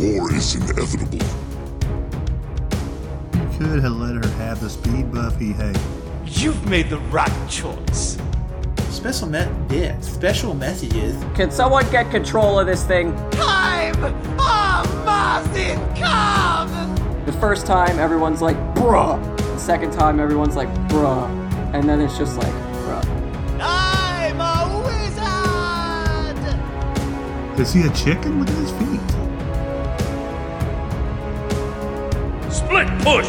War is inevitable. You could have let her have the speed buff he hates. You've made the right choice. Special me- yeah, special messages. Can someone get control of this thing? Time of Martin come! The first time, everyone's like, bruh. The second time, everyone's like, bruh. And then it's just like, bruh. I'm a wizard! Is he a chicken? Look at his feet. Split push!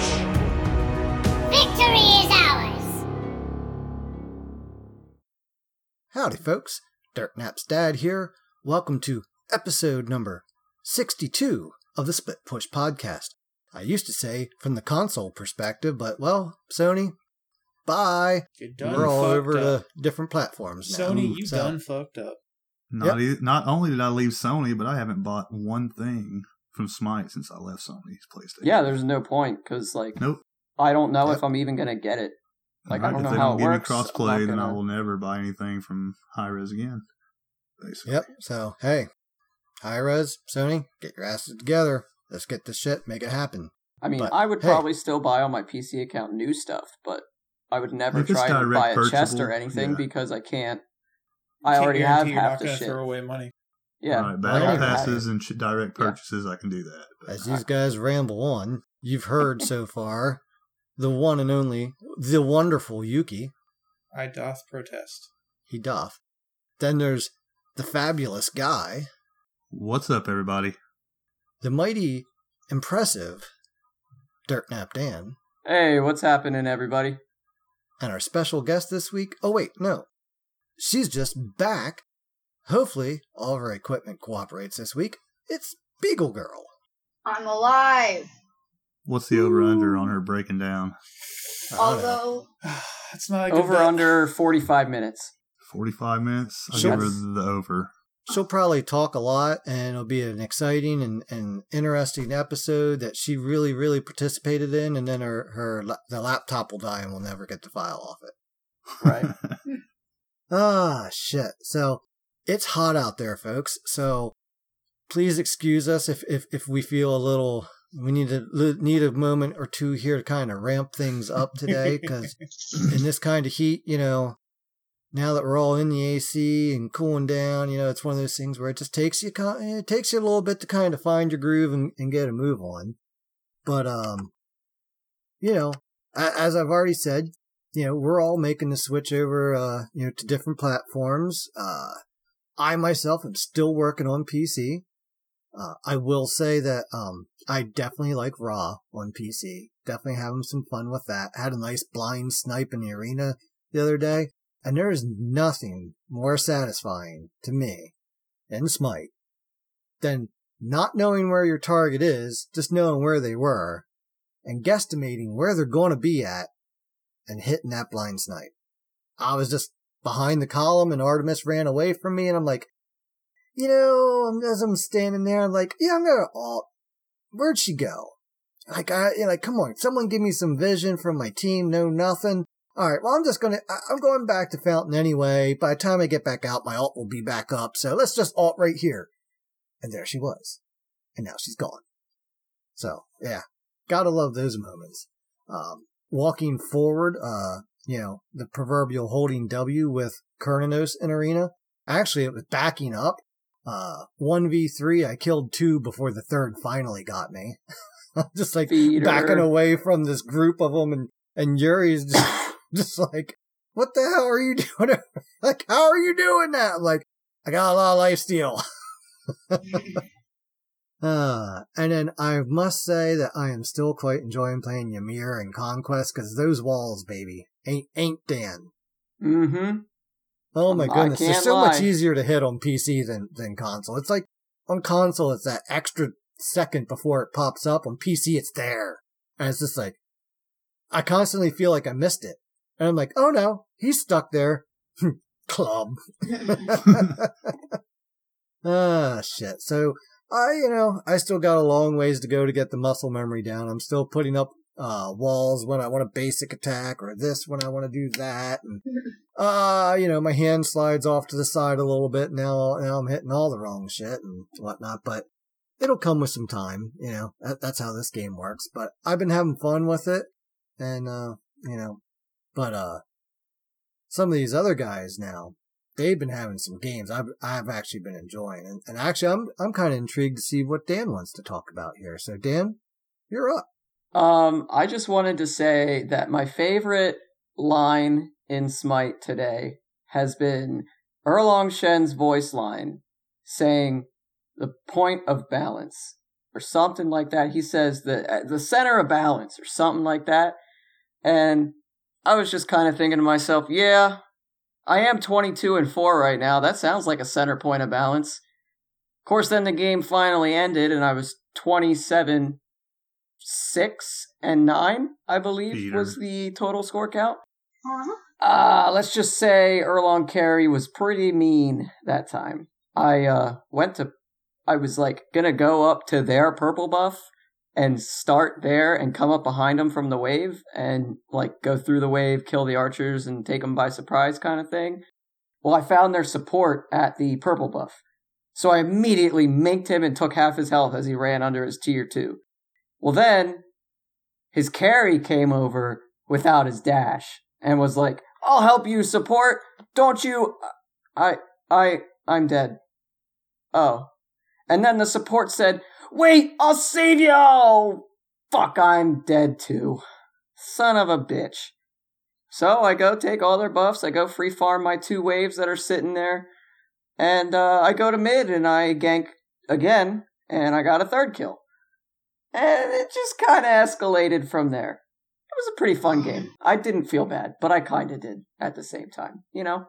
Victory is ours! Howdy, folks. Dirt Nap's dad here. Welcome to episode number 62 of the Split Push podcast. I used to say from the console perspective, but well, Sony, bye. You're done We're all over up. to different platforms now. Sony, you So, done fucked up. Not, e- not only did I leave Sony, but I haven't bought one thing from Smite since I left Sony's PlayStation. Yeah, there's no point, because, like, Nope. I don't know Yep. if I'm even gonna get it. Like, I don't if know they how don't it give works. me I'm not crossplay, then I will never buy anything from Hi-Rez again. Basically. Yep. So, hey, Hi-Rez, Sony, get your asses together. Let's get this shit, make it happen. I mean, But, I would hey. probably still buy on my PC account new stuff, but I would never If try to buy a chest or anything yeah. because I can't. I Can't already have you're half not the gonna shit. Throw away money. Yeah, Right, battle already have passes and sh- direct Yeah. purchases, I can do that. But As these guys ramble on, you've heard so far the one and only, the wonderful Yuki. I doth protest. He doth. Then there's the fabulous guy, what's up, everybody? the mighty, impressive Dirt Nap Dan, Hey, what's happening, everybody? and our special guest this week. Oh, wait, no. She's just back. Hopefully, all of her equipment cooperates this week. It's Beagle Girl. I'm alive. What's the over under on her breaking down? I. Although That's not a good Over bet. under 45 minutes. 45 minutes? I'll Sure. give her the over. She'll probably talk a lot, and it'll be an exciting and, and interesting episode that she really, really participated in. And then her, her the laptop will die, and we'll never get the file off it. Right. Ah, shit. So it's hot out there, folks. So please excuse us if if, if we feel a little. We need a need a moment or two here to kind of ramp things up today, because in this kind of heat, you know, now that we're all in the AC and cooling down, you know, it's one of those things where it just takes you, it takes you a little bit to kind of find your groove and, and get a move on. But, um, you know, as I've already said, you know, we're all making the switch over, uh, you know, to different platforms. Uh, I myself am still working on PC. Uh, I will say that, um, I definitely like Ra on PC. Definitely having some fun with that. Had a nice blind snipe in the arena the other day. And there is nothing more satisfying to me in Smite than not knowing where your target is, just knowing where they were, and guesstimating where they're going to be at, and hitting that blind snipe. I was just behind the column, and Artemis ran away from me, and I'm like, you know, as I'm standing there, I'm like, yeah, I'm gonna. Oh, where'd she go? Like, I, you know, like, come on, someone give me some vision from my team. No, nothing. All right, well, I'm just gonna, I- I'm going back to Fountain anyway. By the time I get back out, my alt will be back up. So let's just alt right here. And there she was. And now she's gone. So, yeah, gotta love those moments. Um, walking forward, uh, you know, the proverbial holding W with Cernunnos in arena. Actually, it was backing up. Uh, 1v3, I killed two before the third finally got me. I'm just like backing away from this group of them and, and Yuri's just, just like, what the hell are you doing? like, how are you doing that? I'm like, I got a lot of life steal. Uh, and then I must say that I am still quite enjoying playing Ymir and Conquest because those walls, baby, ain't, ain't Dan. Mm-hmm. Oh my I goodness, they're can't so much easier to hit on PC than, than console. It's like on console, it's that extra second before it pops up. On PC, it's there. And it's just like, I constantly feel like I missed it. And I'm like, oh no, he's stuck there. Club. ah, shit. So, I, you know, I still got a long ways to go to get the muscle memory down. I'm still putting up, uh, walls when I want a basic attack or this when I want to do that. And, uh, you know, my hand slides off to the side a little bit. Now, now I'm hitting all the wrong shit and whatnot. But it'll come with some time. You know, that, that's how this game works. But I've been having fun with it, and uh, you know, but uh, some of these other guys now, they've been having some games I've I've actually been enjoying, and, and actually I'm I'm kind of intrigued to see what Dan wants to talk about here. So Dan, you're up. Um, I just wanted to say that my favorite line in Smite today has been Erlang Shen's voice line saying the point of balance or something like that. He says the the center of balance or something like that. And I was just kind of thinking to myself, yeah, I am 22 and 4 right now. That sounds like a center point of balance. Of course, then the game finally ended and I was 27 6 and 9, I believe Peter. was the total score count. Uh-huh. Uh, let's just say Erlang Carey was pretty mean that time. I uh went to I was like gonna go up to their purple buff and start there and come up behind them from the wave and like go through the wave, kill the archers and take them by surprise kind of thing. Well, I found their support at the purple buff. So I immediately minked him and took half his health as he ran under his tier 2. Well, then his carry came over without his dash and was like, "I'll help you support. Don't you I I I'm dead." Oh. And then the support said, "Wait, I'll save you." Oh, fuck, I'm dead too. Son of a bitch. So I go take all their buffs. I go free farm my two waves that are sitting there. And uh, I go to mid and I gank again. And I got a third kill. And it just kind of escalated from there. It was a pretty fun game. I didn't feel bad, but I kind of did at the same time, you know?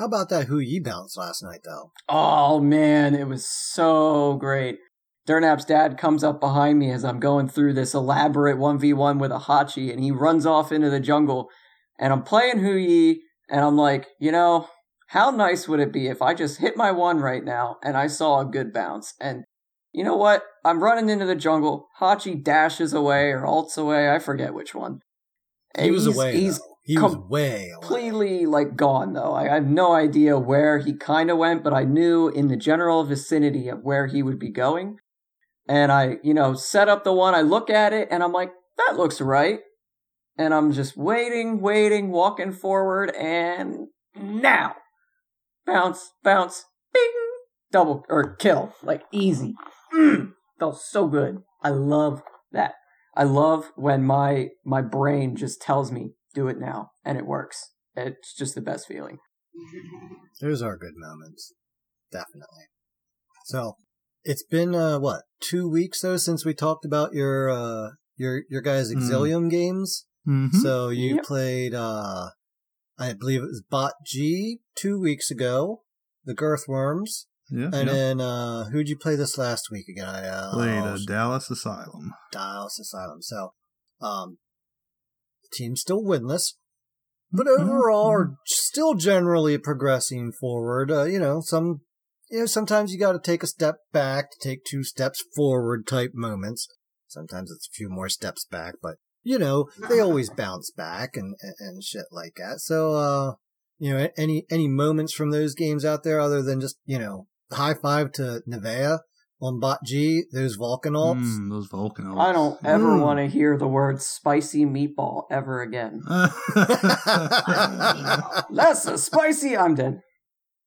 How about that Hou Yi bounce last night though? Oh man, it was so great. Dirt Nap's dad comes up behind me as I'm going through this elaborate 1v1 with a Hachi, and he runs off into the jungle. And I'm playing Hou Yi, and I'm like, you know, how nice would it be if I just hit my one right now and I saw a good bounce? And you know what? I'm running into the jungle. Hachi dashes away or ults away. I forget which one. He was he's- away. He's though. He was way away. completely like gone though. I, I have no idea where he kind of went, but I knew in the general vicinity of where he would be going. And I, you know, set up the one. I look at it and I'm like, that looks right. And I'm just waiting, waiting, walking forward, and now bounce, bounce, bing, double or kill, like easy. Mm, felt so good. I love that. I love when my my brain just tells me do it now and it works. It's just the best feeling. Those are good moments. Definitely. So it's been uh what, two weeks though since we talked about your uh your your guys'. Exilium games. Mm-hmm. So you Yep. played uh I believe it was Bot G two weeks ago, the Girthworms. yeah. And yeah. then uh who'd you play this last week again? I uh Played oh, uh, Dallas Asylum. Dallas Asylum. So um the team's still winless. But Mhm, overall are still generally progressing forward. Uh, you know, some you know, sometimes you gotta take a step back to take two steps forward type moments. Sometimes it's a few more steps back, but you know, they always bounce back and, and, and shit like that. So uh you know, any any moments from those games out there other than just, you know, high five to Nevea on Bot G, those Vulcan ults. Mm, those Vulcan. I don't ever Mm. want to hear the word spicy meatball ever again. That's a spicy. I'm dead.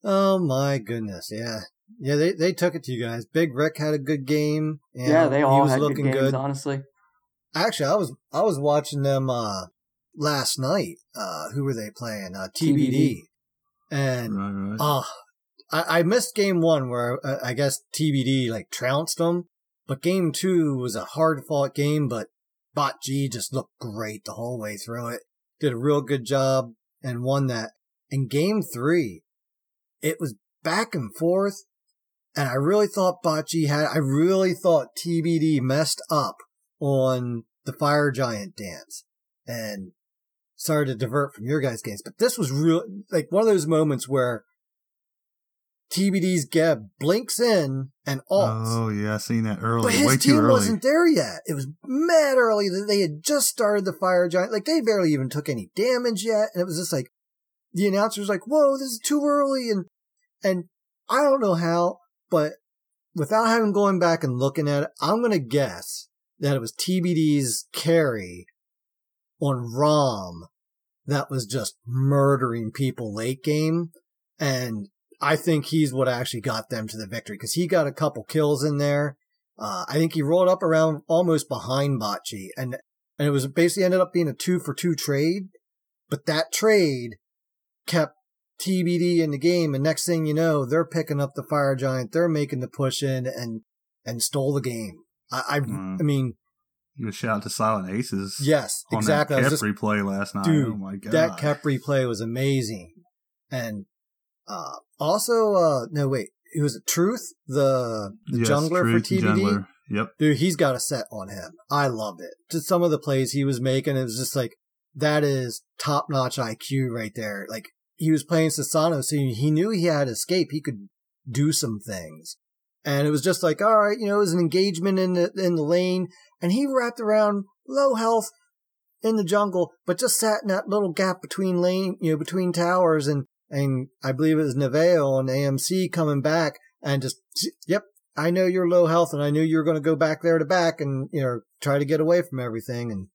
Oh my goodness, yeah. Yeah, they, they took it to you guys. Big Rick had a good game. and Yeah, they all he was had good looking games. good. Honestly, Actually, I was I was watching them uh last night. Uh who were they playing? Uh TBD. TBD. And right, right. uh I, I missed game 1 where uh, I guess TBD like trounced them, but game 2 was a hard fought game, but Bot G just looked great the whole way through it. Did a real good job and won that. In game 3, it was back and forth and I really thought Bocce had, I really thought TBD messed up on the Fire Giant dance and started to divert from your guys' games. But this was real, like one of those moments where TBD's Geb blinks in and ults. oh yeah, I seen that early. But his Way too team wasn't there yet. It was mad early that they had just started the fire giant. Like they barely even took any damage yet, and it was just like the announcer's like, "Whoa, this is too early," and and I don't know how, but without having going back and looking at it, I'm gonna guess that it was TBD's carry on Rom that was just murdering people late game, and I think he's what actually got them to the victory because he got a couple kills in there. Uh, I think he rolled up around almost behind Bocce, and and it was basically ended up being a two for two trade, but that trade kept TBD in the game, and next thing you know, they're picking up the fire giant, they're making the push in, and and stole the game. I I, Mm. I mean, You a shout out to Silent Aces. yes, exactly. That was Kep just replay last night. Dude, oh my god. that kept replay was amazing. And uh also uh no wait, it was Truth, the, the Yes, jungler Truth, for TBD. Jungler. Yep. Dude, he's got a set on him. I loved it. Just some of the plays he was making, it was just like that is top notch IQ right there. Like he was playing Susano, so he knew he had escape. He could do some things. And it was just like, all right, you know, it was an engagement in the in the lane, and he wrapped around low health in the jungle, but just sat in that little gap between lane, you know, between towers, and and I believe it was Neveo and AMC coming back, and just, yep, I know you're low health, and I knew you were going to go back there to back, and you know, try to get away from everything, and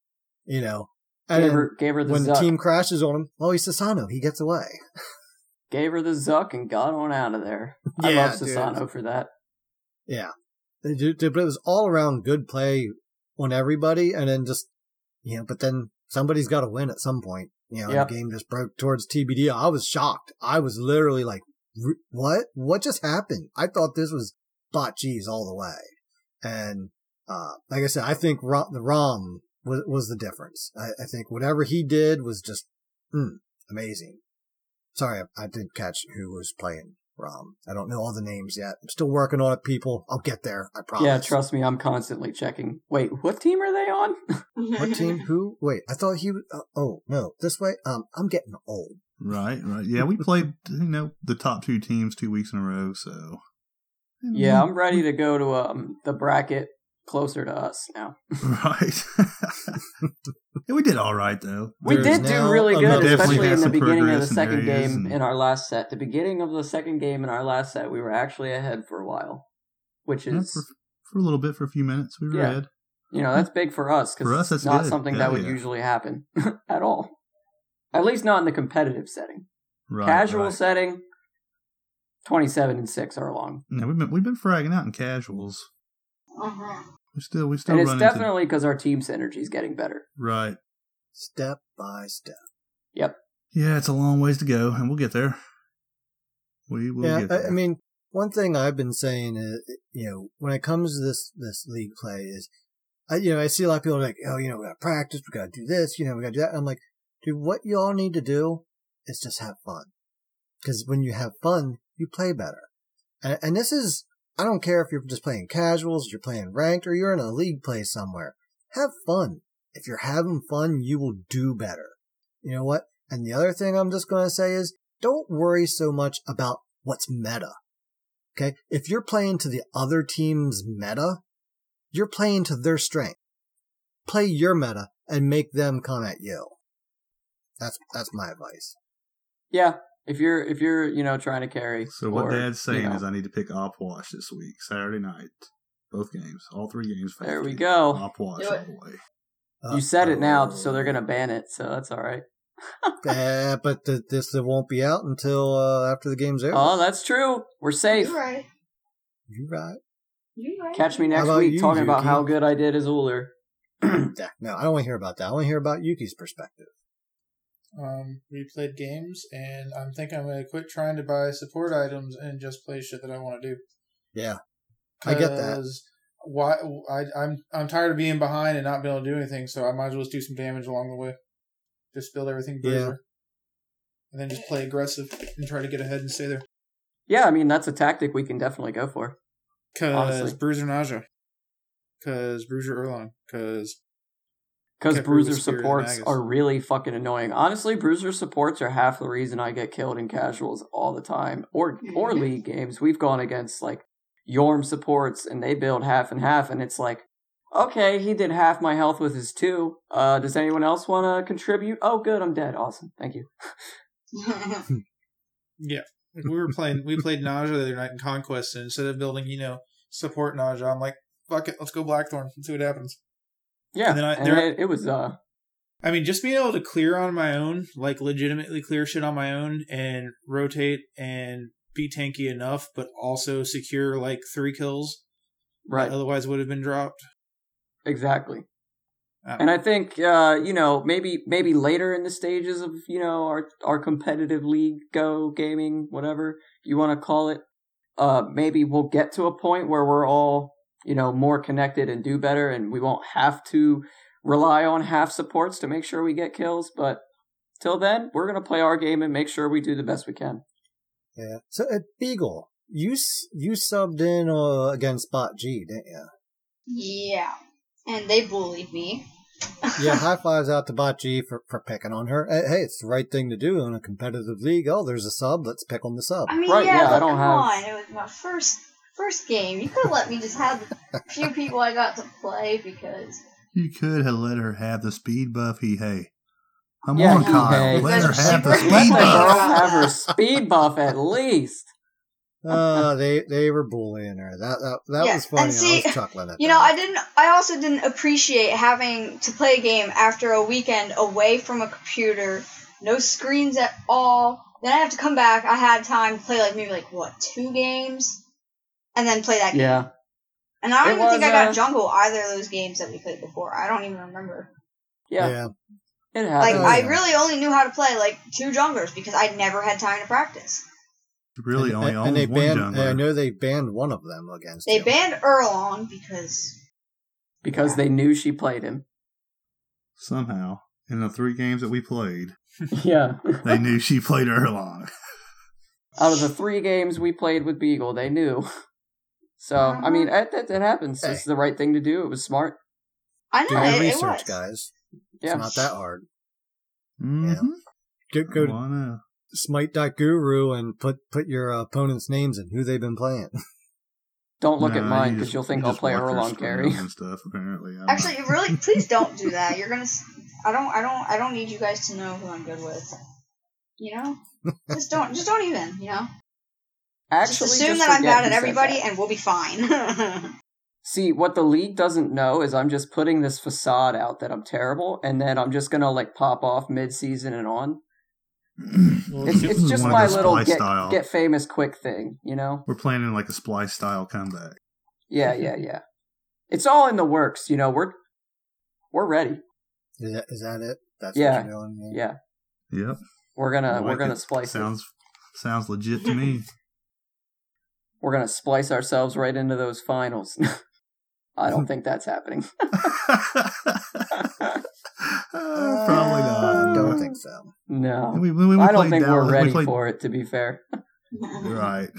you know, and Gave her, gave her the when the team crashes on him, oh, he's Susano, he gets away. Gave her the zuck and got on out of there. I Yeah, love dude. Susano for that. Yeah. They do- do- But it was all around good play on everybody. And then just, you know, but then somebody's got to win at some point. You know, Yep. the game just broke towards TBD. I was shocked. I was literally like, "R- what? What just happened? I thought this was bot cheese all the way. And, uh, like I said, I think the ROM was, was the difference. I, I think whatever he did was just, mm, amazing. Sorry, I, I didn't catch who was playing ROM. I don't know all the names yet. I'm still working on it, people. I'll get there. I promise. Yeah, trust me, I'm constantly checking. Wait, what team are they on? What team? Who? Wait, I thought he. was Uh, oh no, this way. Um, I'm getting old. Right, right. Yeah, we played, you know, the top two teams two weeks in a row, so. yeah, I'm ready to go to um the bracket closer to us now. Right. yeah, we did all right, though. We There's did do really good, especially in the beginning of the second game and- in our last set. The beginning of the second game in our last set, we were actually ahead for a while, which Yeah, is for, for a little bit, for a few minutes, we were Yeah. ahead. you know that's big for us because it's that's not good. something Yeah, that would yeah. usually happen at all. At least not in the competitive setting. Right, Casual right. setting, twenty-seven and six are long, Yeah, we've been we've been fragging out in casuals. Uh-huh. We still we still and it's run definitely because our team synergy is getting better. right. Step by step. Yep. Yeah, it's a long ways to go, and we'll get there. We will yeah, get I, there. I mean, one thing I've been saying, is, you know, when it comes to this this league play is, I you know I see a lot of people like, oh, you know, we got to practice, we got to do this, you know, we got to do that. I'm like, dude, what you all need to do is just have fun, because when you have fun, you play better. And, and this is, I don't care if you're just playing casuals, you're playing ranked, or you're in a league play somewhere. Have fun. If you're having fun, you will do better. You know what? And the other thing I'm just going to say is, don't worry so much about what's meta. Okay? If you're playing to the other team's meta, you're playing to their strength. Play your meta and make them come at you. That's that's my advice. Yeah, if you're if you're you know trying to carry. so what or, Dad's saying you know, is, I need to pick Opwash this week, Saturday night, both games, all three games. There we go. Opwash Do all the way. You said it now, Uh-oh. so they're gonna ban it. So that's all right. Eh, but the, this won't be out until uh, after the game's over. Oh, that's true. We're safe. You're right. you right? You're right. Catch me next week you, talking about how good I did as Ullr. Yeah, no, I don't want to hear about that. I want to hear about Yuki's perspective. Um, replayed games, and I'm thinking I'm going to quit trying to buy support items and just play shit that I want to do. Yeah, I get that. 'Cause Why I, I'm I'm tired of being behind and not being able to do anything, so I might as well just do some damage along the way. Just build everything Yeah. and then just play aggressive and try to get ahead and stay there. Yeah, I mean that's a tactic we can definitely go for. Cause Honestly. bruiser Naja, cause bruiser Erlang, cause Because bruiser with Spirit and supports are really fucking annoying. Honestly, bruiser supports are half the reason I get killed in casuals all the time, or or league games. We've gone against like Yorm supports, and they build half and half, and it's like, okay, he did half my health with his two. Uh, does anyone else want to contribute? Oh, good, I'm dead. Awesome, thank you. Yeah. Like we were playing, we played Naja the other night in Conquest, and instead of building, you know, support Naja. I'm like, fuck it, let's go Blackthorn and see what happens. Yeah, And then I- and there- it, it was uh I mean, just being able to clear on my own, like legitimately clear shit on my own and rotate and be tanky enough, but also secure like three kills right. that otherwise would have been dropped. Exactly. Uh, And I think uh, you know, maybe maybe later in the stages of, you know, our our competitive league go gaming, whatever you want to call it, uh maybe we'll get to a point where we're all, you know, more connected and do better and we won't have to rely on half supports to make sure we get kills, but till then, we're going to play our game and make sure we do the best we can. Yeah. So at Beagle, you you subbed in uh, against Bot G, didn't you? Yeah. And they bullied me. Yeah. high fives out to Bot G for for picking on her. Hey, hey, it's the right thing to do in a competitive league. Oh, there's a sub. Let's pick on the sub. I mean, Right, yeah, yeah, I don't come have- on. It was my first first game. You could let me just have the few people I got to play because You could have let her have the speed buff. He hey, come Yeah, on, he- Kyle. hey. Let her have the Let speed Let buff. girl buff. have her speed buff at least. Uh, they they were bullying her. That that that Yeah, was funny. and see, I was chuckling at You that. know, I didn't. I also didn't appreciate having to play a game after a weekend away from a computer, no screens at all. Then I have to come back. I had time to play like maybe like what two games, and then play that game. Yeah. And I don't It even think I got uh, jungle either of those games that we played before. I don't even remember. Yeah. yeah. It Like happens. Oh, I yeah. really only knew how to play like two junglers because I never had time to practice. Really, and, only and, owns and they one banned. jungler. I know they banned one of them against. They you. banned Erlang because because they knew she played him. Somehow, in the three games that we played, Yeah. they knew she played Erlang. Out of the three games we played with Beagle, they knew. So, I mean, that, it, it happens. It's the right thing to do. It was smart. I know Do your it, it research, was. guys. Yeah. It's not that hard. Mm-hmm. Go go Come to on now. smite.guru and put put your opponent's names and who they've been playing. Don't look at mine because just- you'll think you I'll play watch your Erlang carry. and stuff. Apparently, I'm Actually, not- really, please don't do that. You're gonna. I don't. I don't. I don't need you guys to know who I'm good with. You know, just don't. Just don't even. You know, Actually, just assume just that I'm bad at everybody, that. and we'll be fine. See, what the league doesn't know is I'm just putting this facade out that I'm terrible, and then I'm just gonna like pop off mid-season and on. It's, it's just my little get, get, famous quick thing, you know? We're planning like a splice style comeback. Yeah, yeah, yeah. It's all in the works, you know. We're we're ready. Is that, is that it? That's Yeah. what you're doing. Yeah, Yep. we're gonna I we're gonna it. splice it. Sounds sounds legit to me. We're gonna splice ourselves right into those finals. I don't think that's happening. Uh, Probably I not. don't think so. No, When we- when we I don't think Dallas- we're we ready played- for it. To be fair, Right.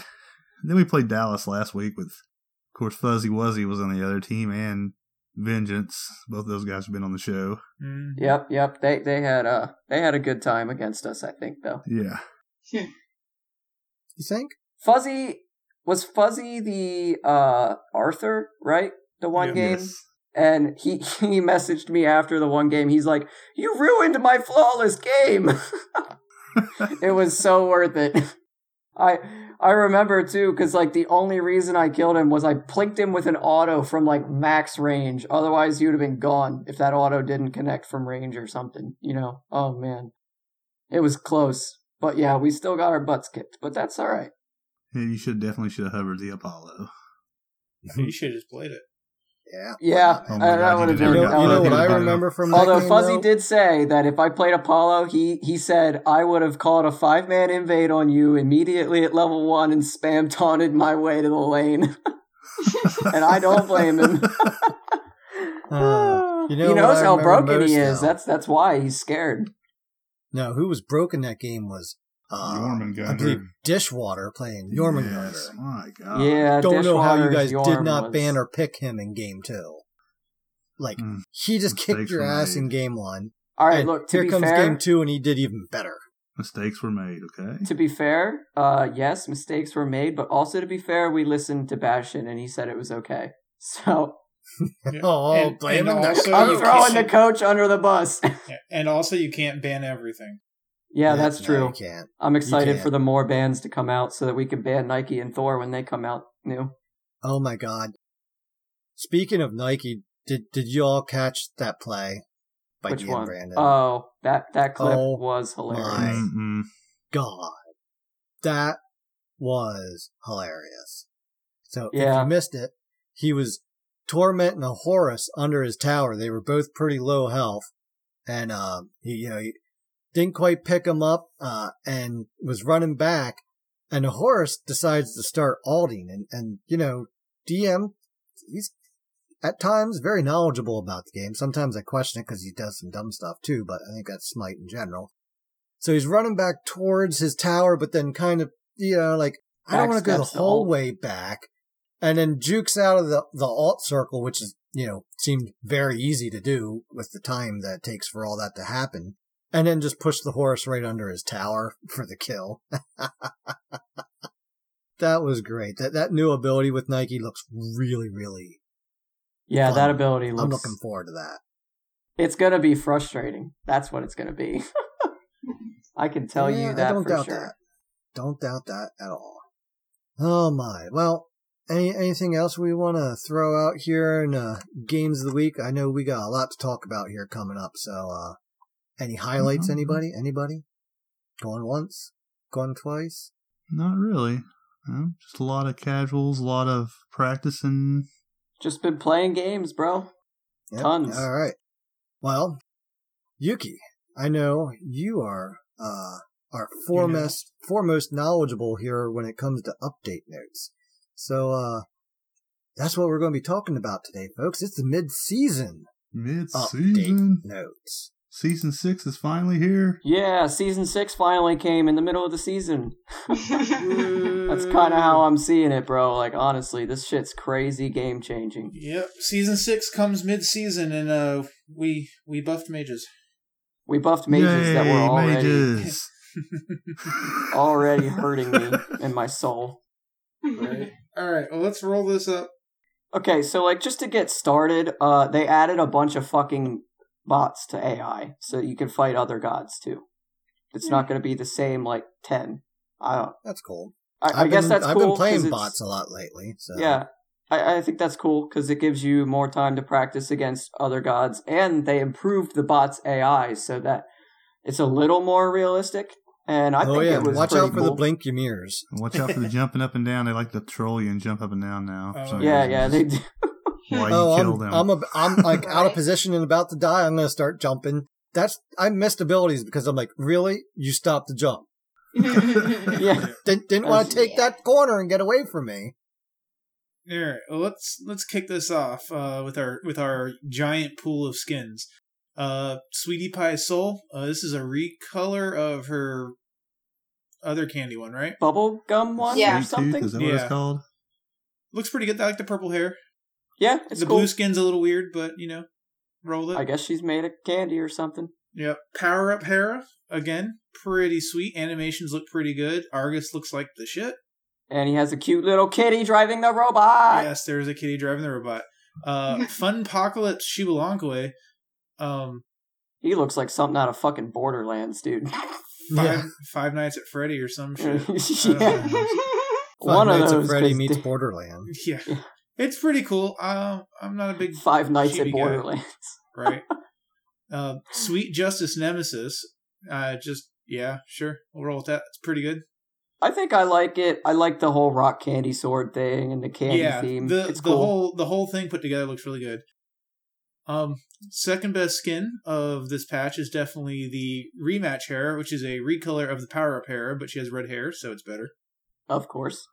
Then we played Dallas last week with, of course, Fuzzy Wuzzy was on the other team and Vengeance. Both those guys have been on the show. Mm. yep, yep. They they had a they had a good time against us. I think though. Yeah. You think? Fuzzy was Fuzzy the uh Arthur, right? The one Yeah. game. Yes. And he he messaged me after the one game. He's like, "You ruined my flawless game." it was so worth it. I I remember too cuz like the only reason I killed him was I plinked him with an auto from like max range. Otherwise, he would have been gone if that auto didn't connect from range or something, you know. Oh man. It was close. But yeah, we still got our butts kicked, but that's all right. Yeah, you should definitely should have hovered the Apollo. You should have just played it. Yeah. Yeah, Oh my that God, would you have did You never know, you know what I remember from that Although game, Fuzzy though? did say that if I played Apollo, he he said I would have called a five man invade on you immediately at level one and spam taunted my way to the lane, and I don't blame him. Uh, you know he knows how broken he is. though? That's that's why he's scared. No, who was broken that game was uh, Jormungandr. I believe Dishwater playing Jormungandr. Yes. My God. Yeah, Don't know how you Dishwater's guys did not was- ban or pick him in game two. Like Mm. he just kicked your ass made. in game one. All right, look. To here be comes fair, game two, and he did even better. Mistakes were made, okay? to be fair, uh, yes, mistakes were made, but also to be fair, we listened to Bastion and he said it was okay. So Yeah. Oh, And- blaming and the also I'm throwing the coach under the bus. Yeah, And also, you can't ban everything. Yeah, that's no, true. you can't. I'm excited can't. for the more bands to come out so that we can ban Nike and Thor when they come out new. Oh my god. Speaking of Nike, did did you all catch that play by Which Dean one? Brandon? Oh, that that clip Oh was hilarious. my. God. That was hilarious. So if Yeah. you missed it, he was tormenting a Horus under his tower. They were both pretty low health. And um he you know he didn't quite pick him up uh and was running back and the Horus decides to start alting and, and you know, DM he's at times very knowledgeable about the game. Sometimes I question it because he does some dumb stuff too, but I think that's Smite in general. So he's running back towards his tower, but then kind of, you know, like, I don't want to go the Backsteps the whole way back. And then jukes out of the, the alt circle, which is, you know, seemed very easy to do with the time that it takes for all that to happen. And then just push the Horus right under his tower for the kill. that was great. That, that new ability with Nike looks really, really, Yeah, Fun. that ability looks. I'm looking forward to that. It's gonna be frustrating. That's what it's gonna be. I can tell Yeah, you I that don't for doubt sure. that. Don't doubt that at all. Oh my. Well, any anything else we want to throw out here in uh, games of the week? I know we got a lot to talk about here coming up. So, uh, any highlights? Mhm. Anybody? Anybody? Gone once? Gone twice? Not really. No, just a lot of casuals, a lot of practicing. Just been playing games, bro. Yep. Tons. All right. Well, Yuki, I know you are uh, our foremost foremost knowledgeable here when it comes to update notes. So uh, that's what we're going to be talking about today, folks. It's the mid-season Mid update season. notes. Season six is finally here. Yeah, season six finally came in the middle of the season. That's kind of how I'm seeing it, bro. Like honestly, this shit's crazy, game changing. Yep. Season six comes mid season and uh we we buffed mages. We buffed mages that were already mages. already hurting me in my soul. Right. Alright, well let's roll this up. Okay, so like just to get started, uh, they added a bunch of fucking bots to AI, so you can fight other gods too. It's not hmm. going to be the same like ten. I don't. That's cool. I, I I've guess been, that's I've cool. been 'cause playing bots a lot lately. So Yeah, I, I think that's cool because it gives you more time to practice against other gods, and they improved the bots' AI so that it's a little more realistic. And I oh think yeah, it was watch out for the cool. blink your mirrors. Watch out for the jumping up and down. They like to troll you and jump up and down now. Oh, some Yeah, reason. yeah, they do. Why oh, you kill I'm, them? I'm, a, I'm like out of position and about to die. I'm gonna start jumping. That's I missed abilities because I'm like, really? You stopped the jump. Yeah, Didn't, didn't want to take that corner and get away from me. Alright, well let's let's kick this off uh with our with our giant pool of skins. Uh Sweetie Pie Sol, uh this is a recolor of her other candy one, right? bubble gum one Yeah. or Sweet Tooth, something. is that what it's called? Looks pretty good. I like the purple hair. Yeah, it's the cool. blue skin's a little weird, but you know, roll it. I guess she's made of candy or something. Yep. Power Up Hera, again, pretty sweet. Animations look pretty good. Argus looks like the shit. And he has a cute little kitty driving the robot. yes, there's a kitty driving the robot. Uh, Fun Apocalypse Xbalanque. Um, He looks like something out of fucking Borderlands, dude. five, Yeah. five Nights at Freddy or some shit. yeah. Five One of Nights at those. Freddy 'cause meets da- Borderland. Yeah. It's pretty cool. Uh, I'm not a big Five Nights at chibi guy, Borderlands. right? uh, Sweet Justice Nemesis. Uh, just yeah, sure, we'll roll with that. It's pretty good. I think I like it. I like the whole rock candy sword thing and the candy yeah, theme. the it's the cool. whole the whole thing put together looks really good. Um, second best skin of this patch is definitely the rematch Hera, which is a recolor of the power up Hera, but she has red hair, so it's better. of course.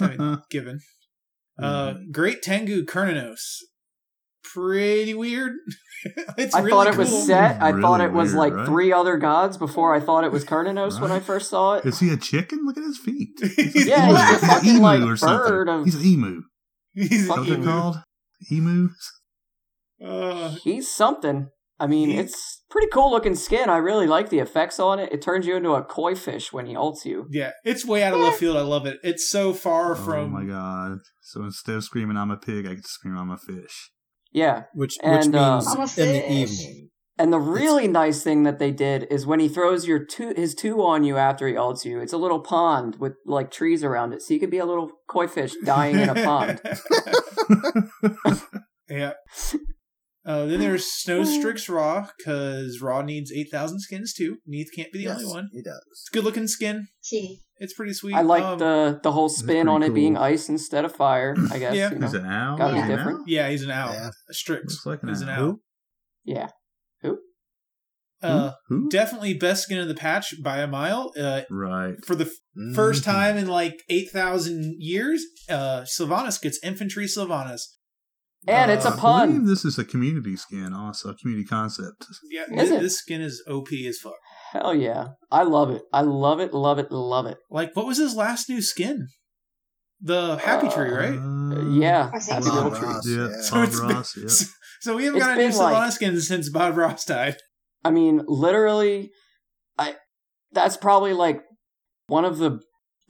I mean, given. Uh, Great Tengu Cernunnos. Pretty weird. it's I really thought it was set. I Really thought it was weird, like right? three other gods before I thought it was Cernunnos when I first saw it. Is he a chicken? Look at his feet. Yeah, Emu. he's a an fucking, emu like, or something. of- He's an emu. He's Is that what they're Fucking- called? Emus? Uh, He's something. I mean, He- it's pretty cool looking skin. I really like the effects on it. It turns you into a koi fish when he ults you. yeah, it's way out of left field. I love it. It's so far from. Oh my god. So instead of screaming I'm a pig, I get to scream I'm a fish. Yeah, Which which And, uh, means I'm in the evening. And the really nice thing that they did is when he throws your two his two on you after he ults you, it's a little pond with like trees around it, so you could be a little koi fish dying in a pond. yeah. Uh, then there's Snow Strix Ra because Ra needs eight thousand skins too. Neith can't be the yes, only one. He does. It's good looking skin. Key. It's pretty sweet. I like Um, the the whole spin pretty on it being ice instead of fire. I guess Yeah. you know. Is it an owl? Gotta be an different. owl? Yeah, he's an owl. Yeah. Strix. Looks like an He's an owl. owl. Yeah. Uh, Who? definitely best skin in the patch by a mile. Uh, Right. for the f- Mm-hmm. first time in like eight thousand years, uh, Sylvanus gets Infantree Sylvanus. And it's a Uh, I pun. believe this is a community skin, also a community concept. Yeah, Is thi- it? this skin is OP as fuck. Hell yeah. I love it. I love it, love it, love it. Like, what was his last new skin? The Happy Tree, right? Uh, yeah. Happy so. little tree. Yeah, yeah. So Bob it's been- Ross. Yeah. So, so we haven't It's got a new been like- skin since Bob Ross died. I mean, literally, I that's probably like one of the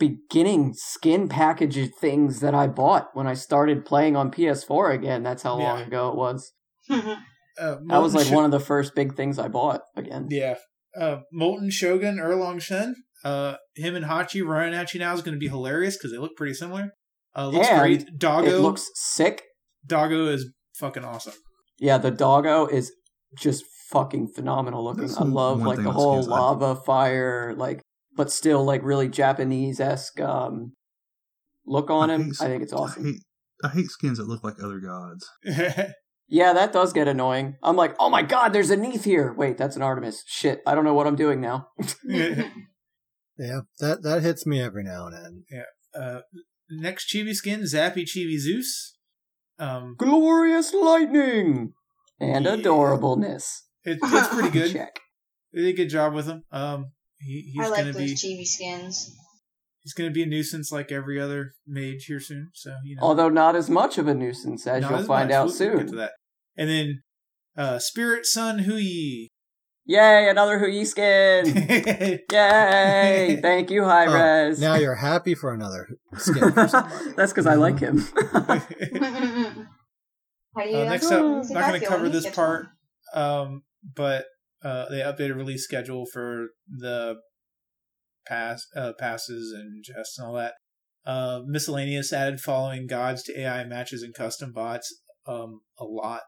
beginning skin package things that I bought when I started playing on PS4 again. That's how long Yeah. ago it was. Uh, That was like Molten one of the first big things I bought again. Yeah. Uh, Molten Shogun, Erlang Shen, uh, him and Hachi running at you now is going to be hilarious because they look pretty similar. Uh, looks And great. Doggo, It looks sick. Doggo is fucking awesome. Yeah, the doggo is just fucking phenomenal looking. That's I love like the whole skins I- lava fire, like but still like really Japanese esque um look on I him. hate- I think it's I awesome. hate, I hate skins that look like other gods. Yeah, that does get annoying. I'm like, oh my god, there's a Neith here. Wait, that's an Artemis. Shit, I don't know what I'm doing now. Yeah, that that hits me every now and then. uh, next Chibi skin, Zappy Chibi Zeus. Um, Glorious lightning and Yeah. adorableness. it, it's pretty good. Check. They did a good job with him. Um, he, he's I like gonna those be chibi skins. he's gonna be a nuisance like every other mage here soon. So you know, Although not as much of a nuisance as Not you'll as find much. out We'll- we'll get to that. And then uh, Spirit Sun Hou Yi. Yay, another Hou Yi skin! Yay! Thank you, High Oh, Res. now you're happy for another skin for somebody. That's because I like him. How do you Uh, next feel? up, See not going to cover this different. part, um, but uh, they updated release schedule for the pass uh, passes and chests and all that. Uh, miscellaneous added following gods to AI matches and custom bots. Um, a lot.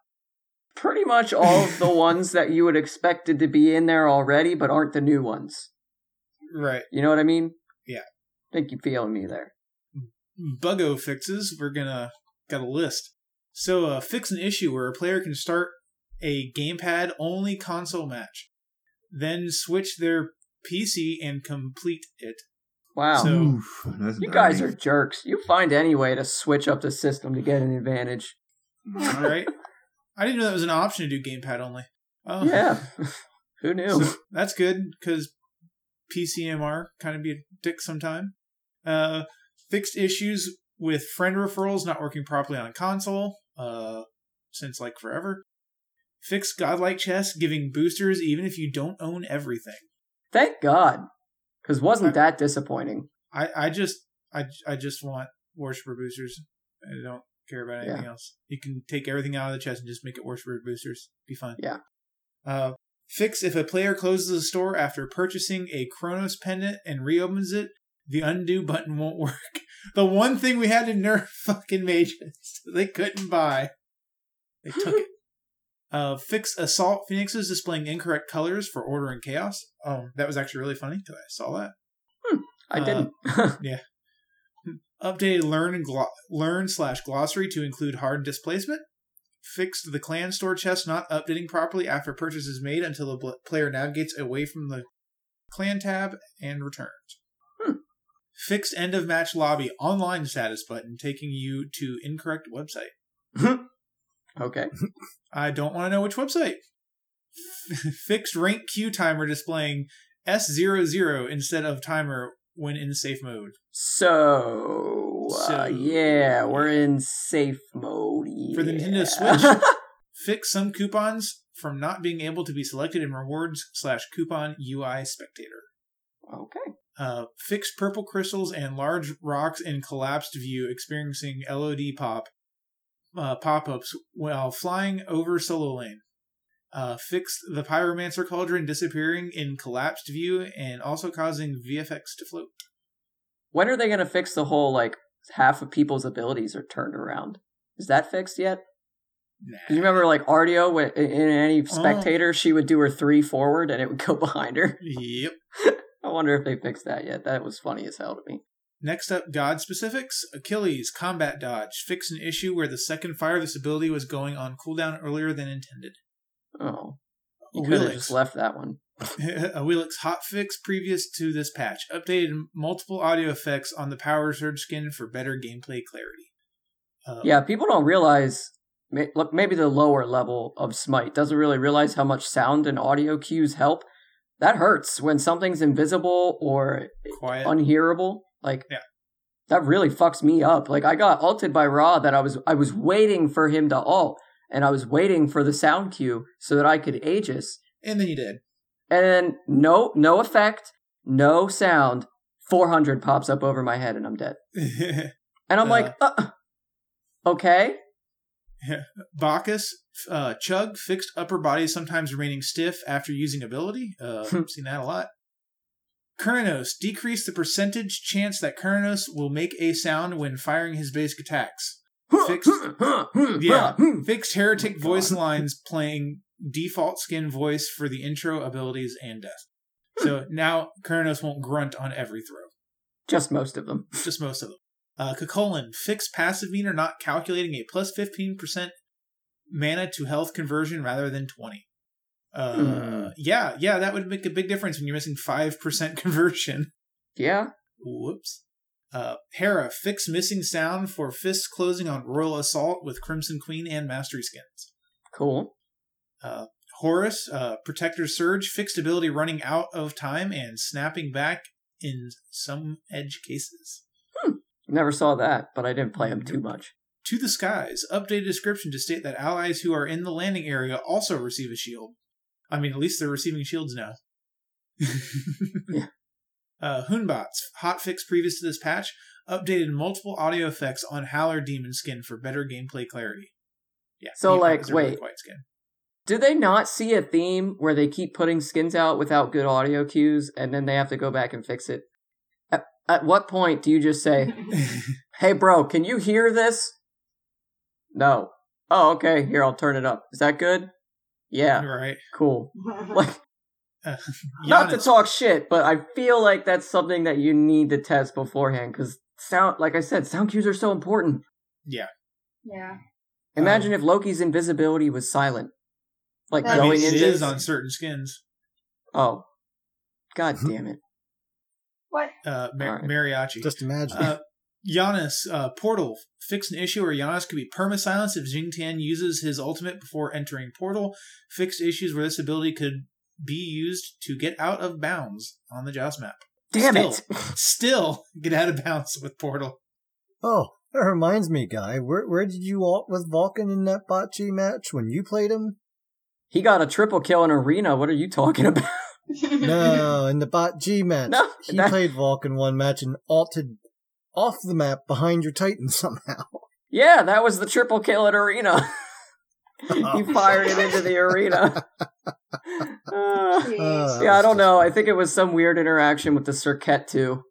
Pretty much all of the ones that you would expected to be in there already, but aren't the new ones. Right. You know what I mean? Yeah. think you feeling me there. Buggo fixes. We're gonna got a list. So, uh, fix an issue where a player can start a gamepad only console match, then switch their PC and complete it. Wow. So- Oof, that's you guys dirty. are jerks. You find any way to switch up the system to get an advantage. All right. I didn't know that was an option to do gamepad only. Oh, Yeah. Who knew? So that's good because PCMR kind of be a dick sometime. Uh, fixed issues with friend referrals not working properly on console uh, since like forever. Fixed godlike chests giving boosters even if you don't own everything. Thank God. Because wasn't that disappointing? I, I just I, I just want worshiper boosters. I don't care about anything else. You can take everything out of the chest and just make it worshiper boosters. Be fine. Yeah. Uh, fix if a player closes a store after purchasing a Chronos pendant and reopens it, the undo button won't work. The one thing we had to nerf fucking mages. They couldn't buy. They took it. Uh, fix assault phoenixes displaying incorrect colors for order and chaos. Oh, that was actually really funny because I saw that. Hmm, I Uh, didn't. Yeah. Updated learn and glo- learn slash glossary to include hard displacement. Fixed the clan store chest not updating properly after purchase is made until the bl- player navigates away from the clan tab and returns. Hmm. Fixed end of match lobby online status button taking you to incorrect website. okay. I don't want to know which website. Fixed rank queue timer displaying S00 instead of timer when in safe mode. So, uh, yeah, we're in safe mode. For the Nintendo. Switch, fix some coupons from not being able to be selected in rewards slash coupon UI spectator. okay. Uh, fix purple crystals and large rocks in collapsed view experiencing LOD pop uh, pop ups while flying over solo lane. Uh, fixed the pyromancer cauldron disappearing in collapsed view and also causing VFX to float. When are they going to fix the whole like half of people's abilities are turned around? Is that fixed yet? Nah. You remember like Artio in in any spectator she would do her three forward and it would go behind her? Yep. I wonder if they fixed that yet. That was funny as hell to me. Next up, God specifics. Achilles, combat dodge. Fix an issue where the second fire of this ability was going on cooldown earlier than intended. Oh, you could have just left that one. a Wheelix hotfix previous to this patch. Updated multiple audio effects on the Power Surge skin for better gameplay clarity. Uh, Yeah, people don't realize. Look, maybe the lower level of Smite doesn't really realize how much sound and audio cues help. That hurts when something's invisible or Quiet. unhearable. Like, Yeah. that really fucks me up. Like, I got ulted by Ra that I was I was waiting for him to ult, and I was waiting for the sound cue so that I could Aegis, and then you did. and then no no effect, no sound. Four hundred pops up over my head, and I'm dead. And I'm Uh. like, uh, okay. Bacchus, uh, Chug, fixed upper body sometimes remaining stiff after using ability. Uh, I've seen that a lot. Kuranos, decrease the percentage chance that Kuranos will make a sound when firing his basic attacks. Fixed, yeah, fixed heretic voice lines playing default skin voice for the intro abilities and death. So now Kuranos won't grunt on every throw. Just most of them. just most of them. Uh, Cu Chulainn, fixed passive meter not calculating a plus 15% mana to health conversion rather than 20. Uh, Hmm. Yeah, yeah, that would make a big difference when you're missing 5% conversion. Yeah. Whoops. Uh, Hera, fix missing sound for fists closing on Royal Assault with Crimson Queen and Mastery skins. Cool. Uh, Horus, uh, Protector Surge, fixed ability running out of time and snapping back in some edge cases. Never saw that, but I didn't play him too much. To the Skies, updated description to state that allies who are in the landing area also receive a shield. I mean, at least they're receiving shields now. Yeah. Uh, Hun Batz, hotfix previous to this patch, updated multiple audio effects on Howler Demon skin for better gameplay clarity. Yeah. So, like, really wait. skin. Do they not see a theme where they keep putting skins out without good audio cues and then they have to go back and fix it? At, at what point do you just say, hey, bro, can you hear this? No. Oh, okay. Here, I'll turn it up. Is that good? Yeah. right. Cool. Like, Uh, not to talk shit, but I feel like that's something that you need to test beforehand because sound, like I said, sound cues are so important. Yeah. yeah. Imagine if Loki's invisibility was silent. Like That'd I going mean, it into is on certain skins. Oh. God damn it. What? Uh, Mar- Alright. Mariachi. Just imagine. Uh, Janus, uh, Portal, fix an issue where Janus could be perma-silenced if Xing Tian uses his ultimate before entering Portal. Fixed issues where this ability could be used to get out of bounds on the Joust map. Damn Still. it. Still get out of bounds with Portal. oh, that reminds me, guy. Where where did you alt with Vulcan in that bocce match when you played him? He got a triple kill in arena. What are you talking about? No, in the bot G match. No, he that- played Vulcan one match and alted off the map behind your Titan somehow. Yeah, that was the triple kill at arena. he fired it into the arena. Uh, yeah, I don't know. I think it was some weird interaction with the circuit too.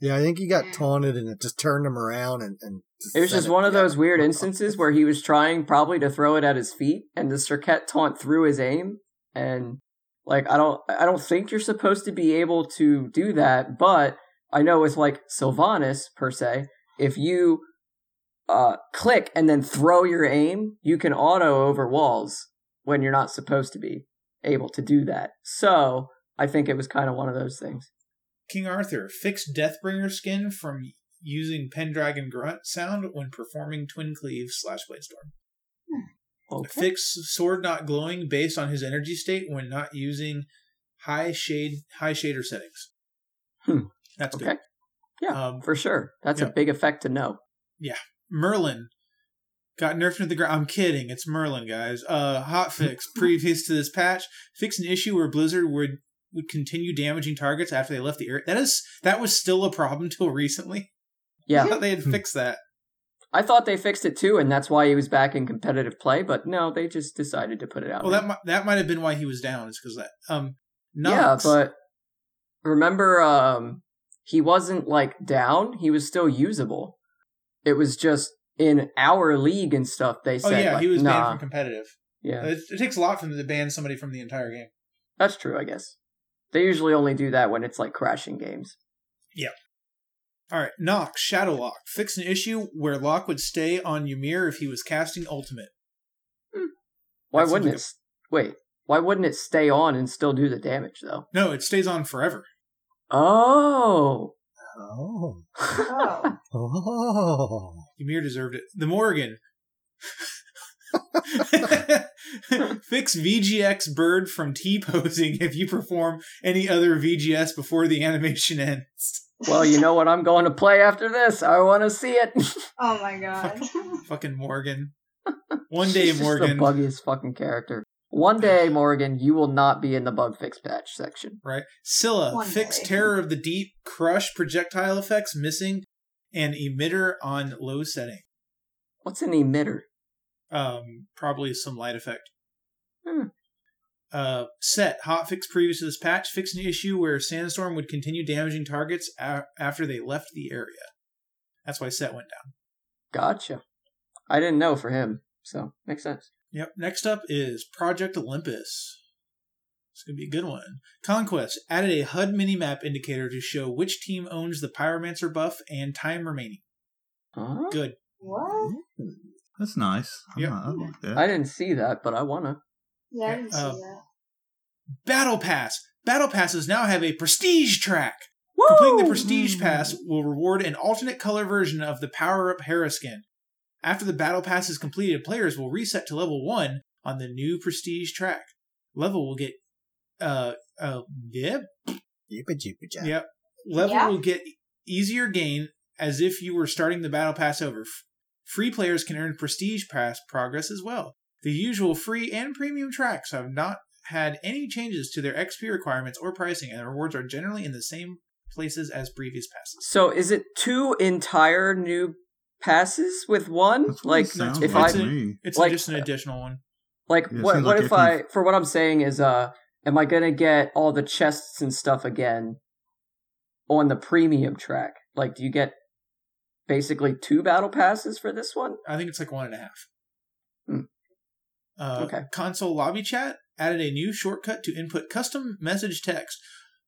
Yeah, I think he got taunted and it just turned him around and, and It was sent just one of those weird instances where he was trying probably to throw it at his feet, and the circuit taunt through his aim. And like, I don't, I don't think you're supposed to be able to do that. But I know with like Sylvanus per se, if you uh, click and then throw your aim, you can auto over walls when you're not supposed to be able to do that. So I think it was kind of one of those things. King Arthur, fixed Deathbringer skin from using Pendragon Grunt sound when performing Twin Cleave slash Bladestorm. Okay. Fix sword not glowing based on his energy state when not using high shade high shader settings. Hmm. That's Okay. good. Yeah, Um, for sure. That's yeah. a big effect to know. Yeah. Merlin got nerfed into the ground. I'm kidding. It's Merlin, guys. Uh, hot fix previous to this patch, fix an issue where Blizzard would would continue damaging targets after they left the area. That is that was still a problem till recently. Yeah, I thought they had fixed that. I thought they fixed it too, and that's why he was back in competitive play. But no, they just decided to put it out. Well, now. that might, that might have been why he was down. Is because that. Um, yeah, but remember, um, he wasn't like down. He was still usable. It was just in our league and stuff. They said, oh said, yeah, like, he was nah. banned from competitive. yeah, It, it takes a lot for them to ban somebody from the entire game. that's true. I guess they usually only do that when it's like crashing games. Yeah. All right, Nox Shadow Lock fix an issue where Lock would stay on Ymir if he was casting Ultimate. Hmm. Why That wouldn't it? Wait, why wouldn't it stay on and still do the damage though? No, it stays on forever. Oh, Oh. Oh. Oh. Ymir deserved it. The Morgan. Fix VGX bird from T posing if you perform any other VGS before the animation ends. well, you know what I'm going to play after this. I want to see it. Oh my god. Fucking Morgan. One day, Morgan. the buggiest fucking character. One day, Morgan, you will not be in the bug fix patch section. right? Scylla, One fix day. Terror of the Deep, crush projectile effects missing, and emitter on low setting. What's an emitter? Um, probably some light effect. Hmm. Uh, set hotfix previous to this patch fix an issue where Sandstorm would continue damaging targets a- after they left the area. That's why set went down. Gotcha. I didn't know for him, so makes sense. Yep. Next up is Project Olympus. It's gonna be a good one. Conquest added a HUD minimap indicator to show which team owns the Pyromancer buff and time remaining. Huh? Good. what? That's nice. I Yep. I like that. I didn't see that, but I wanna. Yeah, I didn't see Uh, that. Battle Pass. Battle Passes now have a prestige track. Completing the Prestige Pass will reward an alternate color version of the Power Up Hera skin. After the Battle Pass is completed, players will reset to level 1 on the new Prestige track. Level will get. Uh, uh, yep. Jeepa jeepa jab. Yep. Level Yeah. will get easier gain as if you were starting the Battle Pass over. Free players can earn Prestige Pass progress as well. The usual free and premium tracks have not had any changes to their XP requirements or pricing, and the rewards are generally in the same places as previous passes. So is it two entire new passes with one? That's what like it if like I to me. It's Like- just an additional one. like Yeah, what what like if if I you- for what I'm saying is uh am I gonna get all the chests and stuff again on the premium track? Like do you get basically two battle passes for this one? I think it's like one and a half. Hmm. Uh, Okay. Console lobby chat added a new shortcut to input custom message text.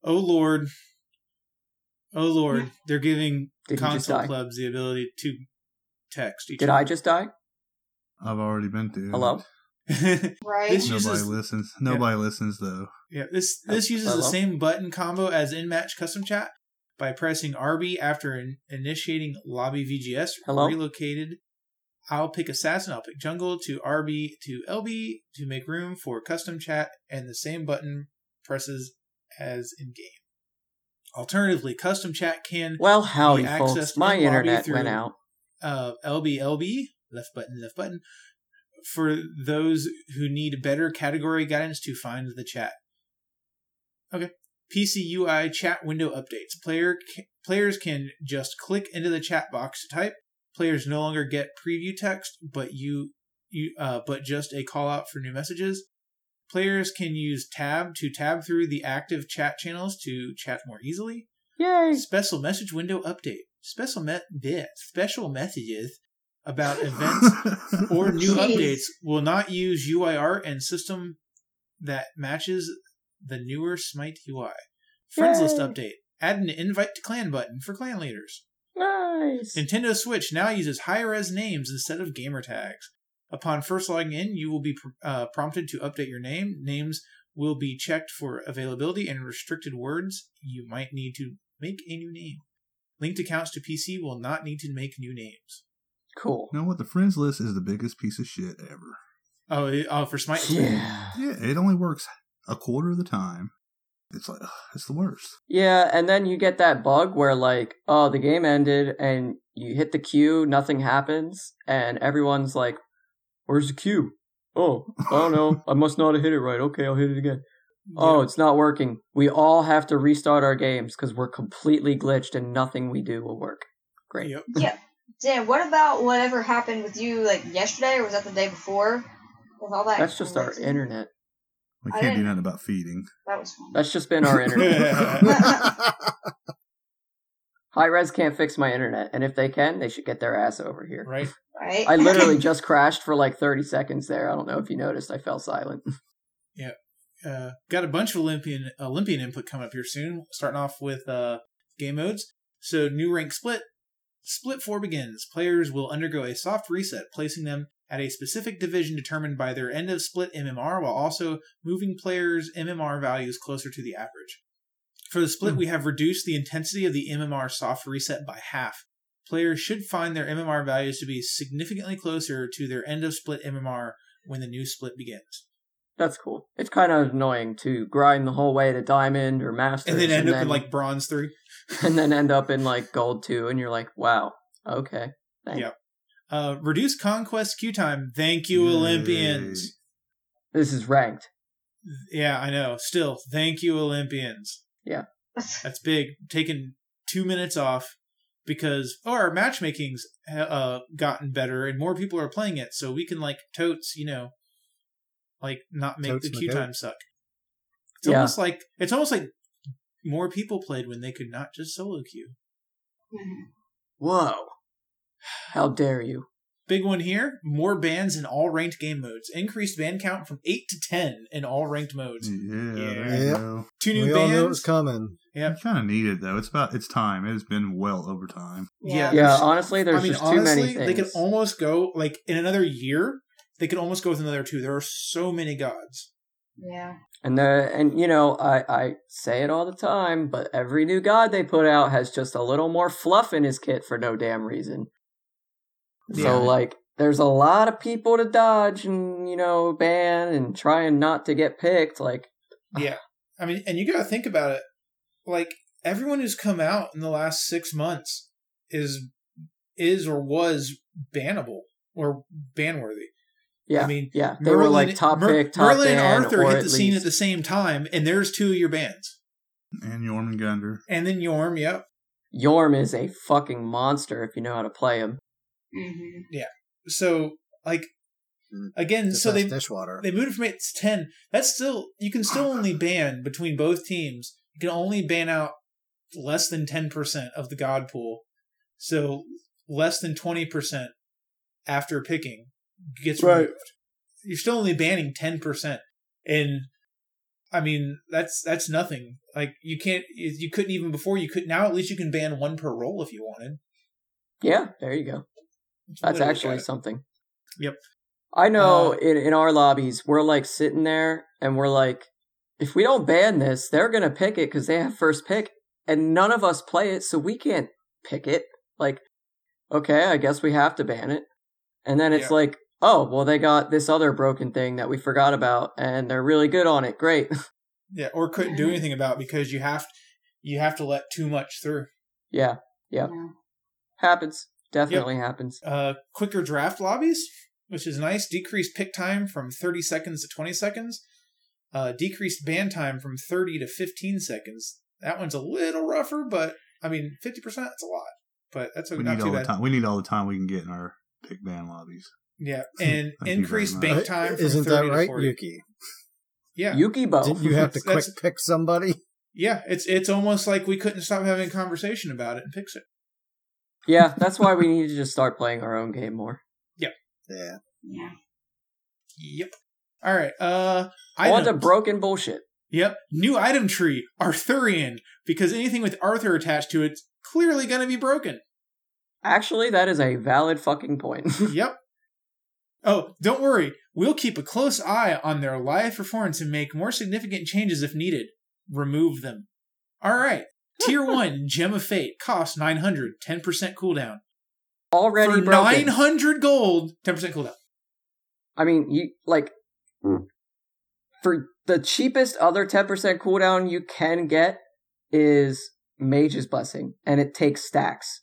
Oh lord. Oh lord. They're giving Did console clubs the ability to text each Did I just die? I've already been through. Hello? Right? This Nobody uses- listens. Nobody listens though. Yeah, this this uses the same button combo as in match custom chat by pressing RB after in, initiating lobby VGS. Hello? Relocated. I'll pick assassin. I'll pick jungle to RB to LB to make room for custom chat, and the same button presses as in game. Alternatively, custom chat can Well, howdy, The folks. access My in internet through- went out. Uh, LB LB left button left button for those who need better category guidance to find the chat. Okay. PC UI chat window updates. Player ca- players can just click into the chat box to type. Players no longer get preview text, but you you uh, but just a call out for new messages. Players can use tab to tab through the active chat channels to chat more easily. Yay! Special message window update. Special me- bleh, special messages about events or new Jeez. updates will not use UI art and system that matches the newer Smite UI. Friends list update. Add an invite to clan button for clan leaders. Nice. Nintendo Switch now uses Hi-Rez names instead of gamer tags. Upon first logging in, you will be pr- uh, prompted to update your name. Names will be checked for availability and restricted words. You might need to make a new name. Linked accounts to PC will not need to make new names. Cool. You know what? The friends list is the biggest piece of shit ever. Oh, it- oh for Smite. Yeah. Yeah, it only works a quarter of the time. It's like ugh, it's the worst. Yeah, and then you get that bug where like, oh, the game ended and you hit the queue, nothing happens, and everyone's like, Where's the queue? Oh, I don't know. I must not have hit it right. Okay, I'll hit it again. Oh, it's not working. We all have to restart our games because we're completely glitched and nothing we do will work. Great. Yep. Yeah. Dan, what about whatever happened with you like yesterday, or was that the day before? With all that. That's just our internet. We can't do nothing about feeding. That was fun. That's just been our internet. Hi-Rez can't fix my internet, and if they can, they should get their ass over here. right? right. I literally just crashed for like 30 seconds there. I don't know if you noticed. I fell silent. Uh, got a bunch of Olympian Olympian input coming up here soon. Starting off with uh, game modes. So new rank split. Split four begins. Players will undergo a soft reset, placing them at a specific division determined by their end of split MMR, while also moving players' MMR values closer to the average. For the split, we have reduced the intensity of the MMR soft reset by half. Players should find their MMR values to be significantly closer to their end of split MMR when the new split begins. That's cool. It's kind of annoying to grind the whole way to diamond or master, And then end up in like bronze three. and then end up in like gold two, and you're like, wow, okay, thanks. Yeah. Uh, reduce conquest queue time. Thank you, Yay. Olympians. This is ranked. Yeah, I know. Still, thank you, Olympians. Yeah. That's big. Taking two minutes off because oh, our matchmaking's uh gotten better and more people are playing it, so we can like totes, you know, like not make Totes the queue time suck. It's Yeah. almost like it's almost like more people played when they could not just solo queue. Mhm. Whoa. How dare you? Big one here: more bans in all ranked game modes. Increased ban count from eight to ten in all ranked modes. Yeah, Yeah. there you Yep. go. Two new we all knew it was bans. coming. Yeah. Kind of needed though. It's about it's time. It has been well over time. Yeah, Yeah. Yeah, there's- honestly, there's I mean, just too honestly, many things. they could almost go like in another year. They could almost go with another two. There are so many gods. Yeah. And the and you know, I I say it all the time, but every new god they put out has just a little more fluff in his kit for no damn reason. Yeah. So like there's a lot of people to dodge and you know ban and trying not to get picked like Yeah, I mean, and you got to think about it. Like everyone who's come out in the last six months is is or was bannable or ban worthy. Yeah. I mean, yeah, they were like top Mer- pick, top Merlin ban, and Arthur hit at the scene at the same time, and there's two of your bands. And Jormungandr. And Gunder. And then Yorm, yep. Yorm is a fucking monster if you know how to play him. hmm Yeah. So like again, Just so they ask dishwater. they moved it from eight to ten. That's still you can still only ban between both teams. You can only ban out less than ten percent of the god pool. So less than twenty percent after picking gets Right. removed. You're still only banning ten percent, and I mean that's that's nothing. Like you can't you you couldn't even before you could now at least you can ban one per roll if you wanted. Yeah, there you go. It's That's way to look actually something. Yep. I know Uh, in, in our lobbies, we're like sitting there and we're like, if we don't ban this, they're going to pick it because they have first pick. And none of us play it, so we can't pick it. Like, okay, I guess we have to ban it. And then it's Yeah. like, oh, well, they got this other broken thing that we forgot about and they're really good on it. Great. Yeah, or couldn't do anything about because you have you have to let too much through. yeah, yeah. Yeah. Happens. Definitely happens. uh, quicker draft lobbies, which is nice. Decreased pick time from 30 seconds to 20 seconds. Uh, decreased ban time from 30 to 15 seconds. That one's a little rougher, but I mean, 50% that's a lot. But that's We not need too all the bad. time. We need all the time we can get in our pick ban lobbies. Yeah, and increased bank much. time from Isn't 30 that right, to 40. Yuki? Yeah, Yukibo. Didn't you have to quick pick somebody? yeah. It's it's almost like we couldn't stop having a conversation about it and fix it. yeah, that's why we need to just start playing our own game more. Yeah. Yeah. Yep. All right. Uh, On to items. broken bullshit. Yep. New item tree, Arthurian, because anything with Arthur attached to it's clearly going to be broken. Actually, that is a valid fucking point. yep. Oh, don't worry. We'll keep a close eye on their live performance and make more significant changes if needed. Remove them. All right. Hmm. Tier 1, Gem of Fate, cost 900, 10% cooldown. Already For broken. 900 gold, 10% cooldown. I mean, you like hmm. for the cheapest other 10% cooldown you can get is Mage's Blessing, and it takes stacks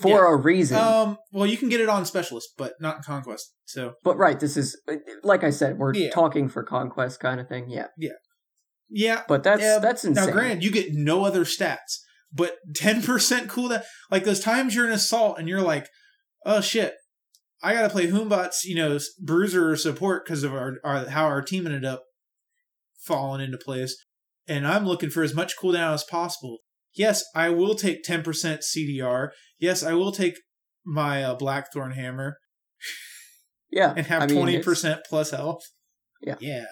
for a reason. Um, well, you can get it on Specialist, but not in Conquest. So, but right, this is like I said, we're Yeah. talking for conquest kind of thing. Yeah, yeah. Yeah. But that's Yeah, that's insane. Now, granted, you get no other stats, but 10% cooldown. Like those times you're in assault and you're like, oh shit, I gotta play Hun Batz, you know, bruiser or support because of our, our how our team ended up falling into place. And I'm looking for as much cooldown as possible. Yes, I will take 10% CDR. Yes, I will take my uh, Blackthorn Hammer Yeah. and have I mean, twenty it's- percent plus health. Yeah. Yeah.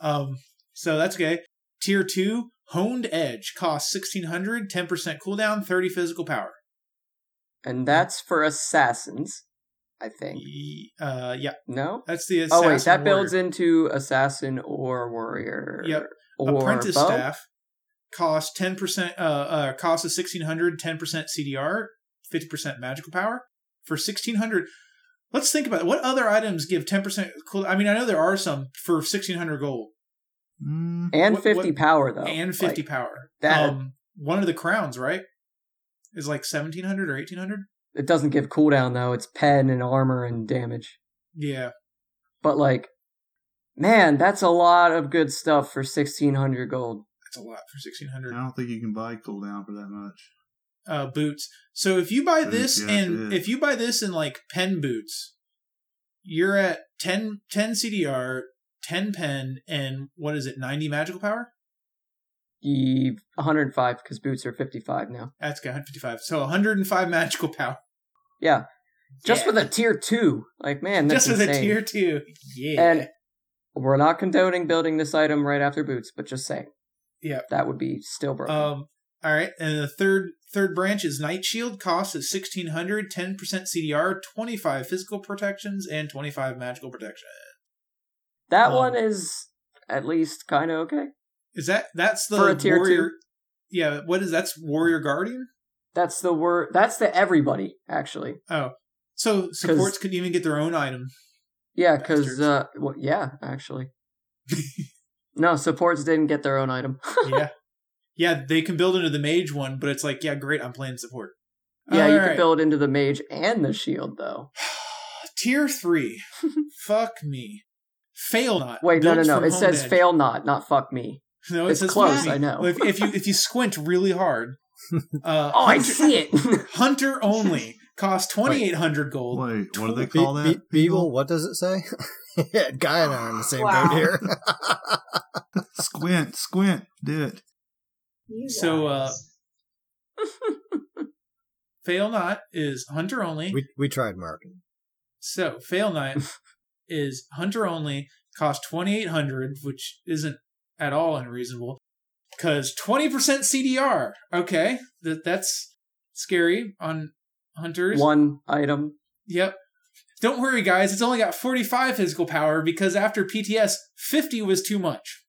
Um. So that's okay. Tier two, honed edge costs 1600, 10 percent cooldown, thirty physical power. And that's for assassins, I think. Uh. Yeah. No? That's the Oh, wait, that builds into assassin or warrior. Yep. Or apprentice bow? staff costs ten percent. Uh. Uh. Cost of 1600, 10 percent CDR, fifty percent magical power for sixteen hundred. Let's think about it. What other items give ten percent cool? I mean, I know there are some for sixteen hundred gold. Mm, And What- 50 what- power, though. and 50 Like, power. that- um, one of the crowns, right? Is like 1700 or 1800? It doesn't give cooldown, though. It's pen and armor and damage. Yeah. But, like, man, that's a lot of good stuff for 1600 gold. That's a lot for sixteen hundred. I don't think you can buy cooldown for that much. uh boots. So if you buy Boots, this yeah, and yeah. if you buy this in like pen boots, you're at 10 10 CDR, 10 pen and what is it? 90 magical power? Ye 105 because boots are 55 now. That's got 155. So 105 magical power. Yeah. Just Yeah. with a tier 2. Like, man, that's Just with insane. a tier 2. Yeah. And we're not condoning building this item right after boots, but just saying. Yeah. That would be still broken. Um. All right, and the third third branch is Night Shield. Cost is sixteen hundred, ten percent CDR, twenty five physical protections, and twenty five magical protection. that um, one is at least kind of okay. Is that that's the For a tier warrior? two? Yeah. What is that's Warrior Guardian? That's the word. That's the everybody, actually. Oh, so supports could even get their own item. Yeah, because uh, well, yeah, actually, no supports didn't get their own item. yeah. Yeah, they can build into the mage one, but it's like, yeah, great, I'm playing support. yeah, you All can build into the mage and the shield though. Tier three. Fuck me. Fail not. Wait, no, no, Built no. It says Edge. fail not, not fuck me. No, it It's says close, fuck me. I know. If, if you if you squint really hard, uh, Oh, I Hunter- see it. Hunter only costs twenty eight hundred gold. Wait, what do they Be- call Be- that? Beagle, what does it say? yeah, Guy and I are in the same Wow. boat here. Squint, squint, do it. So, uh. Fail not is Hunter only. we we tried marking. So fail not is Hunter only. Cost twenty eight hundred, which isn't at all unreasonable. Because twenty percent CDR. Okay, that that's scary on hunters. One item. Yep. Don't worry, guys. It's only got 45 physical power because after PTS, 50 was too much.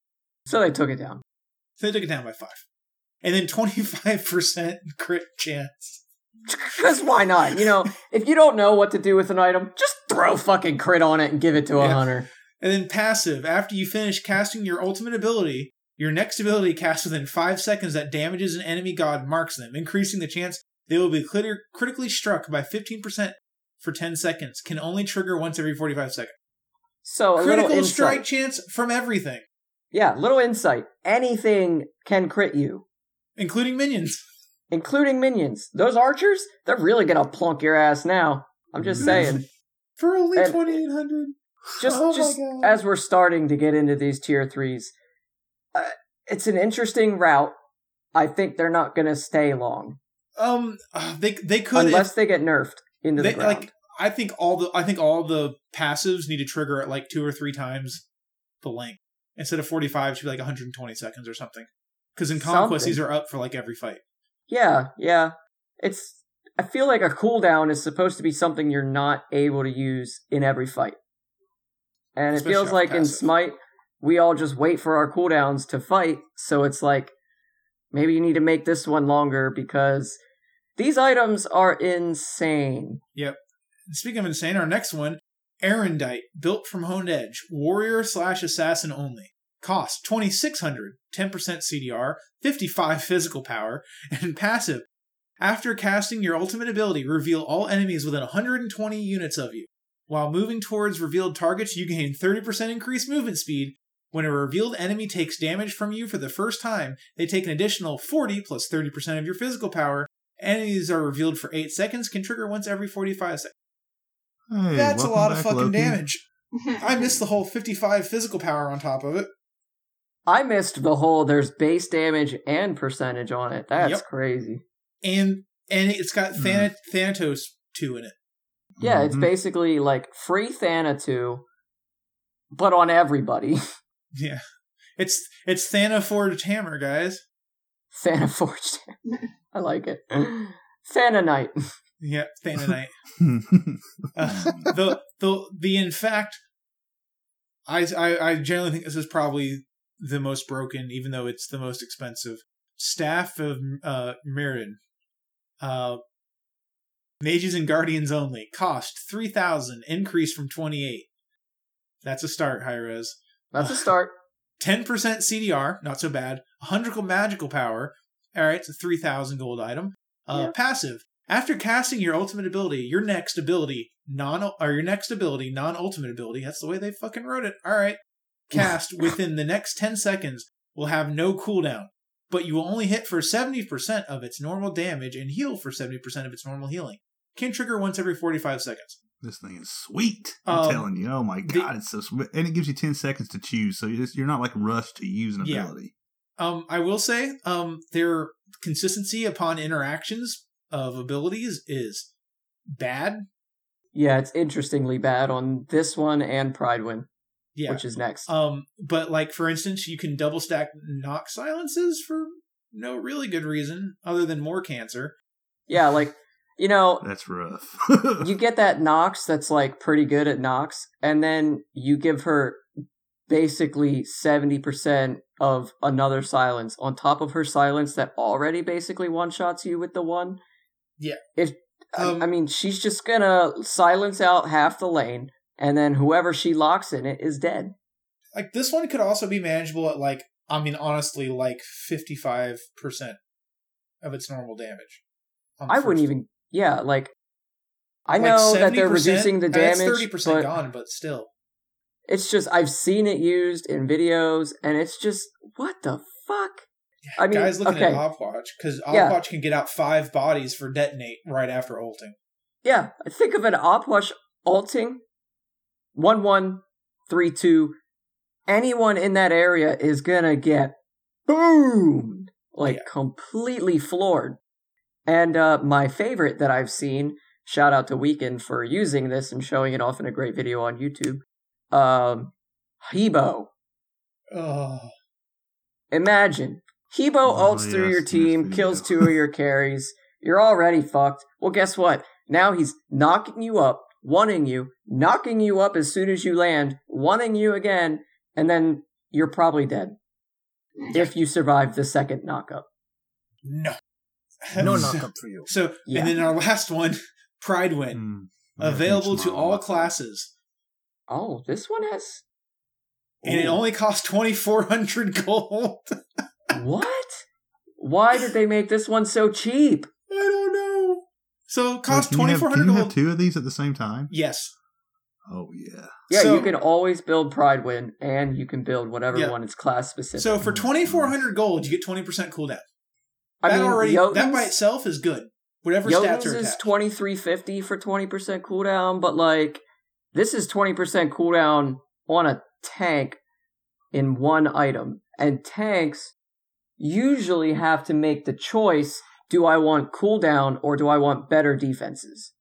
So they took it down. So they took it down by five. And then 25% crit chance. Because why not? You know, if you don't know what to do with an item, just throw fucking crit on it and give it to a Yeah. hunter. And then passive. After you finish casting your ultimate ability, your next ability casts within five seconds that damages an enemy god marks them, increasing the chance they will be crit- critically struck by 15% for 10 seconds. Can only trigger once every 45 seconds. So a Critical strike chance from everything, Yeah, little insight. Anything can crit you, including minions. including minions. Those archers, they're really gonna plunk your ass now. I'm just saying. For only 2800 Just, Oh just as we're starting to get into these tier threes, uh, it's an interesting route. I think they're not gonna stay long Um, they they could unless if they get nerfed into they the ground. like. I think all the I think all the passives need to trigger at like two or three times the length instead of forty five. Should be like one hundred and twenty seconds or something. Because in conquest, Something. these are up for like every fight. Yeah, yeah. It's I feel like a cooldown is supposed to be something you're not able to use in every fight. And it feels like in. Smite, we all just wait for our cooldowns to fight, so it's like maybe you need to make this one longer because these items are insane. Yep. Speaking of insane, our next one, Arondight, built from Honed Edge, warrior slash assassin only. Cost 2600, 10% CDR, 55 physical power, and passive. After casting your ultimate ability, reveal all enemies within 120 units of you. While moving towards revealed targets, you gain 30% increased movement speed, When a revealed enemy takes damage from you for the first time, they take an additional 40 plus 30% of your physical power. Enemies are revealed for 8 seconds, can trigger once every 45 seconds. Hey, That's a welcome lot of fucking Loki. damage. I missed the whole 55 physical power on top of it. I missed the whole there's base damage and percentage on it. That's Yep. crazy. And and it's got. Than- Thanatos 2 in it. Yeah, it's Mhm. basically like free Thanatos, 2 but on everybody. Yeah. It's it's Thanaforged Hammer, guys. Thanaforged. Hammer. I like it. Thananite. Yeah, Thananite. Uh, the the the in fact, I, I I generally think this is probably the most broken, even though it's the most expensive. Staff of uh, Myrddin. Uh, mages and guardians only. Cost three thousand. Increase from twenty eight. That's a start, Hi-Rez. That's a start. Ten percent CDR, not so bad. hundred magical power. All right, it's a three thousand gold item. Uh, Yeah. Passive. After casting your ultimate ability, your next ability non or your next ability non ultimate ability. That's the way they fucking wrote it. All right, cast within the next ten seconds will have no cooldown, but you will only hit for seventy percent of its normal damage and heal for seventy percent of its normal healing. Can trigger once every forty five seconds. This thing is sweet. I'm Um, telling you. Oh my the- god, it's so sweet. And it gives you 10 seconds to choose, so you're, just, you're not like rushed to use an Yeah. ability. Um, I will say, um, their consistency upon interactions of abilities is bad. Yeah, it's interestingly bad on this one and Pridwen, Yeah. which is next. Um, but like for instance, you can double stack knock silences for no really good reason other than more cancer. yeah, like you know, That's rough. you get that Nox that's like pretty good at Nox, and then you give her basically 70% of another silence on top of her silence that already basically one shots you with the one. Yeah. If I- Um, I mean, she's just gonna silence out half the lane, and then whoever she locks in it is dead. Like this one could also be manageable at like I mean honestly like fifty five percent of its normal damage. I wouldn't first- even. Yeah, like I like know that they're reducing the damage, Thirty percent gone, but still. it's just I've seen it used in videos, and it's just what the fuck. I mean, guys looking okay. at Opwatch because Opwatch Yeah. can get out five bodies for detonate right after ulting. Yeah, think of an Opwash ulting. One one three two. Anyone in that area is gonna get boomed, like Yeah. completely floored. And uh, my favorite that I've seen, shout out to Weekend for using this and showing it off in a great video on YouTube. Um, He Bo. Oh, Imagine He Bo Oh, ults through your team, video. kills two of your carries. You're already fucked. Well, guess what? Now he's knocking you up, wanting you, knocking you up as soon as you land, wanting you again, and then you're probably dead if you survive the second knockup. no. No so, knock up for you. So, Yeah. and then our last one, Pridwen, Mm, I got a available to all on classes, Oh, this one has. and it only costs twenty four hundred gold. What? Why did they make this one so cheap? I don't know. So it Wait, costs can you have- Can you have gold. two of these at the same time? Yes. Oh yeah. Yeah, So- you can always build Pridwen, and you can build whatever Yeah. one is class specific. So for twenty four hundred gold, you get twenty percent cooldown. I That mean, already that by itself is good. Whatever stats Jotunn's are is attached. twenty three fifty for twenty percent cooldown, but like this is twenty percent cooldown on a tank in one item, and tanks usually have to make the choice: do I want cooldown or do I want better defenses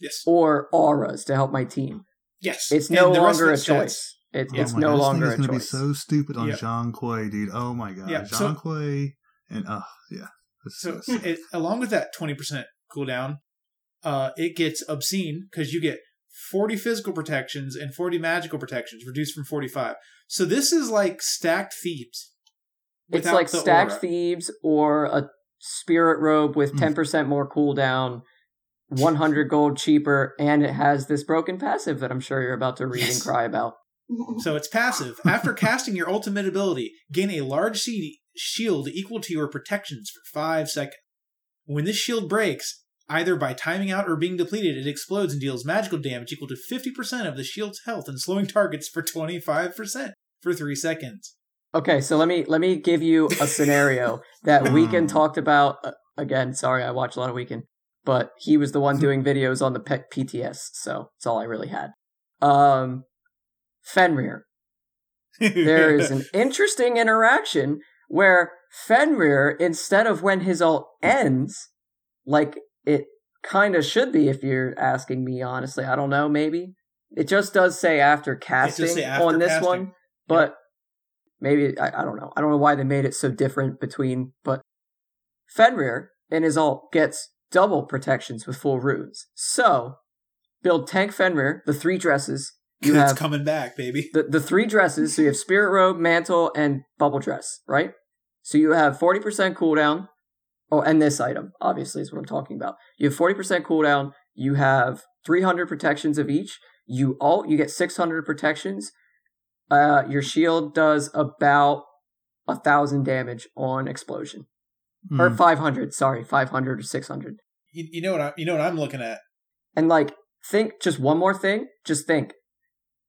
yes. or auras to help my team? Yes. It's no longer a of its stats- choice. It, Yeah. It's oh my no God, longer this a thing is gonna choice. be so stupid on Yeah. Zhong Kui, dude. Oh my god, Yeah, so- Zhong Kui and oh yeah. This So is- it, along with that twenty percent cooldown, uh, it gets obscene because you get forty physical protections and forty magical protections, reduced from forty five. So this is like stacked thieves. It's like aura. thieves or a spirit robe with Mm. ten percent more cooldown, one hundred gold cheaper, and it has this broken passive that I'm sure you're about to read Yes. and cry about. So it's passive. After casting your ultimate ability, gain a large C- shield equal to your protections for 5 seconds. When this shield breaks, either by timing out or being depleted, it explodes and deals magical damage equal to 50% of the shield's health and slowing targets for 25% for three seconds. Okay, so let me let me give you a scenario that Weekend talked about. Uh, again, sorry, I watch a lot of Weekend, but he was the one doing videos on the P- PTS, so that's all I really had. Um, Fenrir. There is an interesting interaction where Fenrir, instead of when his ult ends, like it kind of should be, if you're asking me honestly, I don't know, maybe it just does say after casting say after on this casting. one, but maybe I, I don't know. I don't know why they made it so different between, but Fenrir in his alt gets double protections with full runes. So build tank Fenrir, the three dresses. You it's have coming back, baby. the, the three dresses. So you have spirit robe, mantle, and bubble dress, right? So you have 40% cooldown. Oh, and this item, obviously, is what I'm talking about. You have 40% cooldown. You have 300 protections of each. You alt, you get 600 protections. Uh, your shield does about a thousand damage on explosion, or Hmm. 500. Sorry, 500 or 600. You, you know what? I, you know what I'm looking at. And like, think just one more thing. Just think.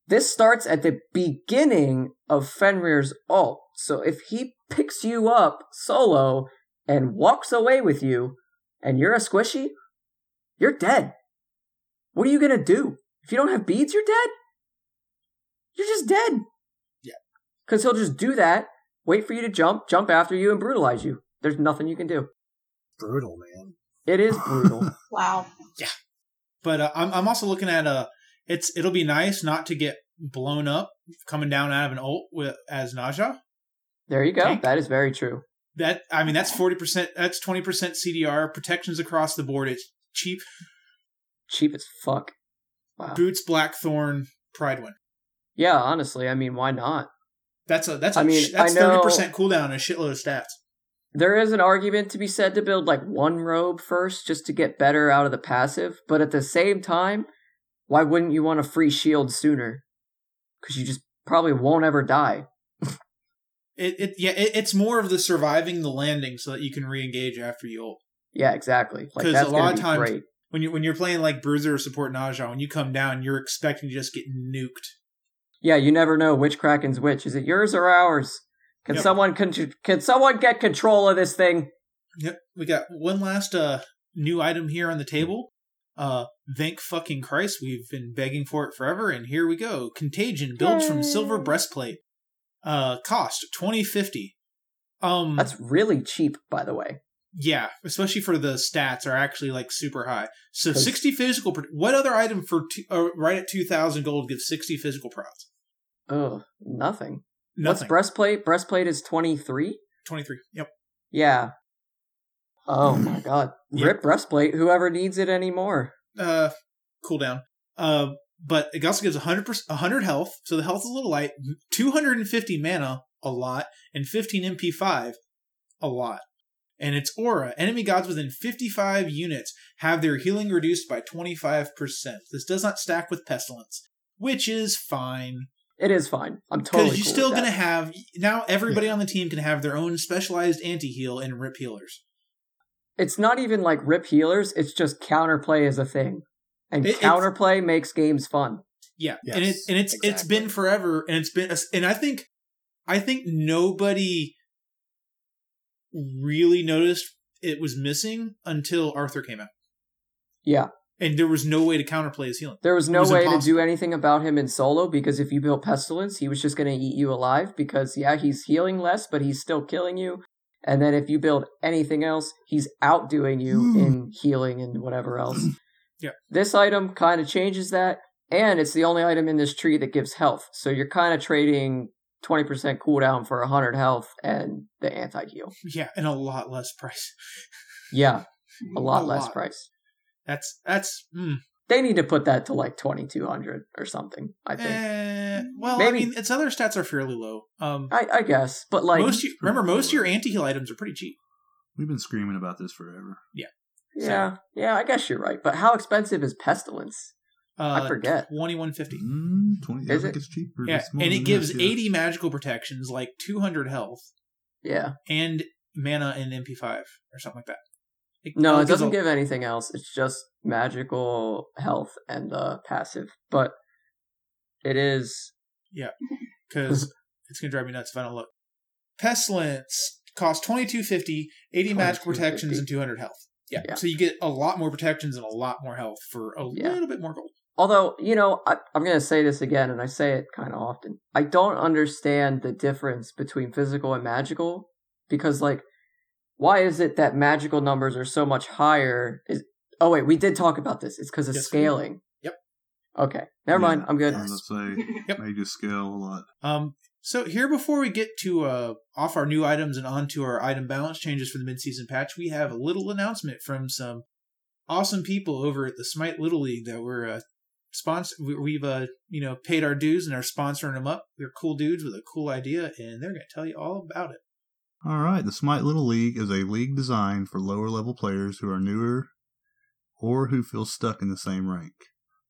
This starts at the beginning of Fenrir's ult. So if he picks you up solo and walks away with you, and you're a squishy, you're dead. What are you gonna do? If you don't have beads, you're dead. You're just dead. Yeah. Because he'll just do that, wait for you to jump, jump after you, and brutalize you. There's nothing you can do. Brutal, man. It is brutal. Wow. Yeah. But uh, I'm I'm also looking at a. it's it'll be nice not to get blown up coming down out of an ult with as Ne Zha. there you go. Tank. That is very true. That I mean that's forty percent. That's twenty percent CDR protections across the board. It's cheap. Cheap as fuck. Wow. Boots, Blackthorn, Pridwen. Yeah, honestly, I mean, why not? That's a that's a I mean, that's thirty percent cooldown and a shitload of stats. There is an argument to be said to build like one robe first just to get better out of the passive, but at the same time, why wouldn't you want a free shield sooner? Because you just probably won't ever die. It, it yeah it, it's more of the surviving the landing so that you can re-engage after you ult. Yeah, exactly. Like 'Cause that's a lot of times- great. When you when you're playing like Bruiser or support Ne Zha, when you come down, you're expecting to just get nuked. Yeah, you never know which Kraken's which. Is it yours or ours? Can Yep. someone con- can someone get control of this thing? Yep. We got one last uh new item here on the table. Uh thank fucking Christ, we've been begging for it forever, and here we go. Contagion builds from silver breastplate. Uh cost twenty fifty. Um That's really cheap, by the way. Yeah, especially for the stats are actually like super high. So sixty physical what other item for two, uh, right at two thousand gold gives sixty physical props? Oh, nothing. Nothing. What's breastplate? Breastplate is twenty three. twenty three. Yep. Yeah. Oh my god. Rip breastplate. Whoever needs it anymore. uh cooldown. Uh but it also gives 100 100 health, so the health is a little light. 250 mana, a lot, and 15 MP5, a lot. And its aura. Enemy gods within 55 units have their healing reduced by 25%. This does not stack with pestilence, which is fine. It is fine. I'm totally. Because you're cool still with gonna that. have now everybody on the team can have their own specialized anti-heal and rip healers. It's not even like rip healers. It's just counterplay is a thing, and It- counterplay makes games fun. Yeah, Yes, and it and it's it's been forever, and it's been, and I think, I think nobody really noticed it was missing until Arthur came out, Yeah, and there was no way to counterplay his healing. there was no was way to do anything about him in solo because if you built pestilence, he was just going to eat you alive. Because yeah, he's healing less, but he's still killing you. And then if you build anything else, he's outdoing you Hmm. in healing and whatever else. Yeah. This item kind of changes that, and it's the only item in this tree that gives health. So you're kind of trading 20% cooldown for 100 health and the anti heal. Yeah, and a lot less price. Yeah, a lot A less lot. price. That's that's mm, They need to put that to like 2200 or something, I think. eh, well, Maybe- I mean, its other stats are fairly low. Um, I, I guess, but like, most you, remember most of your anti-heal items are pretty cheap. We've been screaming about this forever. Yeah. Yeah, yeah, I guess you're right. But how expensive is Pestilence? Uh, I forget. twenty one fifty. Mm, 20, I Is think it? it's cheaper. Yeah, and it gives this, yeah. eighty magical protections, like two hundred health. Yeah. and mana and MP5 or something like that. No, oh, it doesn't a- give anything else. It's just magical health and uh, passive. But it is Yeah, because it's gonna drive me nuts if I don't look. Pestilence costs twenty two fifty, 80 magical protections, and two hundred health. Yeah. Yeah. so you get a lot more protections and a lot more health for a Yeah. little bit more gold. Although, you know, I, I'm going to say this again, and I say it kind of often. I don't understand the difference between physical and magical because, like, why is it that magical numbers are so much higher? Is oh wait, we did talk about this. It's because of Yes, scaling. Yep. Okay, never Yeah. mind. I'm good. I was gonna say Yep. they just scale a lot. Um, so here before we get to uh off our new items and onto our item balance changes for the mid-season patch, we have a little announcement from some awesome people over at the Smite Little League that we're uh sponsor we- we've uh you know paid our dues and are sponsoring them up. They're cool dudes with a cool idea and they're going to tell you all about it. All right, the Smite Little League is a league designed for lower level players who are newer or who feel stuck in the same rank.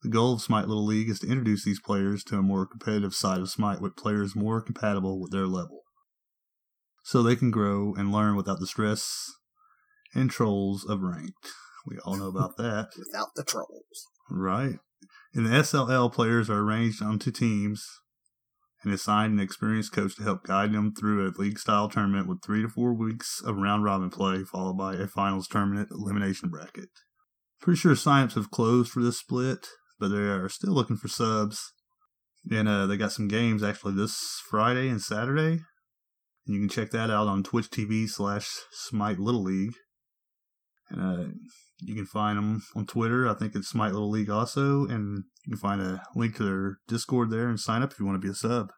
The goal of Smite Little League is to introduce these players to a more competitive side of Smite with players more compatible with their level. So they can grow and learn without the stress and trolls of ranked. We all know about that. Without the trolls. Right. In the SLL, players are arranged onto teams and assigned an experienced coach to help guide them through a league style tournament with three to four weeks of round robin play, followed by a finals tournament elimination bracket. Pretty sure signups have closed for this split, but they are still looking for subs. And uh, they got some games actually this Friday and Saturday. You can check that out on Twitch TV slash Smite Little League. And uh, you can find them on Twitter. I think it's Smite Little League also, and you can find a link to their Discord there and sign up if you want to be a sub.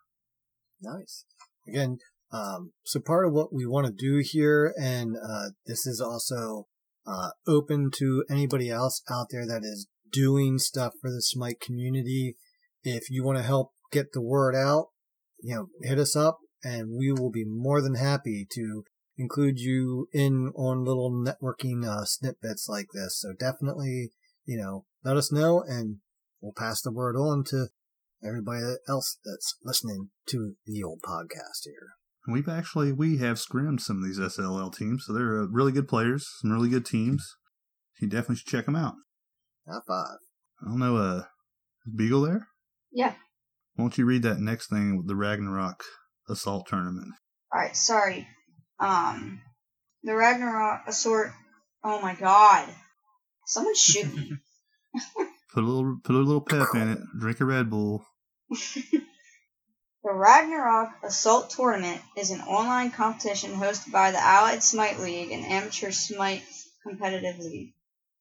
Nice. Again, um, so part of what we want to do here, and uh, this is also uh, open to anybody else out there that is doing stuff for the Smite community. If you want to help get the word out, you know, hit us up, and we will be more than happy to include you in on little networking uh, snippets like this. So definitely, you know, let us know, and we'll pass the word on to everybody else that's listening to the old podcast here. We've actually we have scrimmed some of these SLL teams, so they're uh, really good players, some really good teams. You definitely should check them out. High five. I don't know, uh, Beagle there? Yeah. Won't you read that next thing with the Ragnarok Assault Tournament? Alright, sorry. Um, the Ragnarok Assault. Oh my god. Someone shoot me. Put a little put a little pep in it. Drink a Red Bull. The Ragnarok Assault Tournament is an online competition hosted by the Allied Smite League and Amateur Smite Competitive League.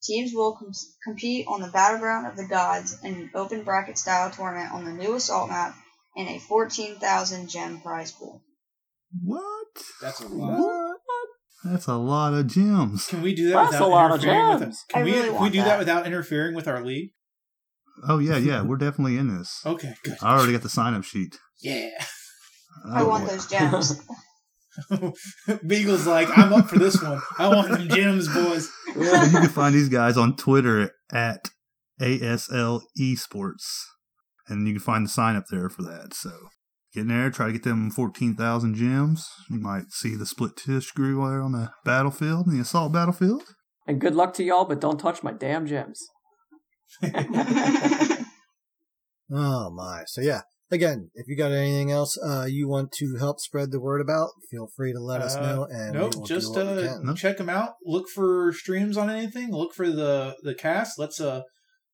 Teams will com- compete on the Battleground of the Gods in an open bracket style tournament on the new Assault map in a 14,000 gem prize pool. What? That's a lot. What? That's a lot of gems. Can we do that That's without a lot of interfering with gems. Can I we, really can we do that. that. without interfering with our league? Oh yeah, yeah, we're definitely in this. Okay, good. I already got the sign up sheet. Yeah. Oh, I Oh, want boy. those gems. Beagle's like, I'm up for this one. I want them gems, boys. So you can find these guys on Twitter at ASL Esports, and you can find the sign up there for that. So get in there, try to get them fourteen thousand gems. You might see the split tish screw there on the battlefield, the assault battlefield. And good luck to y'all, but don't touch my damn gems. Oh my. So yeah. Again, if you got anything else uh, you want to help spread the word about, feel free to let us Uh, know. And we nope, will just do what we uh, can. Nope. check them out. Look for streams on anything. Look for the the cast. Let's uh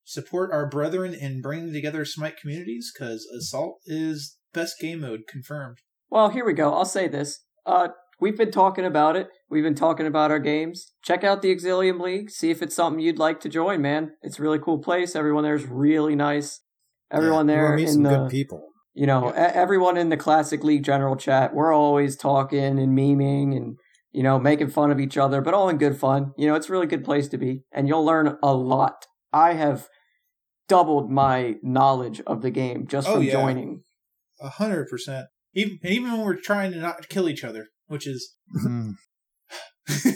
support our brethren in bringing together Smite communities because Assault is best game mode confirmed. Well, here we go. I'll say this. Uh, we've been talking about it. We've been talking about our games. Check out the Exilium League. See if it's something you'd like to join, man. It's a really cool place. Everyone there's really nice. Everyone Yeah, there in some the good people. you know, e- everyone in the classic league general chat, we're always talking and memeing and, you know, making fun of each other, but all in good fun. You know, it's a really good place to be and you'll learn a lot. I have doubled my knowledge of the game just Oh, from yeah. joining. A hundred percent. Even even when we're trying to not kill each other, which is Hmm. it's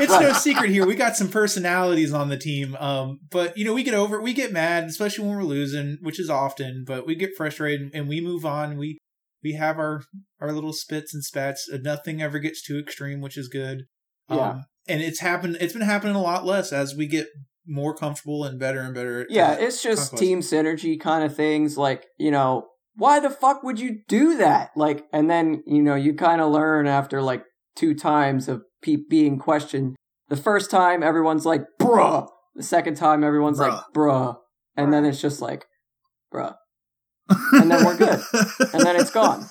it's no secret here. We got some personalities on the team, um, but you know we get over, we get mad, especially when we're losing, which is often. But we get frustrated and we move on. We we have our our little spits and spats. Uh, Nothing ever gets too extreme, which is good. Yeah. Um, and it's happened. It's been happening a lot less as we get more comfortable and better and better. Yeah, it's just Conquest. team synergy kind of things. Like, you know, why the fuck would you do that? Like, and then, you know, you kind of learn after like two times of pe- being questioned. The first time, everyone's like, bruh. The second time, everyone's like, bruh. And then it's just like, bruh. And then we're good. And then it's gone.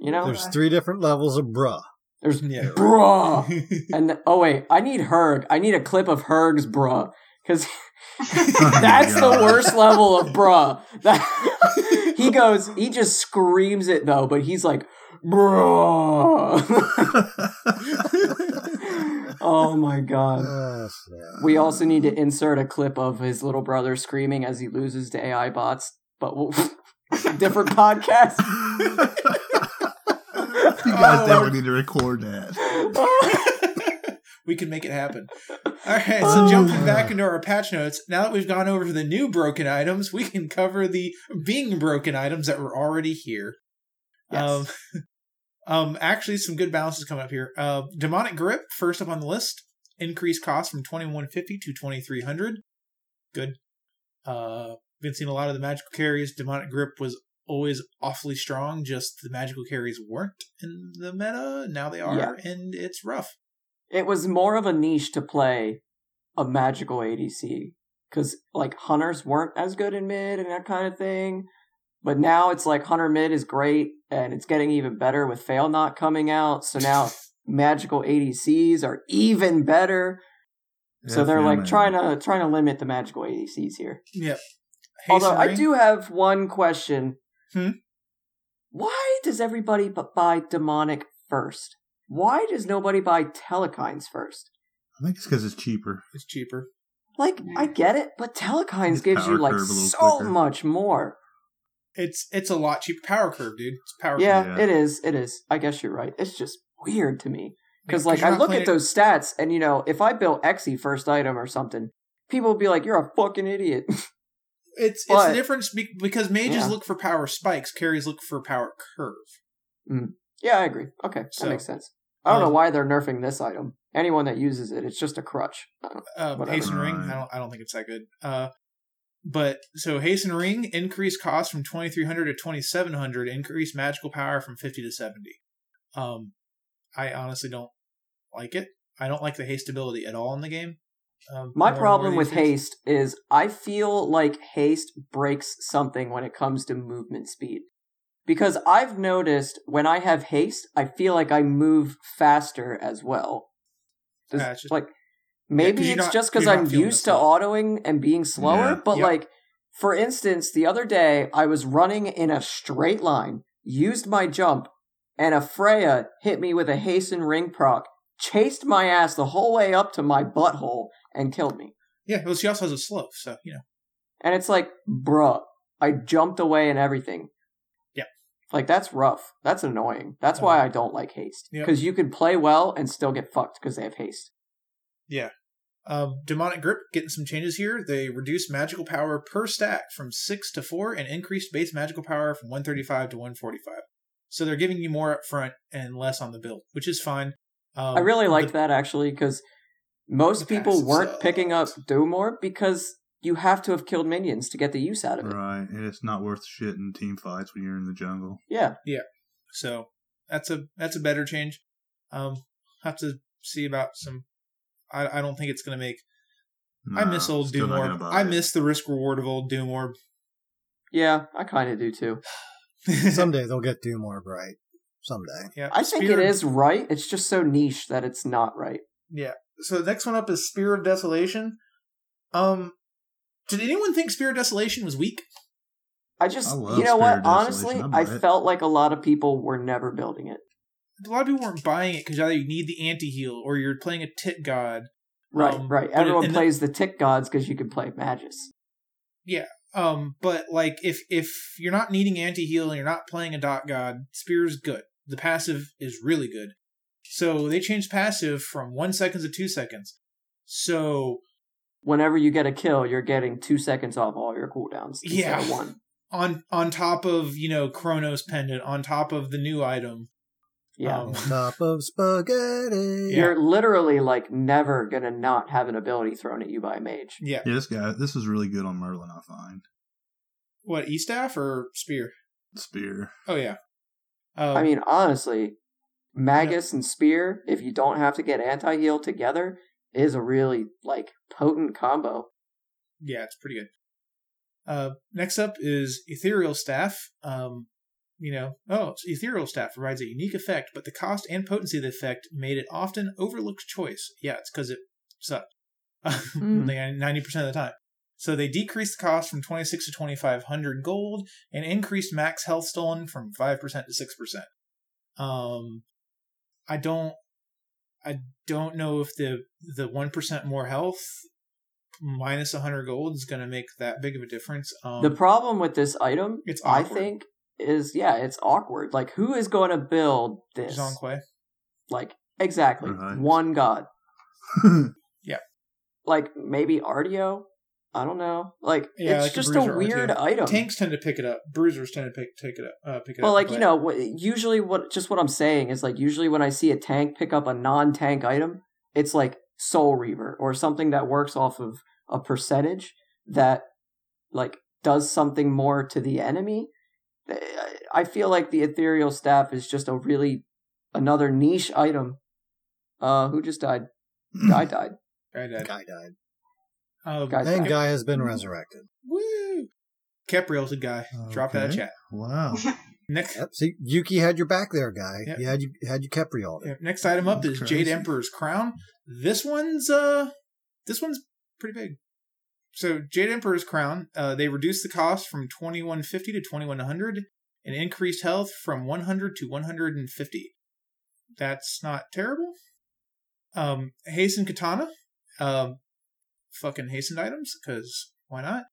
You know? There's three different levels of bruh. There's Yeah. bruh. And oh wait, I need Herg. I need a clip of Herg's bruh. Because oh that's the worst level of bruh. That, he goes, he just screams it though, but he's like, bruh. oh my god. Oh, Shit. We also need to insert a clip of his little brother screaming as he loses to AI bots, but we'll, different podcast. you guys oh, definitely need to record that. We can make it happen. All right, so jumping back into our patch notes, now that we've gone over the new broken items, we can cover the being broken items that were already here. Yes. Um, um, actually, some good balances coming up here. Uh, demonic grip first up on the list, increased cost from twenty one fifty to twenty three hundred. Good. Uh, been seeing a lot of the magical carries. Demonic grip was always awfully strong. Just the magical carries weren't in the meta. Now they are, Yeah. and it's rough. It was more of a niche to play a magical ADC because like hunters weren't as good in mid and that kind of thing. But now it's like hunter mid is great and it's getting even better with Failnot coming out. So now magical ADCs are even better. So they're like man. trying to trying to limit the magical ADCs here. Yep. Although I do have one question. Hmm? Why does everybody bu- buy demonic first? Why does nobody buy Telkhines first? I think it's because it's cheaper. It's cheaper. Like, I get it, but Telkhines It's gives you power like curve a little so quicker. much more. It's it's a lot cheaper. Power curve, dude. It's power Yeah, curve. Yeah. it is. It is. I guess you're right. It's just weird to me. Because, like, you're I not look playing at it- those stats, and, you know, if I built Xe first item or something, people would be like, you're a fucking idiot. It's it's But- the difference be- because mages Yeah. look for power spikes, carries look for power curve. Mm. yeah, I agree. Okay, So, that makes sense. I don't know um, why they're nerfing this item. Anyone that uses it, it's just a crutch. I don't- Uh, Whatever. hasten ring. I don't I don't think it's that good. Uh, but so hasten ring increased cost from twenty three hundred to twenty seven hundred. Increased magical power from fifty to seventy. Um, I honestly don't like it. I don't like the haste ability at all in the game. Um, My problem with these haste is I feel like haste breaks something when it comes to movement speed. Because I've noticed when I have haste, I feel like I move faster as well. Does- Yeah, like maybe you're it's not- just because I'm used to autoing and being slower, Yeah. but Yep. like for instance, the other day I was running in a straight line, used my jump, and a Freya hit me with a hasten ring proc, chased my ass the whole way up to my butthole, and killed me. Yeah, well, she also has a slow, so you know. And it's like, bruh, I jumped away and everything. Like, that's rough. That's annoying. That's why I don't like haste. Yep. Because you can play well and still get fucked because they have haste. Yeah. Um, demonic grip getting some changes here. They reduce magical power per stack from six to four, and increased base magical power from one thirty five to one forty five. So they're giving you more up front and less on the build, which is fine. Um, I really liked the- that actually because most people weren't picking up sucks. do more because you have to have killed minions to get the use out of it. Right, and it's not worth shit in team fights when you're in the jungle. Yeah. Yeah. So that's a that's a better change. Um, have to see about some. I I don't think it's gonna make. I miss old Doom not Doom Orb. gonna buy I miss the risk reward of old Doom Orb. Yeah, I kind of do too. Someday they'll get Doom more bright. Someday. yeah, I think Spear- it is right. It's just so niche that it's not right. Yeah. So the next one up is Spear of Desolation. Um, did anyone think Spear of Desolation was weak? I just, I you know Spirit what? Honestly, I I felt like a lot of people were never building it. A lot of people weren't buying it because either you need the anti heal or you're playing a tit god. Right, Um, right. but it- Everyone the- plays the tick gods because you can play Magus. Yeah, um, but like if if you're not needing anti heal and you're not playing a dot god, spear is good. The passive is really good. So they changed passive from one seconds to two seconds. So Whenever you get a kill, you're getting two seconds off all your cooldowns. Yeah. one. on on top of you know Chronos pendant, on top of the new item. Yeah. Um, On top of spaghetti. Yeah. You're literally like never gonna not have an ability thrown at you by a mage. yeah. Yeah, this guy, this is really good on Merlin. I find What E staff or spear? Spear. Oh yeah. Um, I mean, honestly, Magus and Spear, if you don't have to get anti heal together, is a really like potent combo. yeah, it's pretty good. Uh, next up is Ethereal Staff. Um, you know, oh, so Ethereal Staff provides a unique effect, but the cost and potency of the effect made it often overlooked choice. Yeah, it's because it sucked. Ninety percent of the time. So they decreased the cost from twenty six to twenty five hundred gold and increased max health stolen from five percent to six percent. Um, I don't, I don't know if the the one percent more health minus 100 gold is going to make that big of a difference. Um, the problem with this item, it's I think, is yeah, it's awkward. Like, who is going to build this? Zhong Kui. Like, exactly, Right. one god. Yeah. Like maybe Artio. I don't know. Like, Yeah, it's like just a, bruiser or weird two. item. Tanks tend to pick it up. Bruisers tend to pick take it up. Uh, pick it Well, up. like you know, what, usually what just what I'm saying is like usually when I see a tank pick up a non-tank item, it's like Soul Reaver or something that works off of a percentage that like does something more to the enemy. I- I feel like the ethereal staff is just a really another niche item. Uh, who just died? Guy died. Guy died. Guy died. Um, Guy And died. Guy has been resurrected. Woo! Kepriel's a guy. Drop that Okay. chat. Wow. Next, Yep. See, Yuki had your back there, Guy. Yep. He had you had you Kepriol. yeah, next item up is That's Jade. Emperor's crown. This one's uh, this one's pretty big. So Jade Emperor's crown, uh, they reduced the cost from twenty one fifty to twenty one hundred, and increased health from one hundred to one hundred and fifty. That's not terrible. Um, hasten katana, um, fucking hastened items because why not?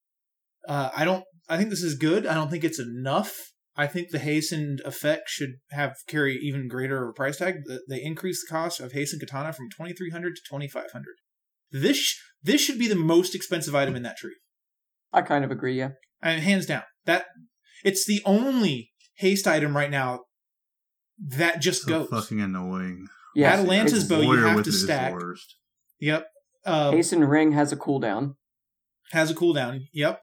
Uh, I don't. I think this is good. I don't think it's enough. I think the hastened effect should have carry even greater of a price tag. They increase the cost of hastened katana from twenty three hundred to twenty five hundred. This this should be the most expensive item in that tree. I kind of agree. Yeah. I mean, hands down. That it's the only haste item right now that just so goes. fucking annoying. Yeah. Atalanta's bow you have to it is the stack. worst. Yep. Uh, Hasten Ring has a cooldown. has a cooldown. Yep.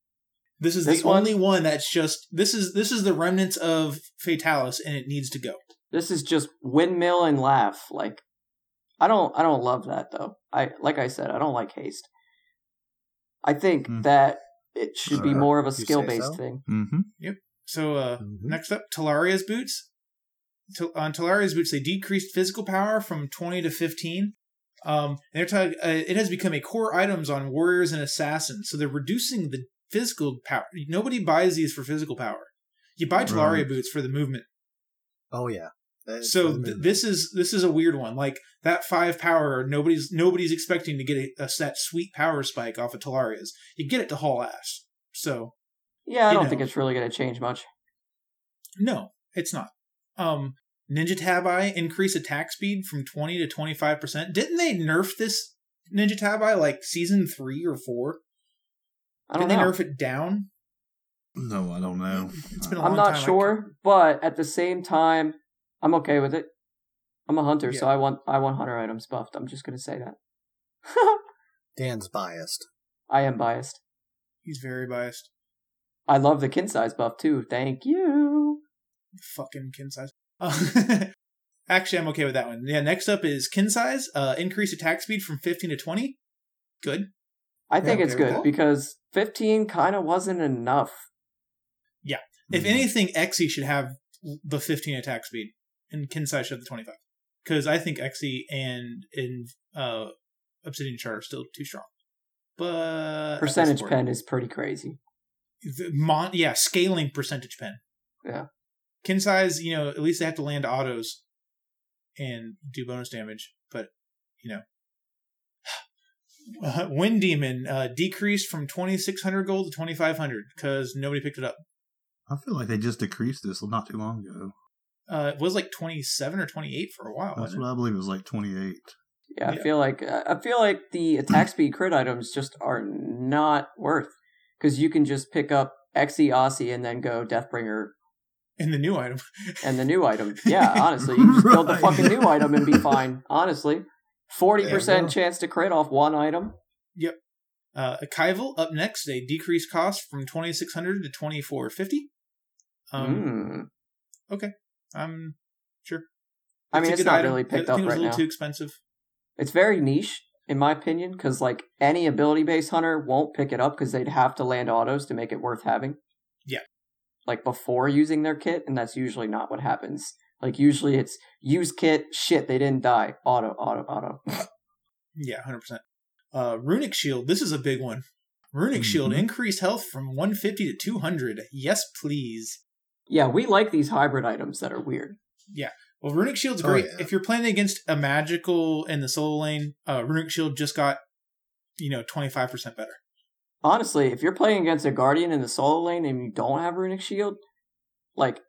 This is This the one- only one that's just this is this is the remnants of Fatalis and it needs to go. This is just windmill and laugh. Like, I don't, I don't love that though. I like I said, I don't like haste. I think Hmm. that it should be Uh, more of a skill based so? thing. Mm-hmm. Yep. So uh Mhm. next up, Talaria's boots. T- on Talaria's boots, they decreased physical power from 20 to 15. Um, and they're talking. Uh, it has become a core items on warriors and assassins, so they're reducing the physical power. Nobody buys these for physical power. You buy Talaria Right. boots for the movement. Oh yeah. That's so th- this is this is a weird one. Like that five power, nobody's nobody's expecting to get a, a that sweet power spike off of Talaria's. You get it to haul ass. So Yeah, I don't know. think it's really going to change much. no, it's not. Um, Ninja Tabi increase attack speed from twenty to twenty five percent. Didn't they nerf this Ninja Tabi like season three or four? I don't Didn't they know. nerf it down? No, I don't know. It's been a I'm long not time. I sure, but at the same time, I'm okay with it. I'm a hunter, so I want I want hunter items buffed. I'm just going to say that. Dan's biased. I am biased. He's very biased. I love the Qin's Sais buff too. Thank you. Fucking Qin's Sais. Uh, actually, I'm okay with that one. Yeah. Next up is Qin's Sais. Uh, increase attack speed from fifteen to twenty. Good. I think Yeah, it's good because 15 kind of wasn't enough. Yeah. If Mhm. anything, Xe should have the 15 attack speed, and Qin's Sais should have the 25. Because I think Xe and in uh, Obsidian Shard are still too strong. But Percentage pen is pretty crazy. the mon- yeah, scaling percentage pen. Yeah. Kinsai's, you know, at least they have to land autos and do bonus damage. But you know, uh, Wind Demon uh, decreased from 2600 gold to 2500 because nobody picked it up. I feel like they just decreased this not too long ago. Uh, it was like 27 or 28 for a while. That's what it? I believe it was like 28. Yeah, I Yeah. feel like I feel like the attack speed crit items just are not worth because you can just pick up Xe Aussie and then go Deathbringer In the new item. and the new item. Yeah, honestly, you just build the fucking new item and be fine. Honestly, forty percent chance to crit off one item. Yep. Uh, Ichaival up next, a decreased cost from 2600 to 2450. Um, Mm. I'm sure. I mean, it's not item. really I picked think up it was right a little now. too expensive. It's very niche, in my opinion, because like any ability based hunter won't pick it up because they'd have to land autos to make it worth having. Yeah. Like before using their kit, and that's usually not what happens. Like usually it's use kit, shit, they didn't die, auto, auto, auto. Yeah, hundred percent. Uh, runic shield. This is a big one. Runic shield Mhm. increased health from 150 to 200. Yes, please. yeah, we like these hybrid items that are weird. Yeah. Well, runic shield's Oh, great yeah. if you're playing against a magical in the solo lane. Uh, runic shield just got you know 25 percent better. Honestly, if you're playing against a guardian in the solo lane and you don't have runic shield, like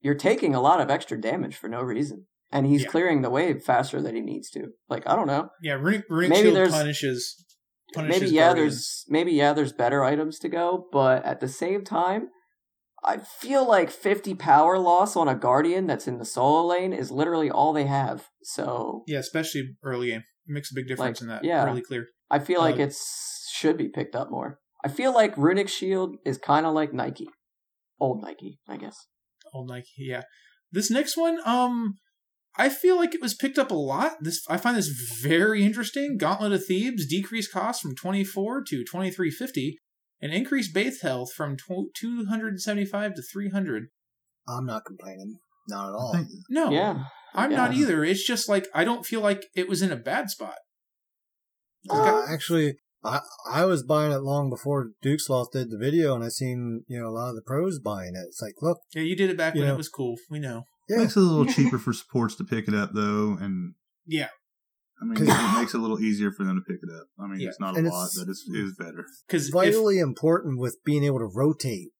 you're taking a lot of extra damage for no reason. And he's Yeah. clearing the wave faster than he needs to. Like, I don't know. Yeah, runic, runic Maybe shield there's- punishes. punishes maybe yeah there's maybe yeah there's better items to go but at the same time i feel like 50 power loss on a guardian that's in the solo lane is literally all they have so yeah, especially early game. It makes a big difference Like, in that. yeah. really clear. i feel like Uh, it's should be picked up more i feel like runic shield is kind of like nike old nike i guess Old Nike, yeah. This next one, um, I feel like it was picked up a lot. This I find this very interesting. Gauntlet of Thebes decreased cost from twenty four to twenty three fifty, and increased base health from two hundred seventy five to three hundred. I'm not complaining. Not at all. No, yeah I'm not either. It's just like I don't feel like it was in a bad spot. Uh, actually, I I was buying it long before Duke's Lost did the video, and I seen you know a lot of the pros buying it. It's like, look, Yeah, you did it back when know. it was cool. We know. yeah, makes it a little cheaper for supports to pick it up though, and Yeah, I mean 'Cause- it makes it a little easier for them to pick it up. I mean, Yeah. it's not a And lot, but it's, it is better. because vitally important with being able to rotate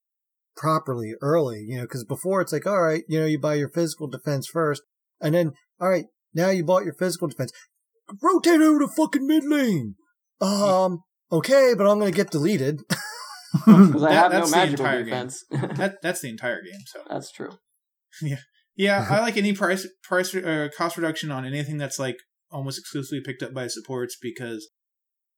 properly early. You know, because before it's like, all right, you know, you buy your physical defense first, and then all right, now you bought your physical defense, rotate over to fucking mid lane. Um, okay, but I'm gonna get deleted. because i That- have no that's the magical entire game. defense that that's the entire game. So that's true Yeah, yeah. I like any price price uh, cost reduction on anything that's like almost exclusively picked up by supports because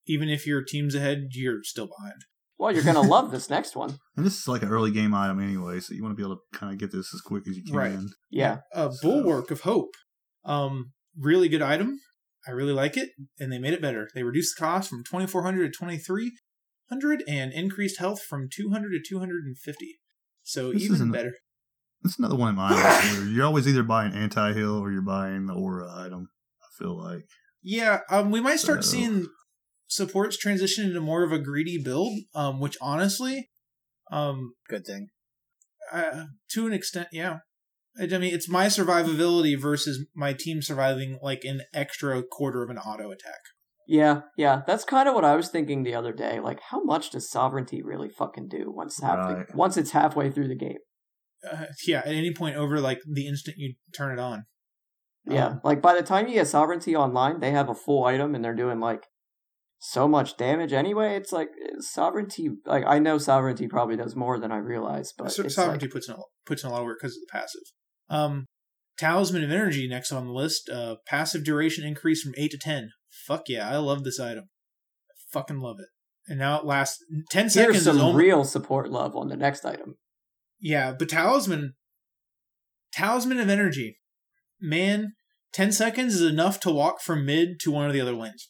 even if your team's ahead, you're still behind. well you're gonna love this next one And this is like an early game item anyway, so you want to be able to kind of get this as quick as you can. Right. yeah A So- bulwark of hope, um, really good item. I really like it, and they made it better. They reduced the cost from twenty four hundred to twenty three hundred, and increased health from two hundred to two hundred and fifty. So This even isn't- better. That's another one in my. You're always either buying anti-heal or you're buying the aura item. I feel like. Yeah, um, we might start So- seeing supports transition into more of a greedy build, um, which honestly, um, Good thing. uh, to an extent, yeah. I I mean, it's my survivability versus my team surviving like an extra quarter of an auto attack. Yeah, yeah, that's kind of what I was thinking the other day. Like, how much does sovereignty really fucking do once half Right. the, once it's halfway through the game? Uh, yeah, at any point over like the instant you turn it on. Yeah, Um, like by the time you get sovereignty online, they have a full item and they're doing like so much damage anyway. It's like eh, sovereignty. Like I know sovereignty probably does more than I realize, but So- it's sovereignty like, puts in a, puts in a lot of work because of the passive. Um, Talisman of Energy next on the list. Uh, passive duration increase from eight to ten. Fuck yeah, I love this item. I fucking love it. And now it lasts ten here's seconds. some is real support love on the next item. Yeah, but Talisman, Talisman of Energy, man, ten seconds is enough to walk from mid to one of the other lanes.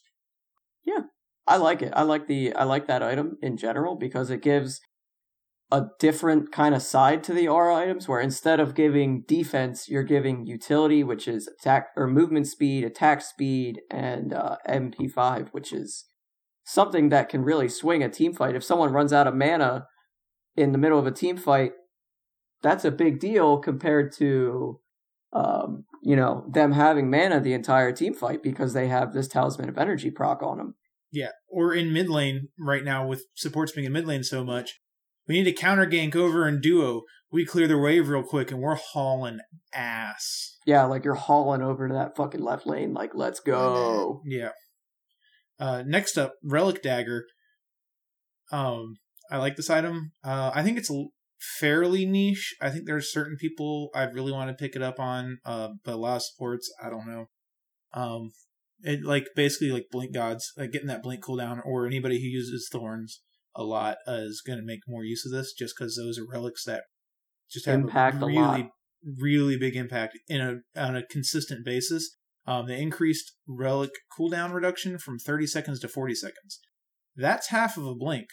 Yeah, I like it. I like the I like that item in general because it gives a different kind of side to the aura items where instead of giving defense, you're giving utility, which is attack or movement speed, attack speed, and uh, MP5, which is something that can really swing a team fight. If someone runs out of mana in the middle of a team fight, that's a big deal compared to um, you know, them having mana the entire team fight because they have this talisman of energy proc on them. Yeah, or in mid lane right now with supports being in mid lane so much, we need to counter gank over in duo. We clear the wave real quick, and we're hauling ass. Yeah, like you're hauling over to that fucking left lane. Like, let's go. Yeah. Uh, next up, relic dagger. Um, I like this item. Uh, I think it's fairly niche. I think there's certain people I really want to pick it up on. Uh, but a lot of sports, I don't know. Um, it like basically like blink gods, like getting that blink cooldown, or anybody who uses thorns a lot uh, is going to make more use of this, just because those are relics that just have Impact a a really, lot. really big impact in a on a consistent basis. Um, they increased relic cooldown reduction from 30 seconds to 40 seconds. That's half of a blink.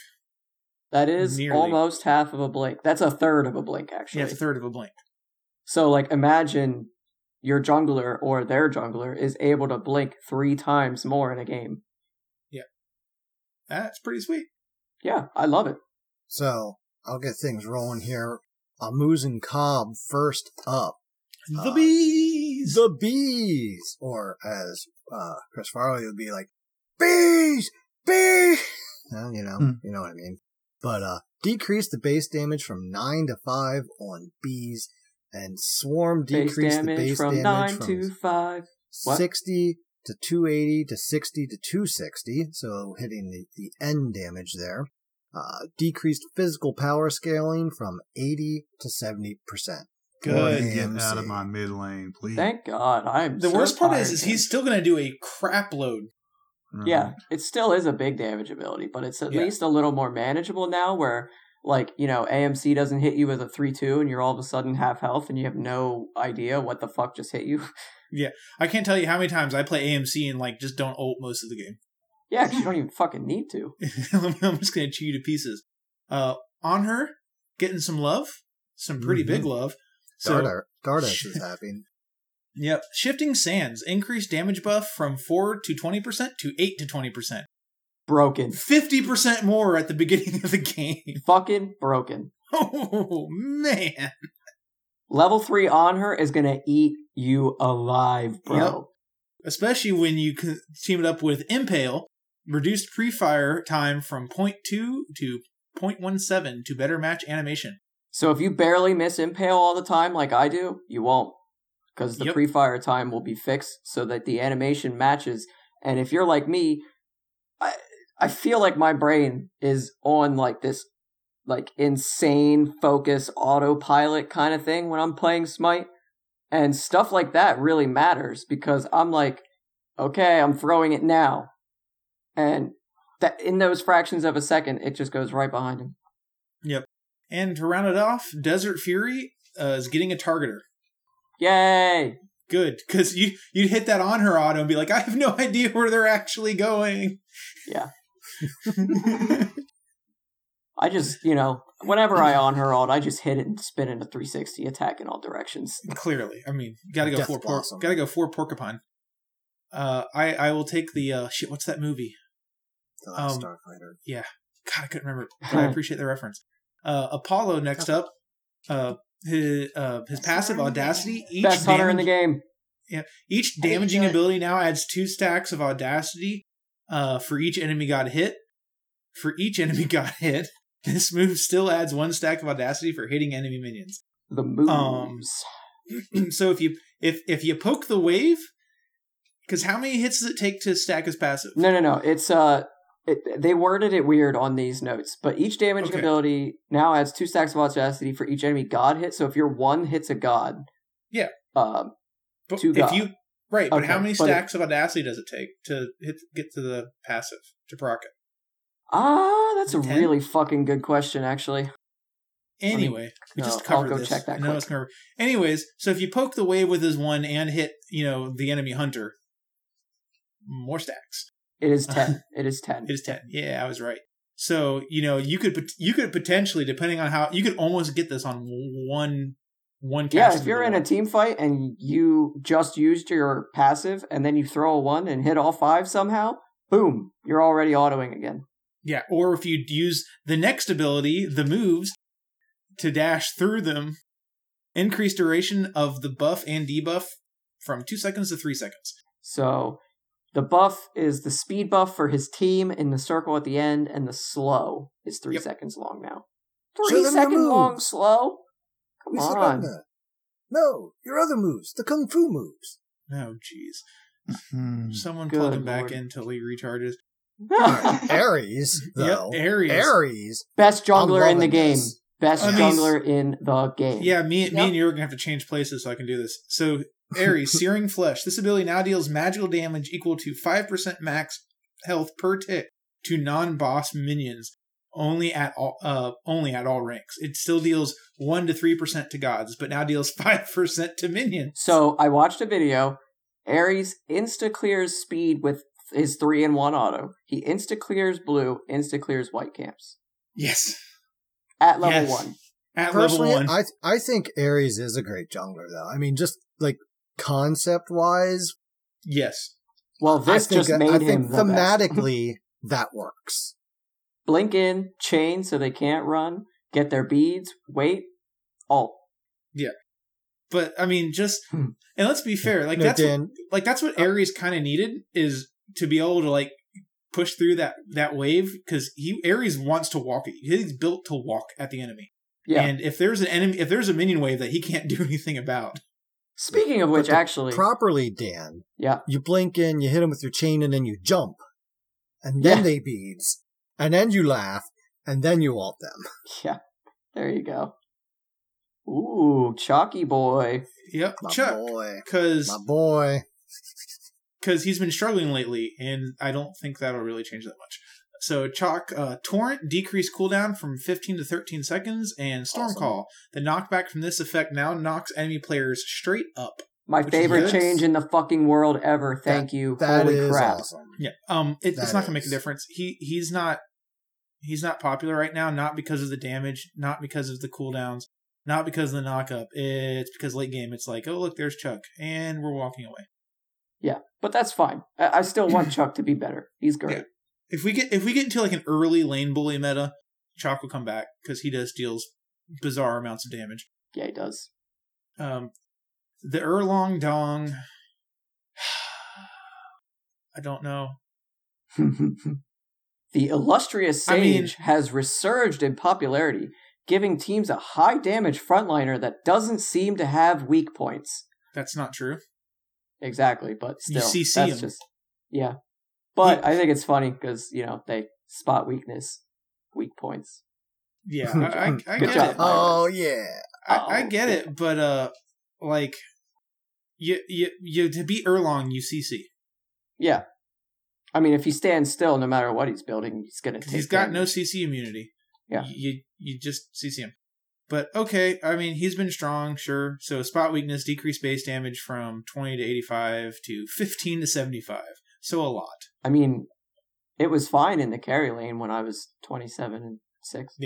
That is Nearly. almost half of a blink. That's a third of a blink, actually. Yeah, it's a third of a blink. So, like, imagine your jungler or their jungler is able to blink three times more in a game. Yeah. That's pretty sweet. Yeah, I love it. So I'll get things rolling here. Amuzin Cobb first up. The Uh, bees. The bees, or as uh, Chris Farley would be like, bees, bees. Well, you know, Hmm. you know what I mean. But uh, decrease the base damage from nine to five on bees, and swarm Base decrease the damage base from damage 9 from to 5. What? 60 to 280 to 60 to 260, so hitting the, the end damage there. Uh, decreased physical power scaling from 80 to 70%. Good. Get out of my mid lane, please. Thank God. I'm The so worst part is, is he's still going to do a crap load. Right. Yeah, it still is a big damage ability, but it's at Yeah. least a little more manageable now where like, you know, AMC doesn't hit you with a 3-2 and you're all of a sudden half health and you have no idea what the fuck just hit you. I can't tell you how many times I play AMC and like just don't ult most of the game. yeah, 'cause you don't even fucking need to. I'm just going to chew you to pieces. Uh, Anhur, getting some love, some pretty Mhm. big love. So, Darda, Dardash is happy. yep. Shifting Sands increased damage buff from 4 to 20% to 8 to 20%. Broken. 50% more at the beginning of the game. Fucking broken. Oh, man. Level 3 Anhur is going to eat you alive, bro. Especially when you can team it up with Impale, reduced pre-fire time from 0.2 to 0.17 to better match animation. So if you barely miss Impale all the time like I do, you won't. Because the Yep. pre-fire time will be fixed so that the animation matches. And if you're like me, I I feel like my brain is on like this like insane focus autopilot kind of thing when I'm playing Smite. And stuff like that really matters because I'm like, okay, I'm throwing it now. And that in those fractions of a second, it just goes right behind him. Yep. And to round it off, Desert Fury uh, is getting a targeter. Yay! Good, because you you'd hit that on her auto and be like, I have no idea where they're actually going. Yeah. I just, you know, whenever I Anhur ult, I just hit it and spin into 360 attack in all directions. Clearly, I mean, gotta go Death for por- Blossom. gotta go four porcupine. Uh, I I will take the uh shit. What's that movie? The last Um, Starfighter. Yeah, God, I couldn't remember. But I appreciate the reference. Uh, Apollo next up. Uh, his uh his passive audacity. Each Best hunter in the damage- game. Each damaging ability now adds two stacks of audacity uh, for each enemy got hit. For each enemy got hit, this move still adds one stack of audacity for hitting enemy minions. The moves. Um, so if you if if you poke the wave, because how many hits does it take to stack his passive? no, no, no. It's, uh, it, they worded it weird on these notes, but each damaging Okay. ability now adds two stacks of audacity for each enemy god hit. So if your one hits a god, Yeah. um, But to if God. you right, but how Okay, many it- stacks of audacity does it take to hit get to the passive to proc it? Ah, that's a Ten? really fucking good question, actually. Anyway, we no, just I'll covered go this. check that quick. gonna- Anyways, so if you poke the wave with his one and hit, you know, the enemy hunter, more stacks. It is 10. it is 10. It is ten. Yeah, I was right. So you know, you could you could potentially, depending on how you could almost get this on one one. Yeah, if you're in a team fight and you just used your passive and then you throw a one and hit all five somehow, boom, you're already autoing again. Yeah, or if you use the next ability, the moves, to dash through them, increase duration of the buff and debuff from two seconds to three seconds. So the buff is the speed buff for his team in the circle at the end, and the slow is three Yep. seconds long now. Show Three them your second long slow? Come Lisa on. Gardner. No, your other moves, the kung fu moves. Oh, jeez. Hmm. Someone Good plug him back in until he recharges. Ares, though. Yep, Ares. Ares. Best jungler in the loving game. this. Best I mean- jungler in the game. Yeah, me, me and you are gonna have to change places so I can do this. So, Ares, Searing Flesh. This ability now deals magical damage equal to 5% max health per tick to non boss minions. only at all uh only at all ranks. It still deals one to three percent to gods, but now deals five percent to minions. So I watched a video. Ares insta clears speed with his three in one auto. He insta clears blue, insta clears white camps yes, at level Yes. one. at Personally, level one. I I think Ares is a great jungler though. I mean, just like concept wise, yes, Well, this think, just made I him think the best. thematically that works. Blink in, chain so they can't run, get their beads, wait, alt. Yeah. But I mean, just Hmm. and let's be fair. Like No, that's what, Dan, like that's what Ares kind of needed is to be able to like push through that that wave because he Ares wants to walk. He's built to walk at the enemy. Yeah. And if there's an enemy, if there's a minion wave that he can't do anything about, Speaking of which, the actually, properly, Dan. Yeah. You blink in, you hit him with your chain, and then you jump, and then Yeah. they beads, and then you laugh, and then you alt them. yeah, there you go. Ooh, chalky boy. yep, My Chuck, boy, because my boy. Because he's been struggling lately, and I don't think that'll really change that much. So Chaac, uh, Torrent decreased cooldown from 15 to 13 seconds, and Storm Awesome. Call. The knockback from this effect now knocks enemy players straight up. My favorite change in the fucking world ever. Thank you. That Holy is crap. awesome. Yeah, um, it, it's That not gonna make a difference. He he's not he's not popular right now, not because of the damage, not because of the cooldowns, not because of the knockup. It's because late game, it's like, oh look, there's Chaac, and we're walking away. Yeah, but that's fine. I, I still want Chaac to be better. He's great. Yeah. If we get if we get into like an early lane bully meta, Chaac will come back because he does deals bizarre amounts of damage. Yeah, he does. Um, the Erlong Dong, I don't know. the illustrious I mean- Sage has resurged in popularity, giving teams a high damage frontliner that doesn't seem to have weak points. That's not true. Exactly, but You still, CC that's him. just yeah. But I think it's funny because you know they spot weakness, weak points. Yeah, I, I, I get job. it. Oh yeah. I, I Oh, get yeah. it, but uh, like, you you you to beat Erlang, you CC. Yeah, I mean if he stands still, no matter what he's building, he's gonna. because Take he's got no. CC immunity. Yeah. you you just CC him. But okay, I mean he's been strong, sure. So spot weakness, decreased base damage from twenty to eighty five to fifteen to seventy five. So a lot. I mean, it was fine in the carry lane when I was twenty seven and six.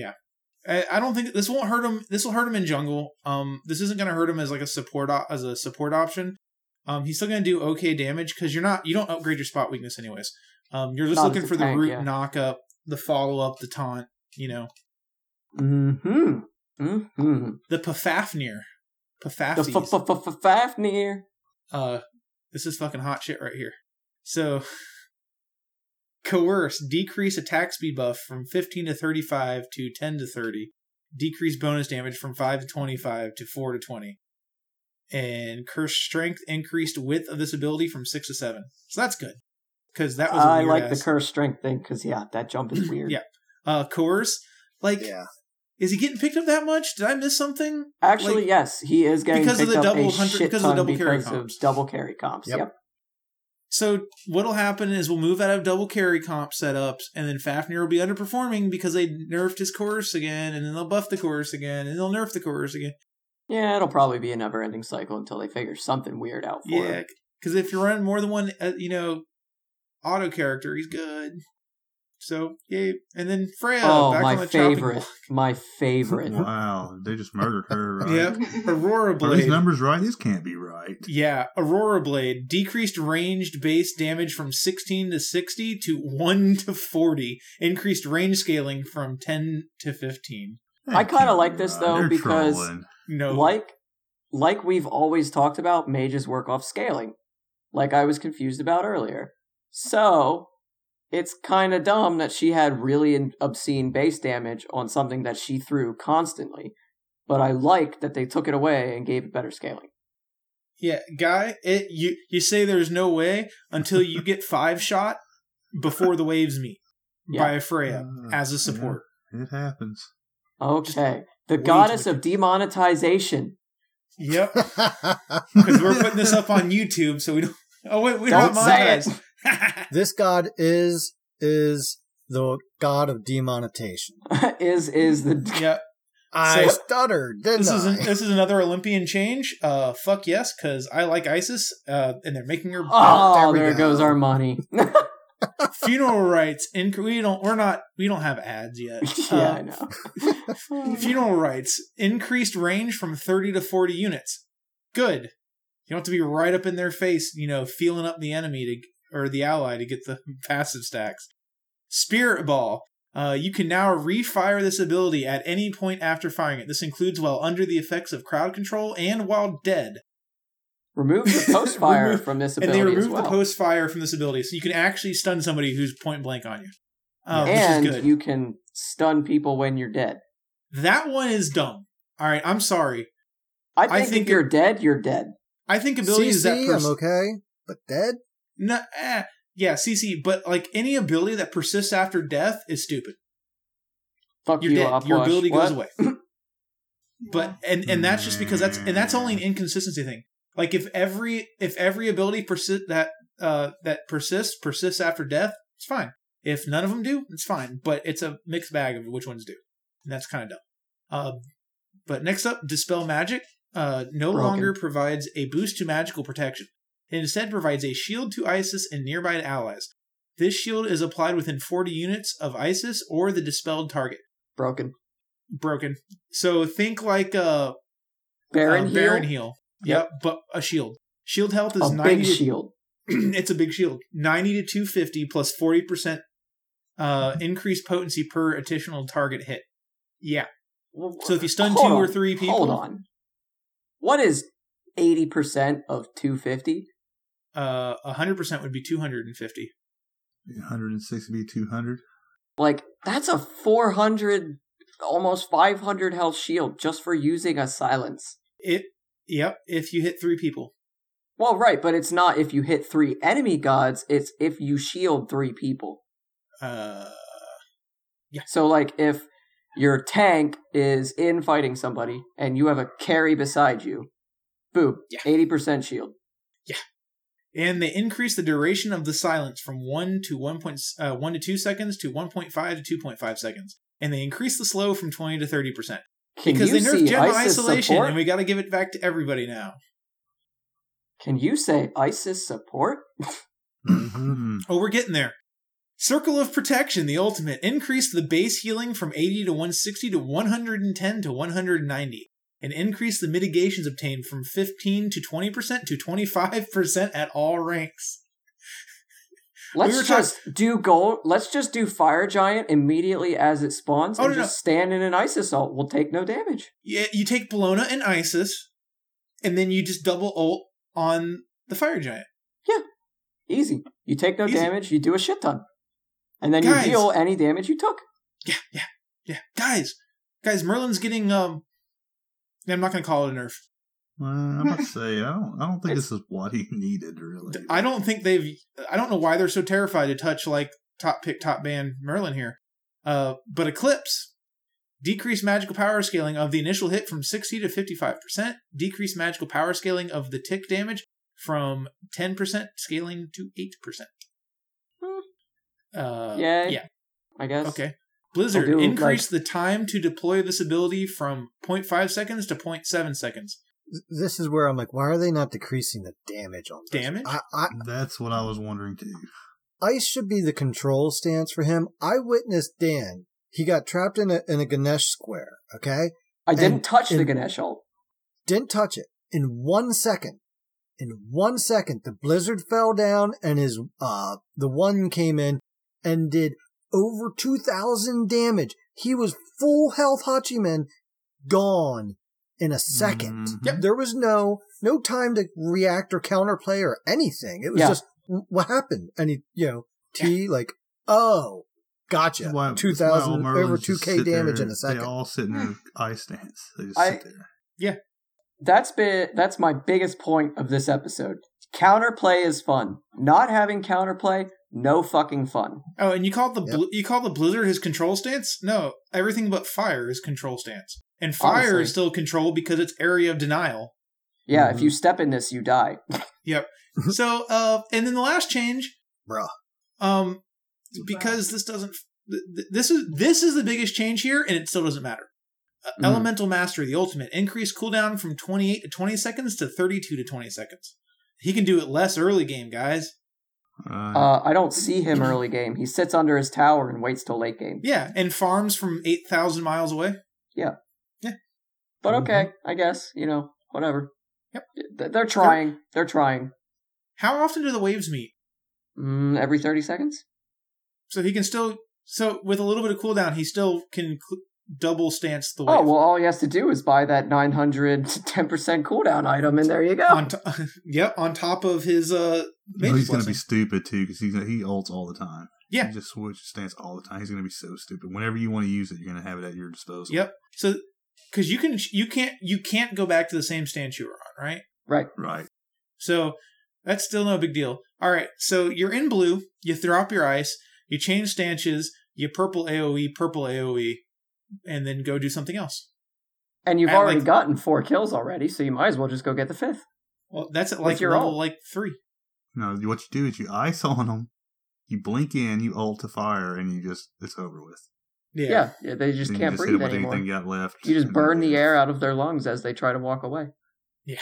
I, I don't think this won't hurt him. This will hurt him in jungle. Um, this isn't going to hurt him as like a support op- as a support option. Um, he's still going to do okay damage because you're not you don't upgrade your spot weakness anyways. Um, you're just Not looking for the root yeah. knock up, the follow up, the taunt. You know, Hmm. Hmm. the Pafafnir. The Pafafties. f- f- f- Fafnir. uh this is fucking hot shit right here. So coerce, decrease attack speed buff from 15 to 35 to 10 to 30. Decrease bonus damage from 5 to 25 to 4 to 20. And curse strength increased width of this ability from 6 to 7. So that's good. Because that was a I weird like ass- the curse strength thing because yeah, that jump is weird. Yeah. Uh coerce, like Yeah. Is he getting picked up that much? Did I miss something? Actually, Like- yes, he is getting Because of picked the up double hundred- because of the double carry comps. double carry comps. Yep. Yep. So what'll happen is we'll move out of double carry comp setups, and then Fafnir will be underperforming because they nerfed his course again, and then they'll buff the course again, and they'll nerf the course again. Yeah, it'll probably be a never-ending cycle until they figure something weird out for Yeah, him. because if you're running more than one, uh, you know, auto character, he's good. So yeah, and then Freya Oh, back my on the favorite, my favorite. Wow, they just murdered her. Right? Yep, Aurora Are these numbers right? These can't be right. Yeah, Aurora Blade decreased ranged base damage from 16 to 60 to 1 to 40. Increased range scaling from 10 to 15. That I kinda like this, uh, right. though, They're because- trolling. No, Like, like we've always talked about, mages work off scaling, like I was confused about earlier. So, it's kind of dumb that she had really obscene base damage on something that she threw constantly. But I like that they took it away and gave it better scaling. yeah, guy, it you you say there's no way until you get five shot before the waves meet by Freya Uh, as a support. It happens. Okay, the way goddess of demonetization. Yep, because we're putting this up on YouTube, so we don't. Oh wait, we don't, Don't say monetize. this god is is the god of demonetization. is is the Yeah, I So- stuttered, didn't this is I? an, this is another Olympian change. Uh, fuck yes, because I like Isis. Uh, and they're making her oh there there, go. goes our money. funeral rites. In we don't we're not we don't have ads yet. yeah, Uh, I know. Funeral rites increased range from 30 to 40 units. Good. You don't have to be right up in their face, you know, feeling up the enemy to or the ally to get the passive stacks. Spirit Ball. Uh, you can now refire this ability at any point after firing it. This includes while under the effects of crowd control and while dead. Remove the post fire Remove- from this ability. and ability they as remove well. the post fire from this ability, so you can actually stun somebody who's point blank on you. Um, and which is good. you can stun people when you're dead. that one is dumb. All right, I'm sorry. I think, I think if you're dead, you're dead. I think abilities that person. I'm okay, but dead. No, eh, yeah, CC, but like any ability that persists after death is stupid. Fuck You're you, dead. Upwash. Your ability What? goes away. But and and that's just because that's and that's only an inconsistency thing. Like if every if every ability persist that uh that persists persists after death, it's fine. If none of them do, it's fine. But it's a mixed bag of which ones do, and that's kind of dumb. Uh, but next up, dispel magic. Uh, no Broken. longer provides a boost to magical protection. It instead provides a shield to Isis and nearby allies. This shield is applied within 40 units of Isis or the dispelled target. Broken. Broken. So think like a Baron uh, heal. Baron heal. Yep, but a shield. Shield health is a 90 big to- shield. it's a big shield. 90 to 250 plus 40% uh, increased potency per additional target hit. Yeah. So if you stun Hold two or three people, Hold on. What is 80% of 250? Uh, 100% would be 250. 160 be 200. Like, that's a 400, almost 500 health shield just for using a silence. It, yep, if you hit three people. Well, right, but it's not if you hit three enemy gods, it's if you shield three people. Uh, yeah. So, like, if your tank is in fighting somebody and you have a carry beside you, boom, Yeah. 80% shield. And they increase the duration of the silence from 1 to 1. Point, uh, 1 to 2 seconds to 1.5 to 2.5 seconds. And they increase the slow from 20 to 30%. Because they nerfed see Gemma ISIS Isolation, support? and we got to give it back to everybody now. Can you say ISIS support? Mm-hmm. Oh, we're getting there. Circle of Protection, the ultimate, increased the base healing from 80 to 160 to 110 to 190, and increase the mitigations obtained from 15 to 20% to 25% at all ranks. Let's talk- just do gold. Let's just do fire giant immediately as it spawns, Oh, and no, just stand in an ice assault. We'll take no damage. Yeah, you take Bellona and Isis, and then you just double ult on the Fire Giant. Yeah, easy. You take no Easy. damage. You do a shit ton, and then Guys. you heal any damage you took. Yeah, yeah, yeah. Guys, guys, Merlin's getting um. I'm not gonna call it a nerf. Well, I must say, I don't, I don't think this is what he needed, really. I don't think they've. I don't know why they're so terrified to touch like top pick, top band Merlin here. Uh, but Eclipse decreased magical power scaling of the initial hit from 60 to 55 percent. Decreased magical power scaling of the tick damage from 10 percent scaling to 8 percent. Uh, Yay. yeah. I guess. Okay. Blizzard I'll do, increased the time to deploy this ability from 0.5 seconds to 0.7 seconds. This is where I'm like, why are they not decreasing the damage on this? Damage? I, I, That's what I was wondering too. ice should be the control stance for him. I witnessed Dan. He got trapped in a in a Ganesh square. Okay, I didn't And- touch the Ganesh ult. didn't touch it. In one second, in one second, the blizzard fell down and his uh the one came in and did over two thousand damage. He was full health Hachiman gone in a 2nd Mhm. Yep. There was no no time to react or counterplay or anything. It was Yeah. just what happened, and he you know T like oh gotcha Why- two that's why all thousand Merlins over two k damage there- in a second. They all sit in their ice stance. They just I- sit there. Yeah, That's been that's my biggest point of this episode. Counterplay is fun. Not having counterplay, no fucking fun. Oh, and you call the Yep. bl- you call the blizzard his control stance? No, everything but fire is control stance, and fire Honestly. is still control because it's area of denial. Yeah, Mhm. if you step in this, you die. Yep. so, uh, and then the last change, Bruh. um, because this doesn't th- th- this is this is the biggest change here, and it still doesn't matter. Uh, Mhm. Elemental Mastery, the ultimate, increased cooldown from 28 to 20 seconds to 32 to 20 seconds. He can do it less early game, guys. Right. Uh, I don't see him early game. He sits under his tower and waits till late game. Yeah, and farms from 8,000 miles away. Yeah, yeah. But okay, I guess you know whatever. Yep. They're trying. They're trying. How often do the waves meet? Mm, every thirty seconds. So he can still. So with a little bit of cooldown, he still can cl- double stance the wave. Oh well, all he has to do is buy that nine hundred to ten percent cooldown item, and there you go. On to- yep, on top of his uh. No, he's going to be stupid too because he's he ults all the time. Yeah. he just switches stance all the time. He's going to be so stupid. Whenever you want to use it, you're going to have it at your disposal. Yep. So because you can you can't you can't go back to the same stance you were on, right? Right. Right. So that's still no big deal. All right. So you're in blue. You throw up your ice. You change stances. You purple AOE, purple AOE, and then go do something else. And you've At, already like- gotten four kills already, so you might as well just go get the fifth. Well, that's at like your level ult. like three. No, what you do is you ice on them, you blink in, you ult to fire, and you just it's over with. Yeah. Yeah, yeah, they just Then can't you just hit breathe them with anymore. anything you got left. You just burn the air out of their lungs as they try to walk away. Yeah.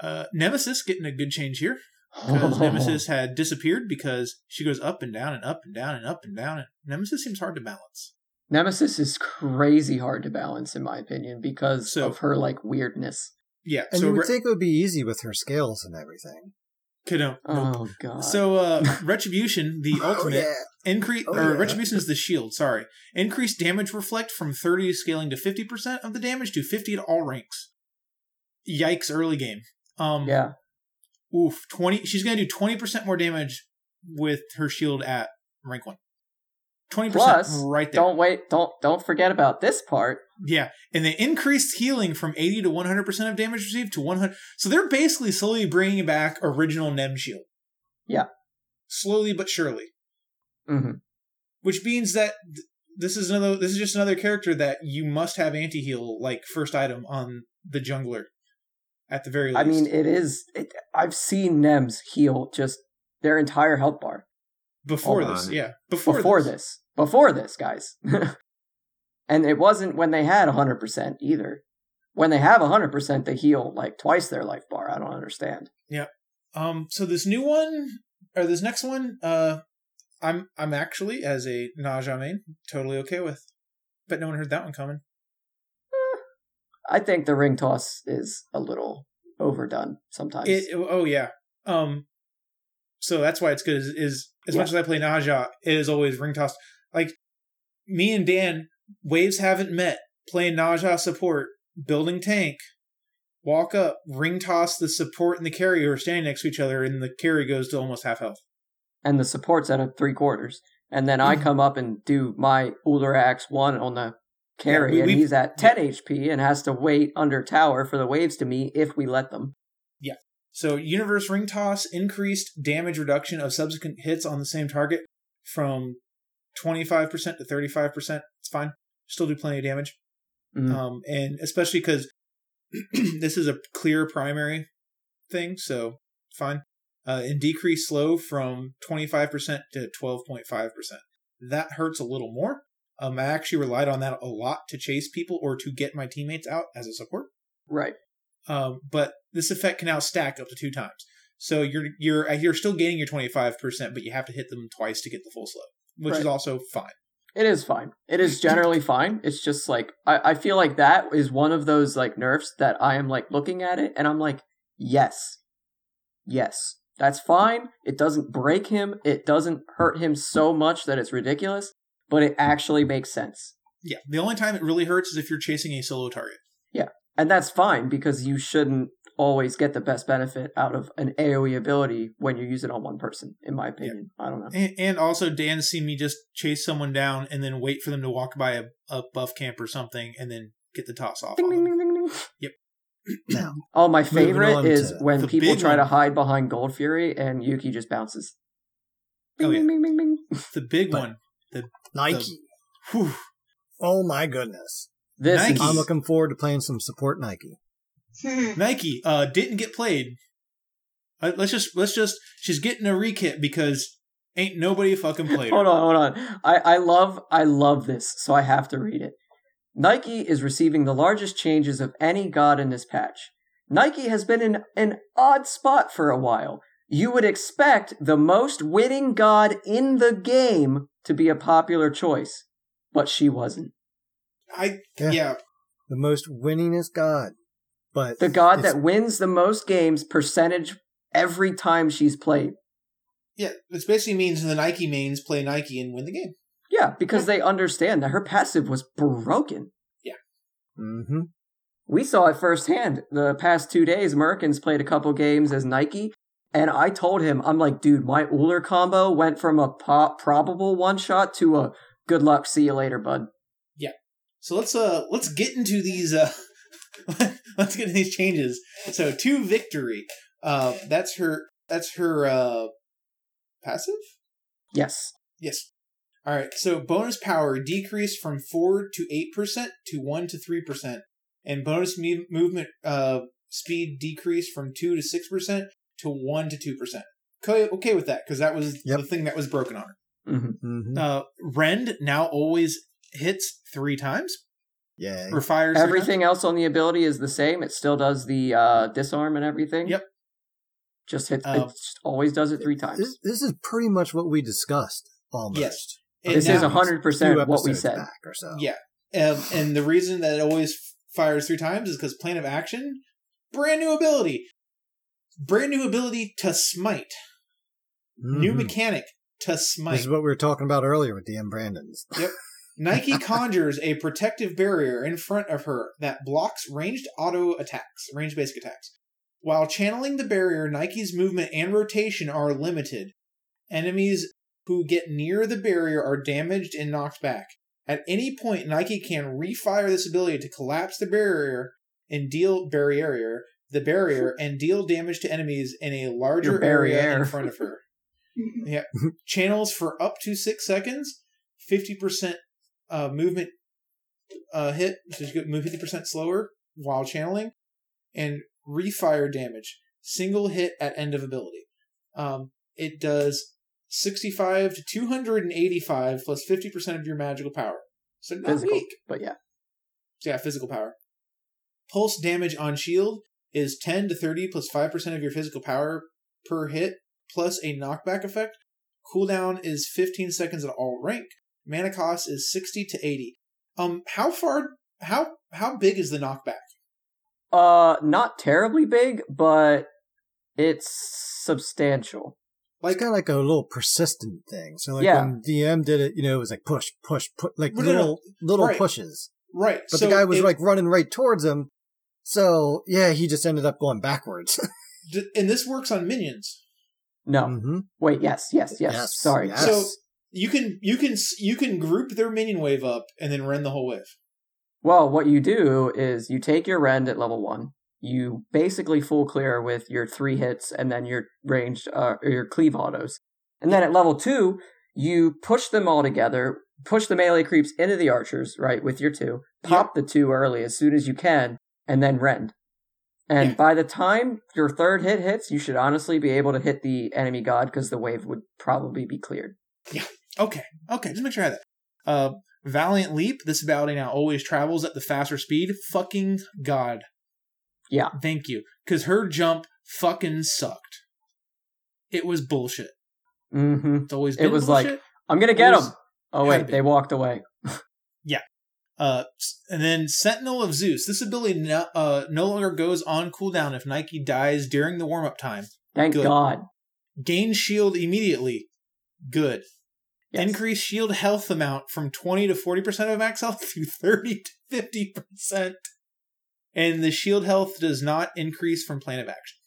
Uh, Nemesis getting a good change here because Nemesis had disappeared because she goes up and down and up and down and up and down. And Nemesis seems hard to balance. Nemesis is crazy hard to balance, in my opinion, because So- of her like weirdness. Yeah. And so you would Re- think it would be easy with her scales and everything. could no, nope. Oh god. So uh, Retribution, the ultimate, Oh, yeah. increase Oh, or yeah. Retribution is the shield. Sorry, increased damage reflect from thirty scaling to fifty percent of the damage to fifty at all ranks. Yikes! Early game. Um, yeah, Oof. Twenty. She's gonna do twenty percent more damage with her shield at rank one. Twenty percent Plus, right there. don't wait. Don't don't forget about this part. Yeah, and they increased healing from 80 to 100% of damage received to 100. So they're basically slowly bringing back original Nem shield. Yeah. Slowly but surely. hmm Which means that th- this is another this is just another character that you must have anti-heal like first item on the jungler at the very least. I mean, it is. It, I've seen Nems heal just their entire health bar before Oh, this, uh, yeah. Before, before this. this. Before this, guys. and it wasn't when they had 100% either. When they have 100%, they heal like twice their life bar. I don't understand. Yeah. Um so this new one or this next one uh I'm I'm actually as a Ne Zha main totally okay with. But no one heard that one coming. I think the ring toss is a little overdone sometimes. It, oh yeah. Um. So that's why it's good. Is, is as much as I play Ne Zha, it is always ring toss. Like me and Dan, waves haven't met. Playing Ne Zha support, building tank, walk up, ring toss the support and the carry who are standing next to each other, and the carry goes to almost half health. and the support's at a three quarters. And then Mm-hmm. I come up and do my Ultrax one on the carry, we- and he's at 10 HP and has to wait under tower for the waves to meet if we let them. So universe ring toss increased damage reduction of subsequent hits on the same target from twenty five percent to thirty five percent. It's fine. Still do plenty of damage. Mhm. um, and especially because this is a clear primary thing, so fine. Uh, and decrease slow from 25% to 12.5%. That hurts a little more. Um, I actually relied on that a lot to chase people or to get my teammates out as a support. Right. Um, but this effect can now stack up to two times. So you're you're you're still gaining your 25%, but you have to hit them twice to get the full slow, which is also fine. It is fine. It is generally fine. It's just like I, I feel like that is one of those like nerfs that I am like looking at it and I'm like, yes. Yes. That's fine. It doesn't break him. It doesn't hurt him so much that it's ridiculous, but it actually makes sense. Yeah, the only time it really hurts is if you're chasing a solo target. And that's fine because you shouldn't always get the best benefit out of an AoE ability when you use it on one person, in my opinion. I don't know. And, and also, Dan's seen me just chase someone down and then wait for them to walk by a, a buff camp or something and then get the toss off. Ding, on ding, ding, ding, ding. Now, Oh, my favorite is to when people big try to hide behind Gold Fury and Yuki just bounces. Oh, Bing, yeah. bing, bing, bing, bing. The big But- one. The, Nike. whew, Oh my goodness. This Nike. is I'm looking forward to playing some support Nike. Nike uh, didn't get played. Uh, let's just let's just she's getting a rekit because Ain't nobody fucking played. Hold on, hold on. I, I love I love this, so I have to read it. Nike is receiving the largest changes of any god in this patch. Nike has been in an odd spot for a while. You would expect the most winning god in the game to be a popular choice, but she wasn't. I Yeah. yeah. The most winningest god. But The god that wins the most games percentage every time she's played. Yeah, this basically means the Nike mains play Nike and win the game. Yeah, because they understand that her passive was broken. Yeah mhm. We saw it firsthand. The past two days, Merkins played a couple games as Nike, and I told him, I'm like, dude, my Ullr combo went from a po- probable one shot to a good luck, see you later, bud. So let's uh let's get into these uh let's get into these changes. So two victory. Uh that's her that's her uh passive? Yes. Yes. All right. So bonus power decreased from 4 to 8% to 1 to 3% and bonus me- movement uh speed decreased from 2 to 6% to 1 to 2%. Okay, okay with that cuz that was Yep. the thing that was broken on her. hmm Mhm. Uh Rend now always hits 3 times yeah. or fires. Everything else on the ability is the same. It still does the uh, disarm and everything. Yep. Just hits. Um, it just always does it three times. This, this is pretty much what we discussed almost. Yes. a This is hundred percent what we said. back or so. Yeah. Um, and the reason that it always fires three times is because plan of action, brand new ability. Brand new ability to smite. New Mhm. mechanic to smite. This is what we were talking about earlier with DM Brandon's. Nike conjures a protective barrier in front of her that blocks ranged auto attacks, ranged basic attacks. While channeling the barrier, Nike's movement and rotation are limited. Enemies who get near the barrier are damaged and knocked back. At any point, Nike can refire this ability to collapse the barrier and deal barrier the barrier and deal damage to enemies in a larger area in front of her. Yeah. Channels for up to six seconds, 50% uh, movement uh, hit, so you move 50% slower while channeling, and refire damage. Single hit at end of ability. Um, it does 65 to 285 plus 50% of your magical power. So not Physical, weak. but yeah. So yeah, physical power. Pulse damage on shield is 10 to 30 plus 5% of your physical power per hit, plus a knockback effect. Cooldown is 15 seconds at all rank. Mana cost is 60 to 80. Um, how far, how, how big is the knockback? Uh, not terribly big, but it's substantial. It's kind of like a little persistent thing. So like Yeah. when DM did it, you know, it was like push, push, push, like No, no, no. little little Right. pushes. Right. But so the guy was it- like running right towards him. So yeah, he just ended up going backwards. and this works on minions. No. Mm-hmm. Wait, yes, yes, yes. Yes, Sorry. yes. So you can, you can, you can group their minion wave up and then rend the whole wave. Well, what you do is you take your rend at level one. You basically full clear with your three hits and then your ranged uh, or your cleave autos. And then at level two, you push them all together, push the melee creeps into the archers, right, with your two, pop the two early as soon as you can, and then rend. And Yeah. by the time your third hit hits, you should honestly be able to hit the enemy god because the wave would probably be cleared. Okay, okay, just make sure I have that. Uh, Valiant Leap. This ability now always travels at the faster speed. Fucking god. Yeah. Thank you, because her jump fucking sucked. It was bullshit. Mm-hmm. It's always It was like- bullshit. I'm gonna get It was- them. Oh wait, to they walked away. Yeah. Uh, and then Sentinel of Zeus. This ability no, uh, no longer goes on cooldown if Nike dies during the warm up time. Thank Good. God. Gain shield immediately. Good. Yes. Increase shield health amount from 20 to 40% of max health to 30 to 50%. And the shield health does not increase from plan of action.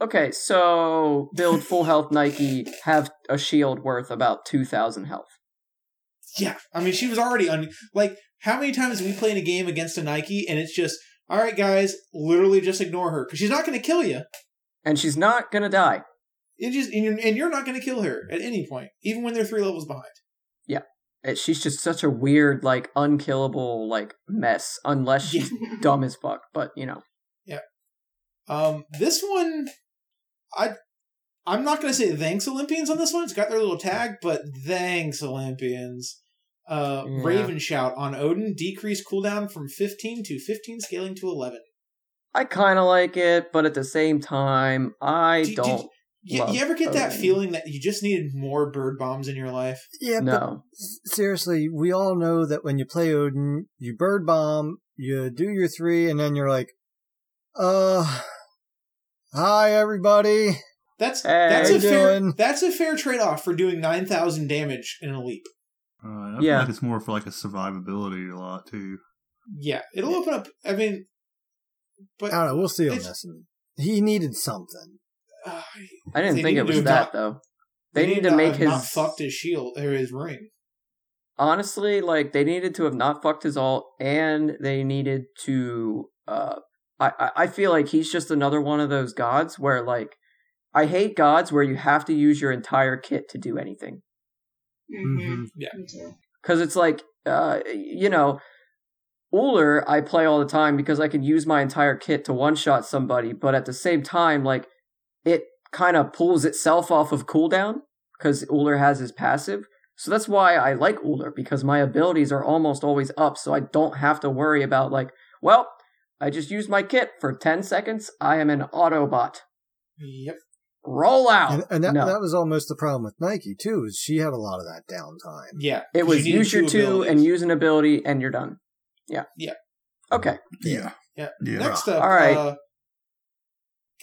Okay, so build full health Nike, have a shield worth about 2,000 health. Yeah. I mean, she was already on. Like, how many times have we played a game against a Nike and it's just, all right, guys, literally just ignore her because she's not going to kill you. And she's not gonna die. It just and you're, and you're not going to kill her at any point, even when they're three levels behind. It- She's just such a weird, like, unkillable, like, mess, unless she's dumb as fuck, but, you know. Yeah. Um, this one, I I'm not going to say thanks Olympians on this one. It's got their little tag, but thanks Olympians. Uh, Yeah. Raven shout on Odin decreased cooldown from 15 to 15, scaling to 11. I kind of like it, but at the same time, I Do- don't. You, you ever get that Odin. feeling that you just needed more bird bombs in your life? Yeah, but No. seriously, we all know that when you play Odin, you bird bomb, you do your three, and then you're like, uh, hi everybody. That's Hey. that's a you fair that's a fair trade off for doing 9,000 damage in a leap. Right. I Yeah. feel like it's more for like a survivability a lot too. Yeah, it'll open up. I mean, but I don't know. We'll see on this. He needed something. Uh, I didn't think it was that not- though. They, need, need to not make his not fucked his shield or his ring. honestly like they needed to have not fucked his alt, and they needed to. uh I I- I feel like he's just another one of those gods where like I hate gods where you have to use your entire kit to do anything. Mm-hmm. Yeah. Because it's like uh you know Ullr I play all the time because I can use my entire kit to one shot somebody, but at the same time, like it kind of pulls itself off of cooldown because Ullr has his passive. So that's why I like Ullr because my abilities are almost always up, so I don't have to worry about like, well, I just used my kit for ten seconds. I am an Autobot. Yep. Roll out. And, and that, no, that was almost the problem with Nike too. Is she had a lot of that downtime. Yeah. It was you use your two abilities. and use an ability, and you're done. Yeah. Yeah. Okay. Yeah. Yeah. Yeah. Next up, All right. uh,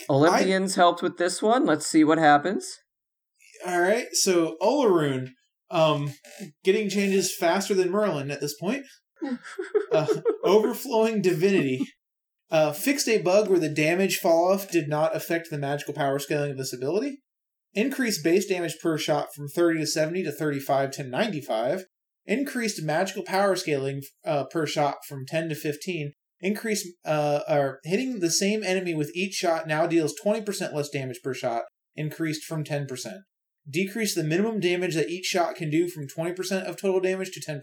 Olympians helped with this one. Let's see what happens. all right. So Olorun, um, getting changes faster than Merlin at this point. Uh, overflowing divinity. Uh, fixed a bug where the damage fall off did not affect the magical power scaling of this ability. Increased base damage per shot from 30 to 70 to 35 to 95. Increased magical power scaling uh, per shot from 10 to 15. Increased, uh, or hitting the same enemy with each shot now deals 20% less damage per shot, increased from 10%. Decrease the minimum damage that each shot can do from 20% of total damage to 10%.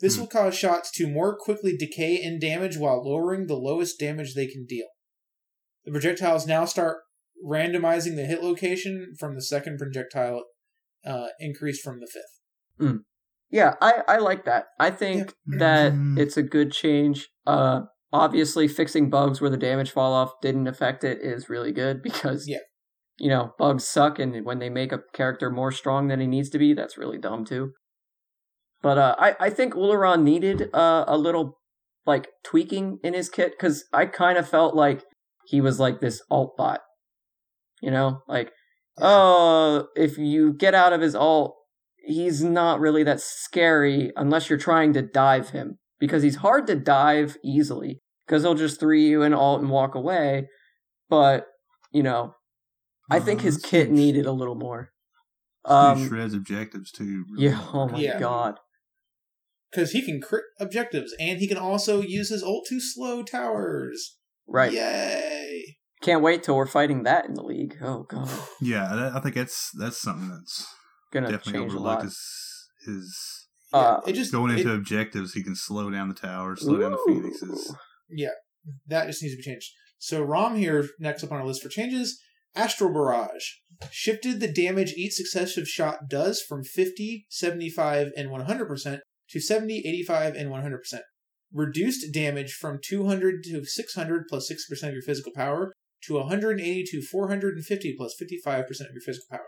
This Hmm. will cause shots to more quickly decay in damage while lowering the lowest damage they can deal. The projectiles now start randomizing the hit location from the second projectile uh, increased from the fifth. Yeah, I, I like that. I think that Mhm. it's a good change. Uh, obviously, fixing bugs where the damage fall off didn't affect it is really good because, Yeah. you know, bugs suck, and when they make a character more strong than he needs to be, that's really dumb too. But uh, I, I think Olorun needed uh, a little like tweaking in his kit because I kind of felt like he was like this alt bot. You know, like oh, if you get out of his alt, he's not really that scary unless you're trying to dive him because he's hard to dive easily because he'll just three you in alt and walk away. But you know, I think his kit dude- needed a little more. Um, shreds objectives too. really yeah. Oh my Yeah. god. Because he can crit objectives, and he can also use his ult to slow towers. Right. Yay! Can't wait till we're fighting that in the league. Oh god. Yeah, I think that's that's something that's Gonna definitely change a lot. Is his Uh, it just going it- into objectives, he can slow down the towers, slow down the phoenixes. Yeah, that just needs to be changed. So Rom here, next up on our list for changes, Astral Barrage. Shifted the damage each successive shot does from 50, 75, and 100% to 70, 85, and 100%. Reduced damage from 200 to 600 plus 6% of your physical power to 180 to 450 plus 55% of your physical power.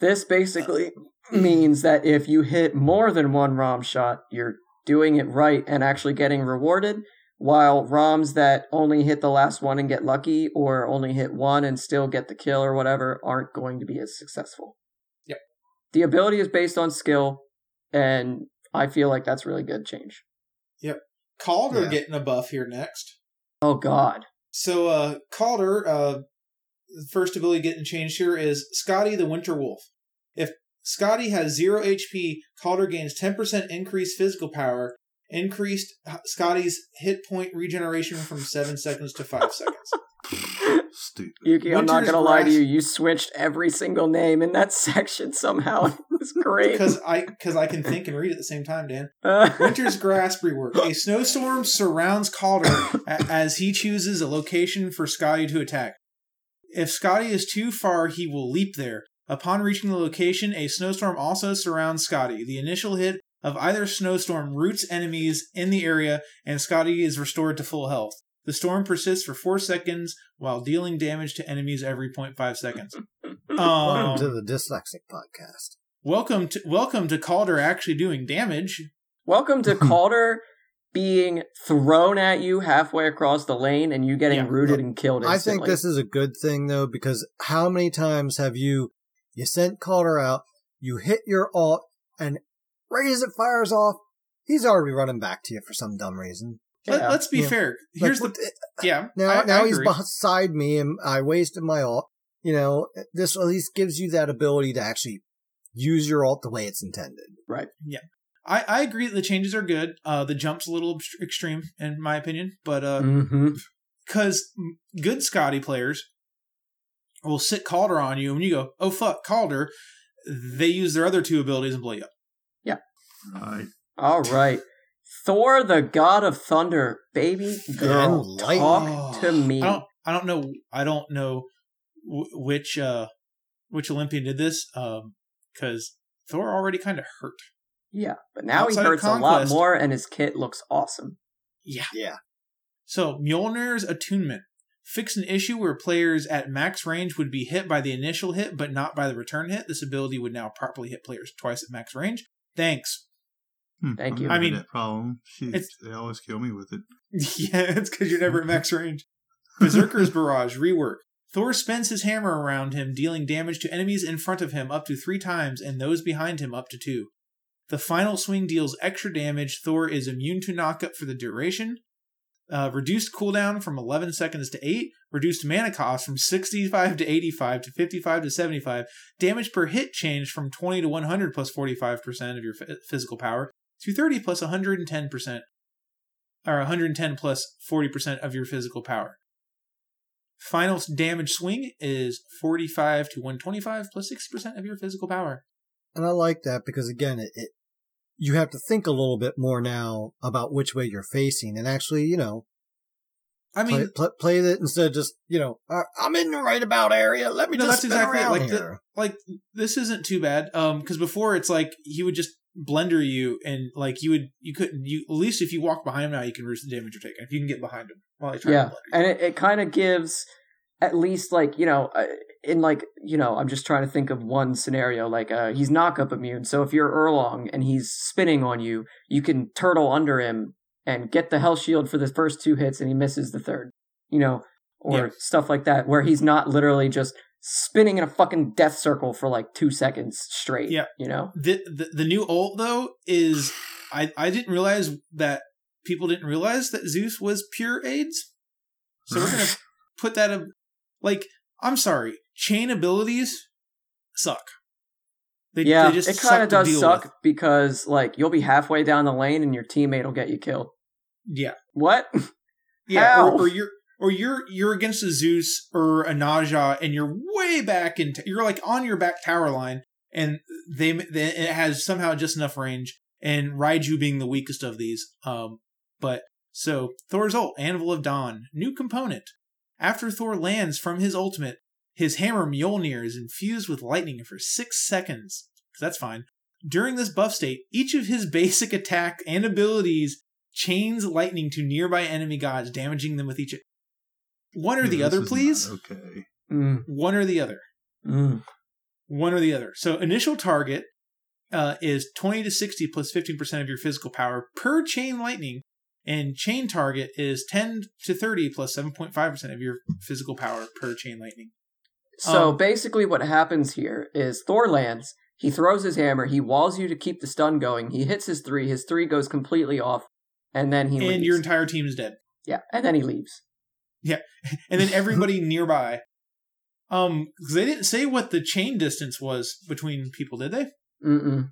This basically means that if you hit more than one ROM shot, you're doing it right and actually getting rewarded, while ROMs that only hit the last one and get lucky, or only hit one and still get the kill or whatever, aren't going to be as successful. Yep. The ability is based on skill, and I feel like that's really good change. Yep. Kaldr Yeah. getting a buff here next. Oh god. So uh Kaldr, uh the first ability getting changed here is Skadi the Winter Wolf. If Skadi has zero HP, Kaldr gains 10% increased physical power, increased Skadi's hit point regeneration from 7 seconds to 5 seconds. Stupid. Yuki, I'm not gonna lie to you, you switched every single name in that section somehow. It was great. Because I because I can think and read at the same time, Dan. Uh, Winter's Grasp rework. A snowstorm surrounds Kaldr as he chooses a location for Skadi to attack. If Skadi is too far, he will leap there. Upon reaching the location, a snowstorm also surrounds Skadi. The initial hit of either snowstorm roots enemies in the area, and Skadi is restored to full health. The storm persists for four seconds while dealing damage to enemies every 0.5 seconds. Welcome to Um, the Dyslexic Podcast. welcome to welcome to Kaldr actually doing damage. Welcome to Kaldr being thrown at you halfway across the lane and you getting Yeah. rooted and killed I think this is a good thing though, because how many times have you you sent Kaldr out, you hit your alt, and right as it fires off, he's already running back to you for some dumb reason. Let, Yeah. us be Yeah. fair. Here's Like, the yeah. Now, I- now I he's beside me, and I wasted my alt. You know, this at least gives you that ability to actually use your alt the way it's intended. I, I agree that the changes are good. Uh, the jump's a little extreme in my opinion, but uh, because good Skadi players will sit Kaldr on you, and when you go, "Oh fuck, Kaldr," they use their other two abilities and blow you up. Yeah. Right. All right. Thor, the god of thunder, baby girl, And lightning. talk to me. I don't. I don't know. I don't know w- which uh which Olympian did this. Um, because Thor already kind of hurt. Yeah, but now Outside he of hurts a lot more, and his kit looks awesome. Yeah. Yeah. So Mjolnir's attunement. Fix an issue where players at max range would be hit by the initial hit, but not by the return hit. This ability would now properly hit players twice at max range. Thanks. Hmm, Thank I've you. I mean, that problem. Shoot, it's- they always kill me with it. yeah, it's because you're never at max range. Berserker's Barrage rework. Thor spins his hammer around him, dealing damage to enemies in front of him up to three times and those behind him up to two. The final swing deals extra damage. Thor is immune to knockup for the duration. Uh, reduced cooldown from 11 seconds to 8. Reduced mana cost from 65 to 85 to 55 to 75. Damage per hit changed from 20 to 100 plus 45% of your f- physical power to 30 plus 110% or 110 plus 40% of your physical power. Final damage swing is 45 to 125 plus 60% of your physical power. And I like that because again, it, it you have to think a little bit more now about which way you're facing, and actually, you know, I mean, play, play, play it instead of just you know, "Uh, I'm in the right about area. Let me No, just that's spin exactly it. around Like the- here. like this isn't too bad um because before it's like he would just blender you and like you would you couldn't you at least if you walk behind him now you can reduce the damage you're taking if you can get behind him while he tries Yeah, to blender you. and it, it kind of gives at least like you know uh, in like you know i'm just trying to think of one scenario like uh he's knockup immune so if you're Erlang and he's spinning on you you can turtle under him and get the hell shield for the first two hits and he misses the third you know or Yeah. stuff like that where he's not literally just spinning in a fucking death circle for like two seconds straight Yeah. you know the, the the new ult though is I I didn't realize that people didn't realize that Zeus was pure AIDS. So we're gonna put that in, like I'm sorry, chain abilities suck. They, yeah they just it kind of does suck with. because like you'll be halfway down the lane and your teammate will get you killed Yeah, what yeah, or, or you're or you're you're against a Zeus or a Ne Zha, and you're way back in. T- you're like on your back tower line, and they, they it has somehow just enough range. And Raiju being the weakest of these. Um, but so Thor's ult, Anvil of Dawn, new component. After Thor lands from his ultimate, his hammer Mjolnir is infused with lightning for six seconds. So that's fine. During this buff state, each of his basic attack and abilities chains lightning to nearby enemy gods, damaging them with each. One or the this other, is not please. Okay. Mm, One or the other. mm. One or the other. So initial target uh, is 20 to 60 plus 15% of your physical power per chain lightning. And chain target is 10 to 30 plus 7.5% of your physical power per chain lightning. So Um, basically, what happens here is Thor lands. He throws his hammer. He walls you to keep the stun going. He hits his three. His three goes completely off, and then he and leaves. your entire team is dead. yeah, and then he leaves. Yeah, and then everybody nearby. Um, because they didn't say what the chain distance was between people, did they? Mm-mm.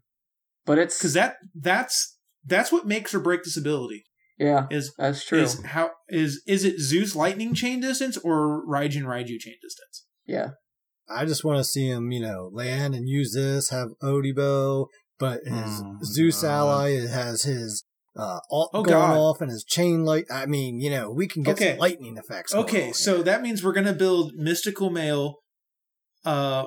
But it's Because that that's that's what makes or break this ability. Yeah, Is that's true. is how is is it Zeus lightning chain distance or Raijin Raiju chain distance? yeah, I just want to see him, you know, land and use this, have Odibo, but his Oh, Zeus God. ally has his uh, all, Oh, going God. off and his chain light. I mean, you know, we can get Okay. some lightning effects. Okay, on so here. that means we're gonna build Mystical Mail, uh,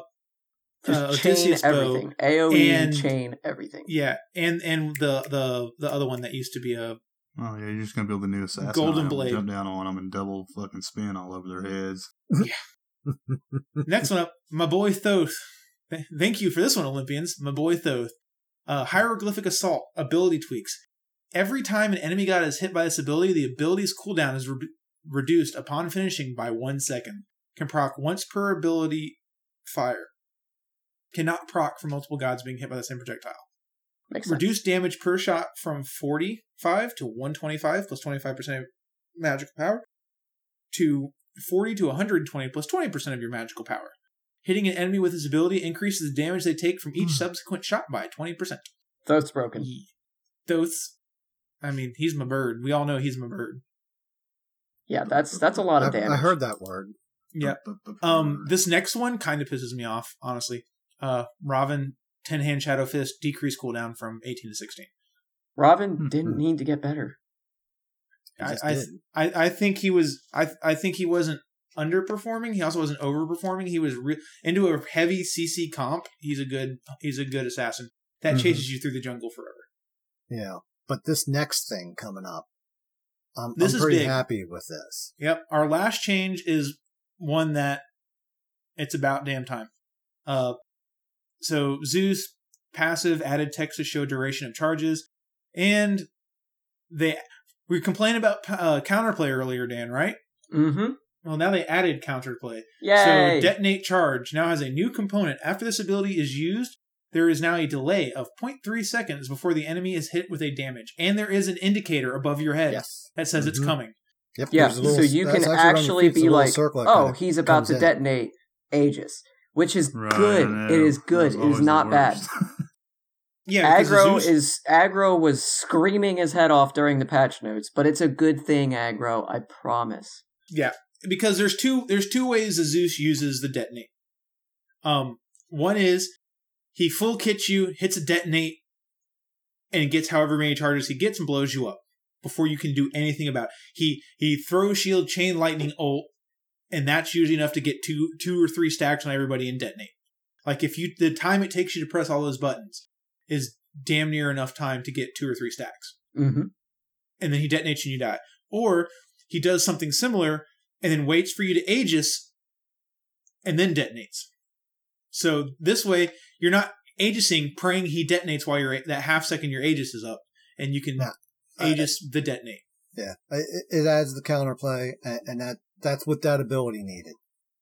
Just uh, chain Odysseus bow. everything. AOE and- chain everything. Yeah, and and the the the other one that used to be a Oh yeah, you're just gonna build the new assassin. Golden Blade. Jump down on them and double fucking spin all over their heads. Yeah. Next one up, my boy Thoth. Th- Thank you for this one, Olympians. My boy Thoth. Uh, hieroglyphic assault ability tweaks. Every time an enemy god is hit by this ability, the ability's cooldown is re- reduced upon finishing by one second. Can proc once per ability fire. Cannot proc for multiple gods being hit by the same projectile. Makes sense. Reduce damage per shot from 45 to 125 plus 25% of magical power to 40 to 120 plus 20% of your magical power. Hitting an enemy with this ability increases the damage they take from each subsequent shot by 20%. Throat's broken. Ye- Those, I mean, he's my bird. We all know he's my bird. Yeah, that's that's a lot of damage. I heard that word. Yeah. Um, this next one kind of pisses me off, honestly. Uh, Raven, 10 hand Shadow Fist, decrease cooldown from 18 to 16. Robin didn't need to get better. I, I, did. I, I think he was. I, I think he wasn't underperforming. He also wasn't overperforming. He was re- into a heavy CC comp. He's a good. He's a good assassin that Mhm. chases you through the jungle forever. Yeah. But this next thing coming up, I'm, This I'm is pretty big. happy with this. Yep. Our last change is one that it's about damn time. Uh, so Zeus passive added text to show duration of charges, and they we complained about uh, counterplay earlier, Dan. Right? Mm-hmm. Well, now they added counterplay. Yay! So detonate charge now has a new component. After this ability is used, there is now a delay of 0.3 seconds before the enemy is hit with a damage, and there is an indicator above your head Yes. that says it's Mhm. coming. Yep. yeah, little- so you can actually actually feet, be like, oh, he's about to detonate Aegis, which is Right, good. It is good. It is not bad. Yeah, aggro Zeus- is aggro was screaming his head off during the patch notes, but it's a good thing, aggro. I promise. Yeah, because there's two there's two ways Zeus uses the detonate. Um, one is he full kits you, hits a detonate, and gets however many charges he gets and blows you up before you can do anything about it. He he throws shield, chain lightning, ult, and that's usually enough to get two two or three stacks on everybody and detonate. Like if you the time it takes you to press all those buttons is damn near enough time to get two or three stacks Mm-hmm. and then he detonates and you die. Or he does something similar and then waits for you to Aegis and then detonates. So this way, you're not Aegising, praying he detonates while you're that half second your Aegis is up, and you can. I- Aegis the detonate. Yeah, it, it adds the counterplay, and, and that that's what that ability needed.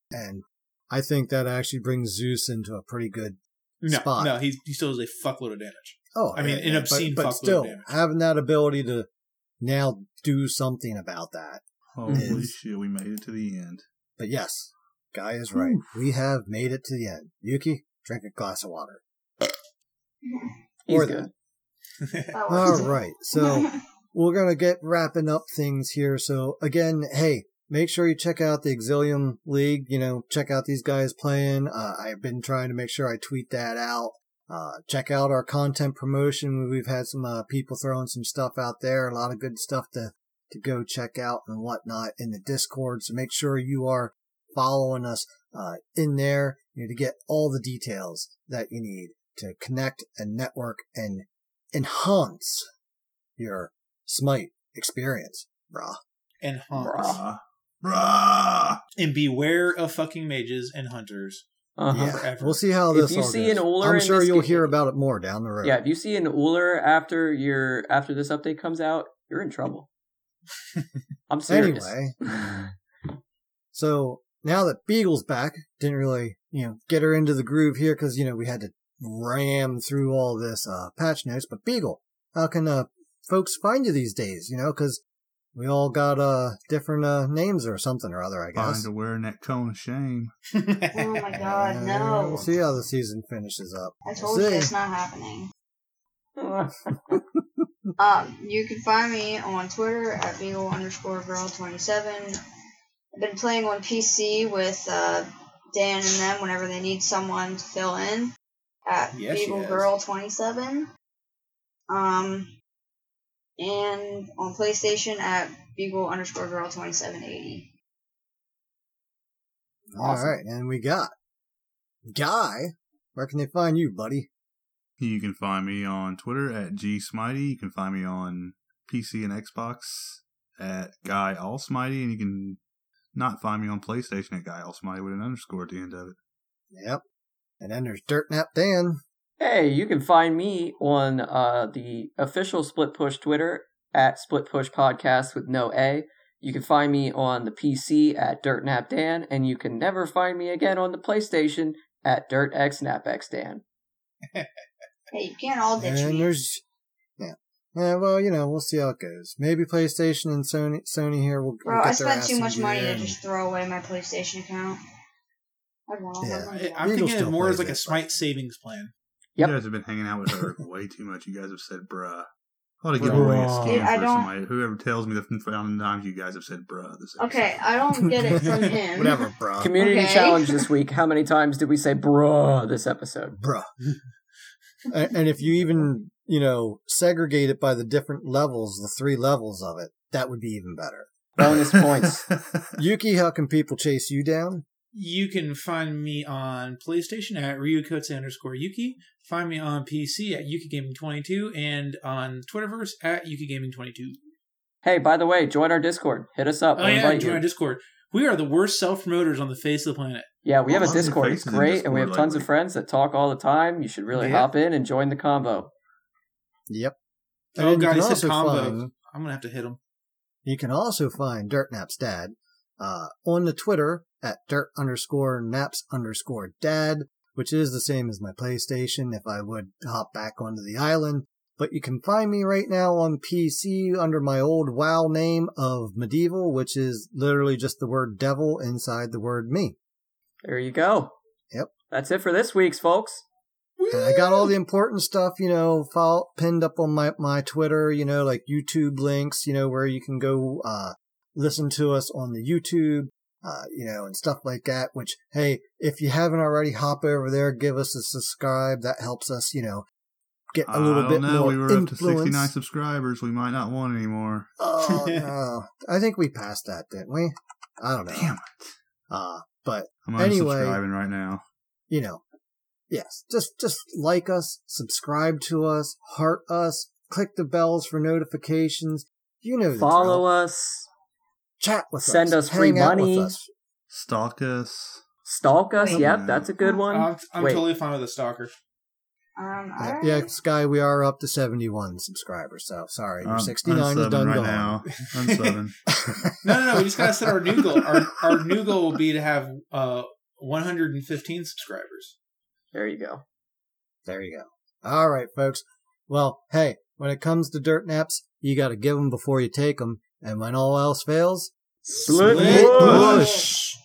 And I think that actually brings Zeus into a pretty good. No, Spot. no, he he still does a fuckload of damage. Oh, I mean, yeah, an yeah, obscene but, fuckload but of still having that ability to now do something about that. Holy Is- shit, we made it to the end. But yes, Guy is right. We have made it to the end. Yuki, drink a glass of water. He's Or. That All works. right, so we're gonna get wrapping up things here. So again, hey, make sure you check out the Exilium League. You know, check out these guys playing. Uh, I've been trying to make sure I tweet that out. Uh, check out our content promotion. We've had some uh, people throwing some stuff out there. A lot of good stuff to to go check out and whatnot in the Discord. So make sure you are following us uh, in there you know, to get all the details that you need to connect and network and enhance your Smite experience, brah. and haunts. Bruh. Bruh. And beware of fucking mages and hunters. Uh-huh. Yeah, Forever. we'll see how this. If this you all see goes. an Ullr I'm sure you'll game- hear about it more down the road. Yeah, if you see an Ullr after your after this update comes out, you're in trouble. I'm serious. Anyway, so now that Beagle's back, didn't really, you know, get her into the groove here because, you know, we had to ram through all this uh, patch notes. But Beagle, how can uh, folks find you these days? You know, because we all got uh, different uh, names or something or other, I guess. Find guess. her wearing that cone of shame. Oh my god, no. We'll see how the season finishes up. I We'll told you see. it's not happening. Um, you can find me on Twitter at Beagle underscore girl twenty seven. I've been playing on PC with uh, Dan and them whenever they need someone to fill in at Yes, Beagle girl twenty seven. Um, and on PlayStation at Beagle underscore girl twenty seven eighty. All right, and we got Guy. Where can they find you, buddy? You can find me on Twitter at gsmitey. You can find me on PC and Xbox at Guy Allsmighty, and you can not find me on PlayStation at Guy Allsmighty with an underscore at the end of it. Yep. And then there's Dirt Nap Dan. Hey, you can find me on uh, the official Split Push Twitter at Split Push Podcast with no A. You can find me on the PC at Dirt Nap Dan, and you can never find me again on the PlayStation at Dirt X Nap X Dan. Hey, you can't all ditch And me. there's yeah. Yeah, well, you know, we'll see how it goes. Maybe PlayStation and Sony Sony here will, will Bro, get I spent ass too much gear money to just throw away my PlayStation account. I want all Yeah. my I, money I'm Regal thinking of more as like a it, smite savings plan. Yep. You guys have been hanging out with her way too much. You guys have said bruh. I ought to give away a Bruh. skin Dude, I for don't- somebody. Whoever tells me the amount of times you guys have said bruh this episode. Okay, I don't get it from him. Whatever, bro. Community Okay. challenge this week. How many times did we say bruh this episode? Bruh. and, and if you even, you know, segregate it by the different levels, the three levels of it, that would be even better. Bonus points. Yuki, how can people chase you down? You can find me on PlayStation at Ryukotsu underscore Yuki. Find me on PC at YukiGaming22 and on Twitterverse at YukiGaming22. Hey, by the way, join our Discord. Hit us up. Oh We'll yeah, invite join you. our Discord. We are the worst self promoters on the face of the planet. Yeah, we have a Discord. It's faces in great, and we have Discord tons of friends that talk all the time. You should really Yeah. hop in and join the combo. Yep. And Oh then you god, can he said combo. find- I'm gonna have to hit him. You can also find Dirt Naps Dad uh, on the Twitter at dirt underscore naps underscore dad, which is the same as my PlayStation if I would hop back onto the island. But you can find me right now on PC under my old WoW name of Medieval, which is literally just the word devil inside the word me. There you go. Yep. That's it for this week's, folks. And I got all the important stuff, you know, follow, pinned up on my, my Twitter, you know, like YouTube links, you know, where you can go, uh, listen to us on the YouTube, uh, you know, and stuff like that, which, hey, if you haven't already, hop over there, give us a subscribe. That helps us, you know, get a little I bit don't know. more we were up to influence. 69 subscribers. We might not want anymore. oh, no. I think we passed that, didn't we? I don't know. Damn it. Uh, but I'm Anyway. unsubscribing right now. you know, yes, just just like us, subscribe to us, heart us, click the bells for notifications. You know, the Follow drill. us. Chat with send us, us free hang out with money. us. Stalk us. Stalk us. Wait. Yep, that's a good one. I'm, I'm totally fine with a stalker. Um, Yeah, alright. yeah, Sky, we are up to seventy-one subscribers. So sorry, your I'm sixty-nine is done right gone. now. Unsubbing. No, no, no. We just gotta set our new goal. Our our new goal will be to have uh 115 subscribers. There you go. There you go. All right, folks. Well, hey, when it comes to dirt naps, you got to give them before you take them, and when all else fails, Split Split push. push.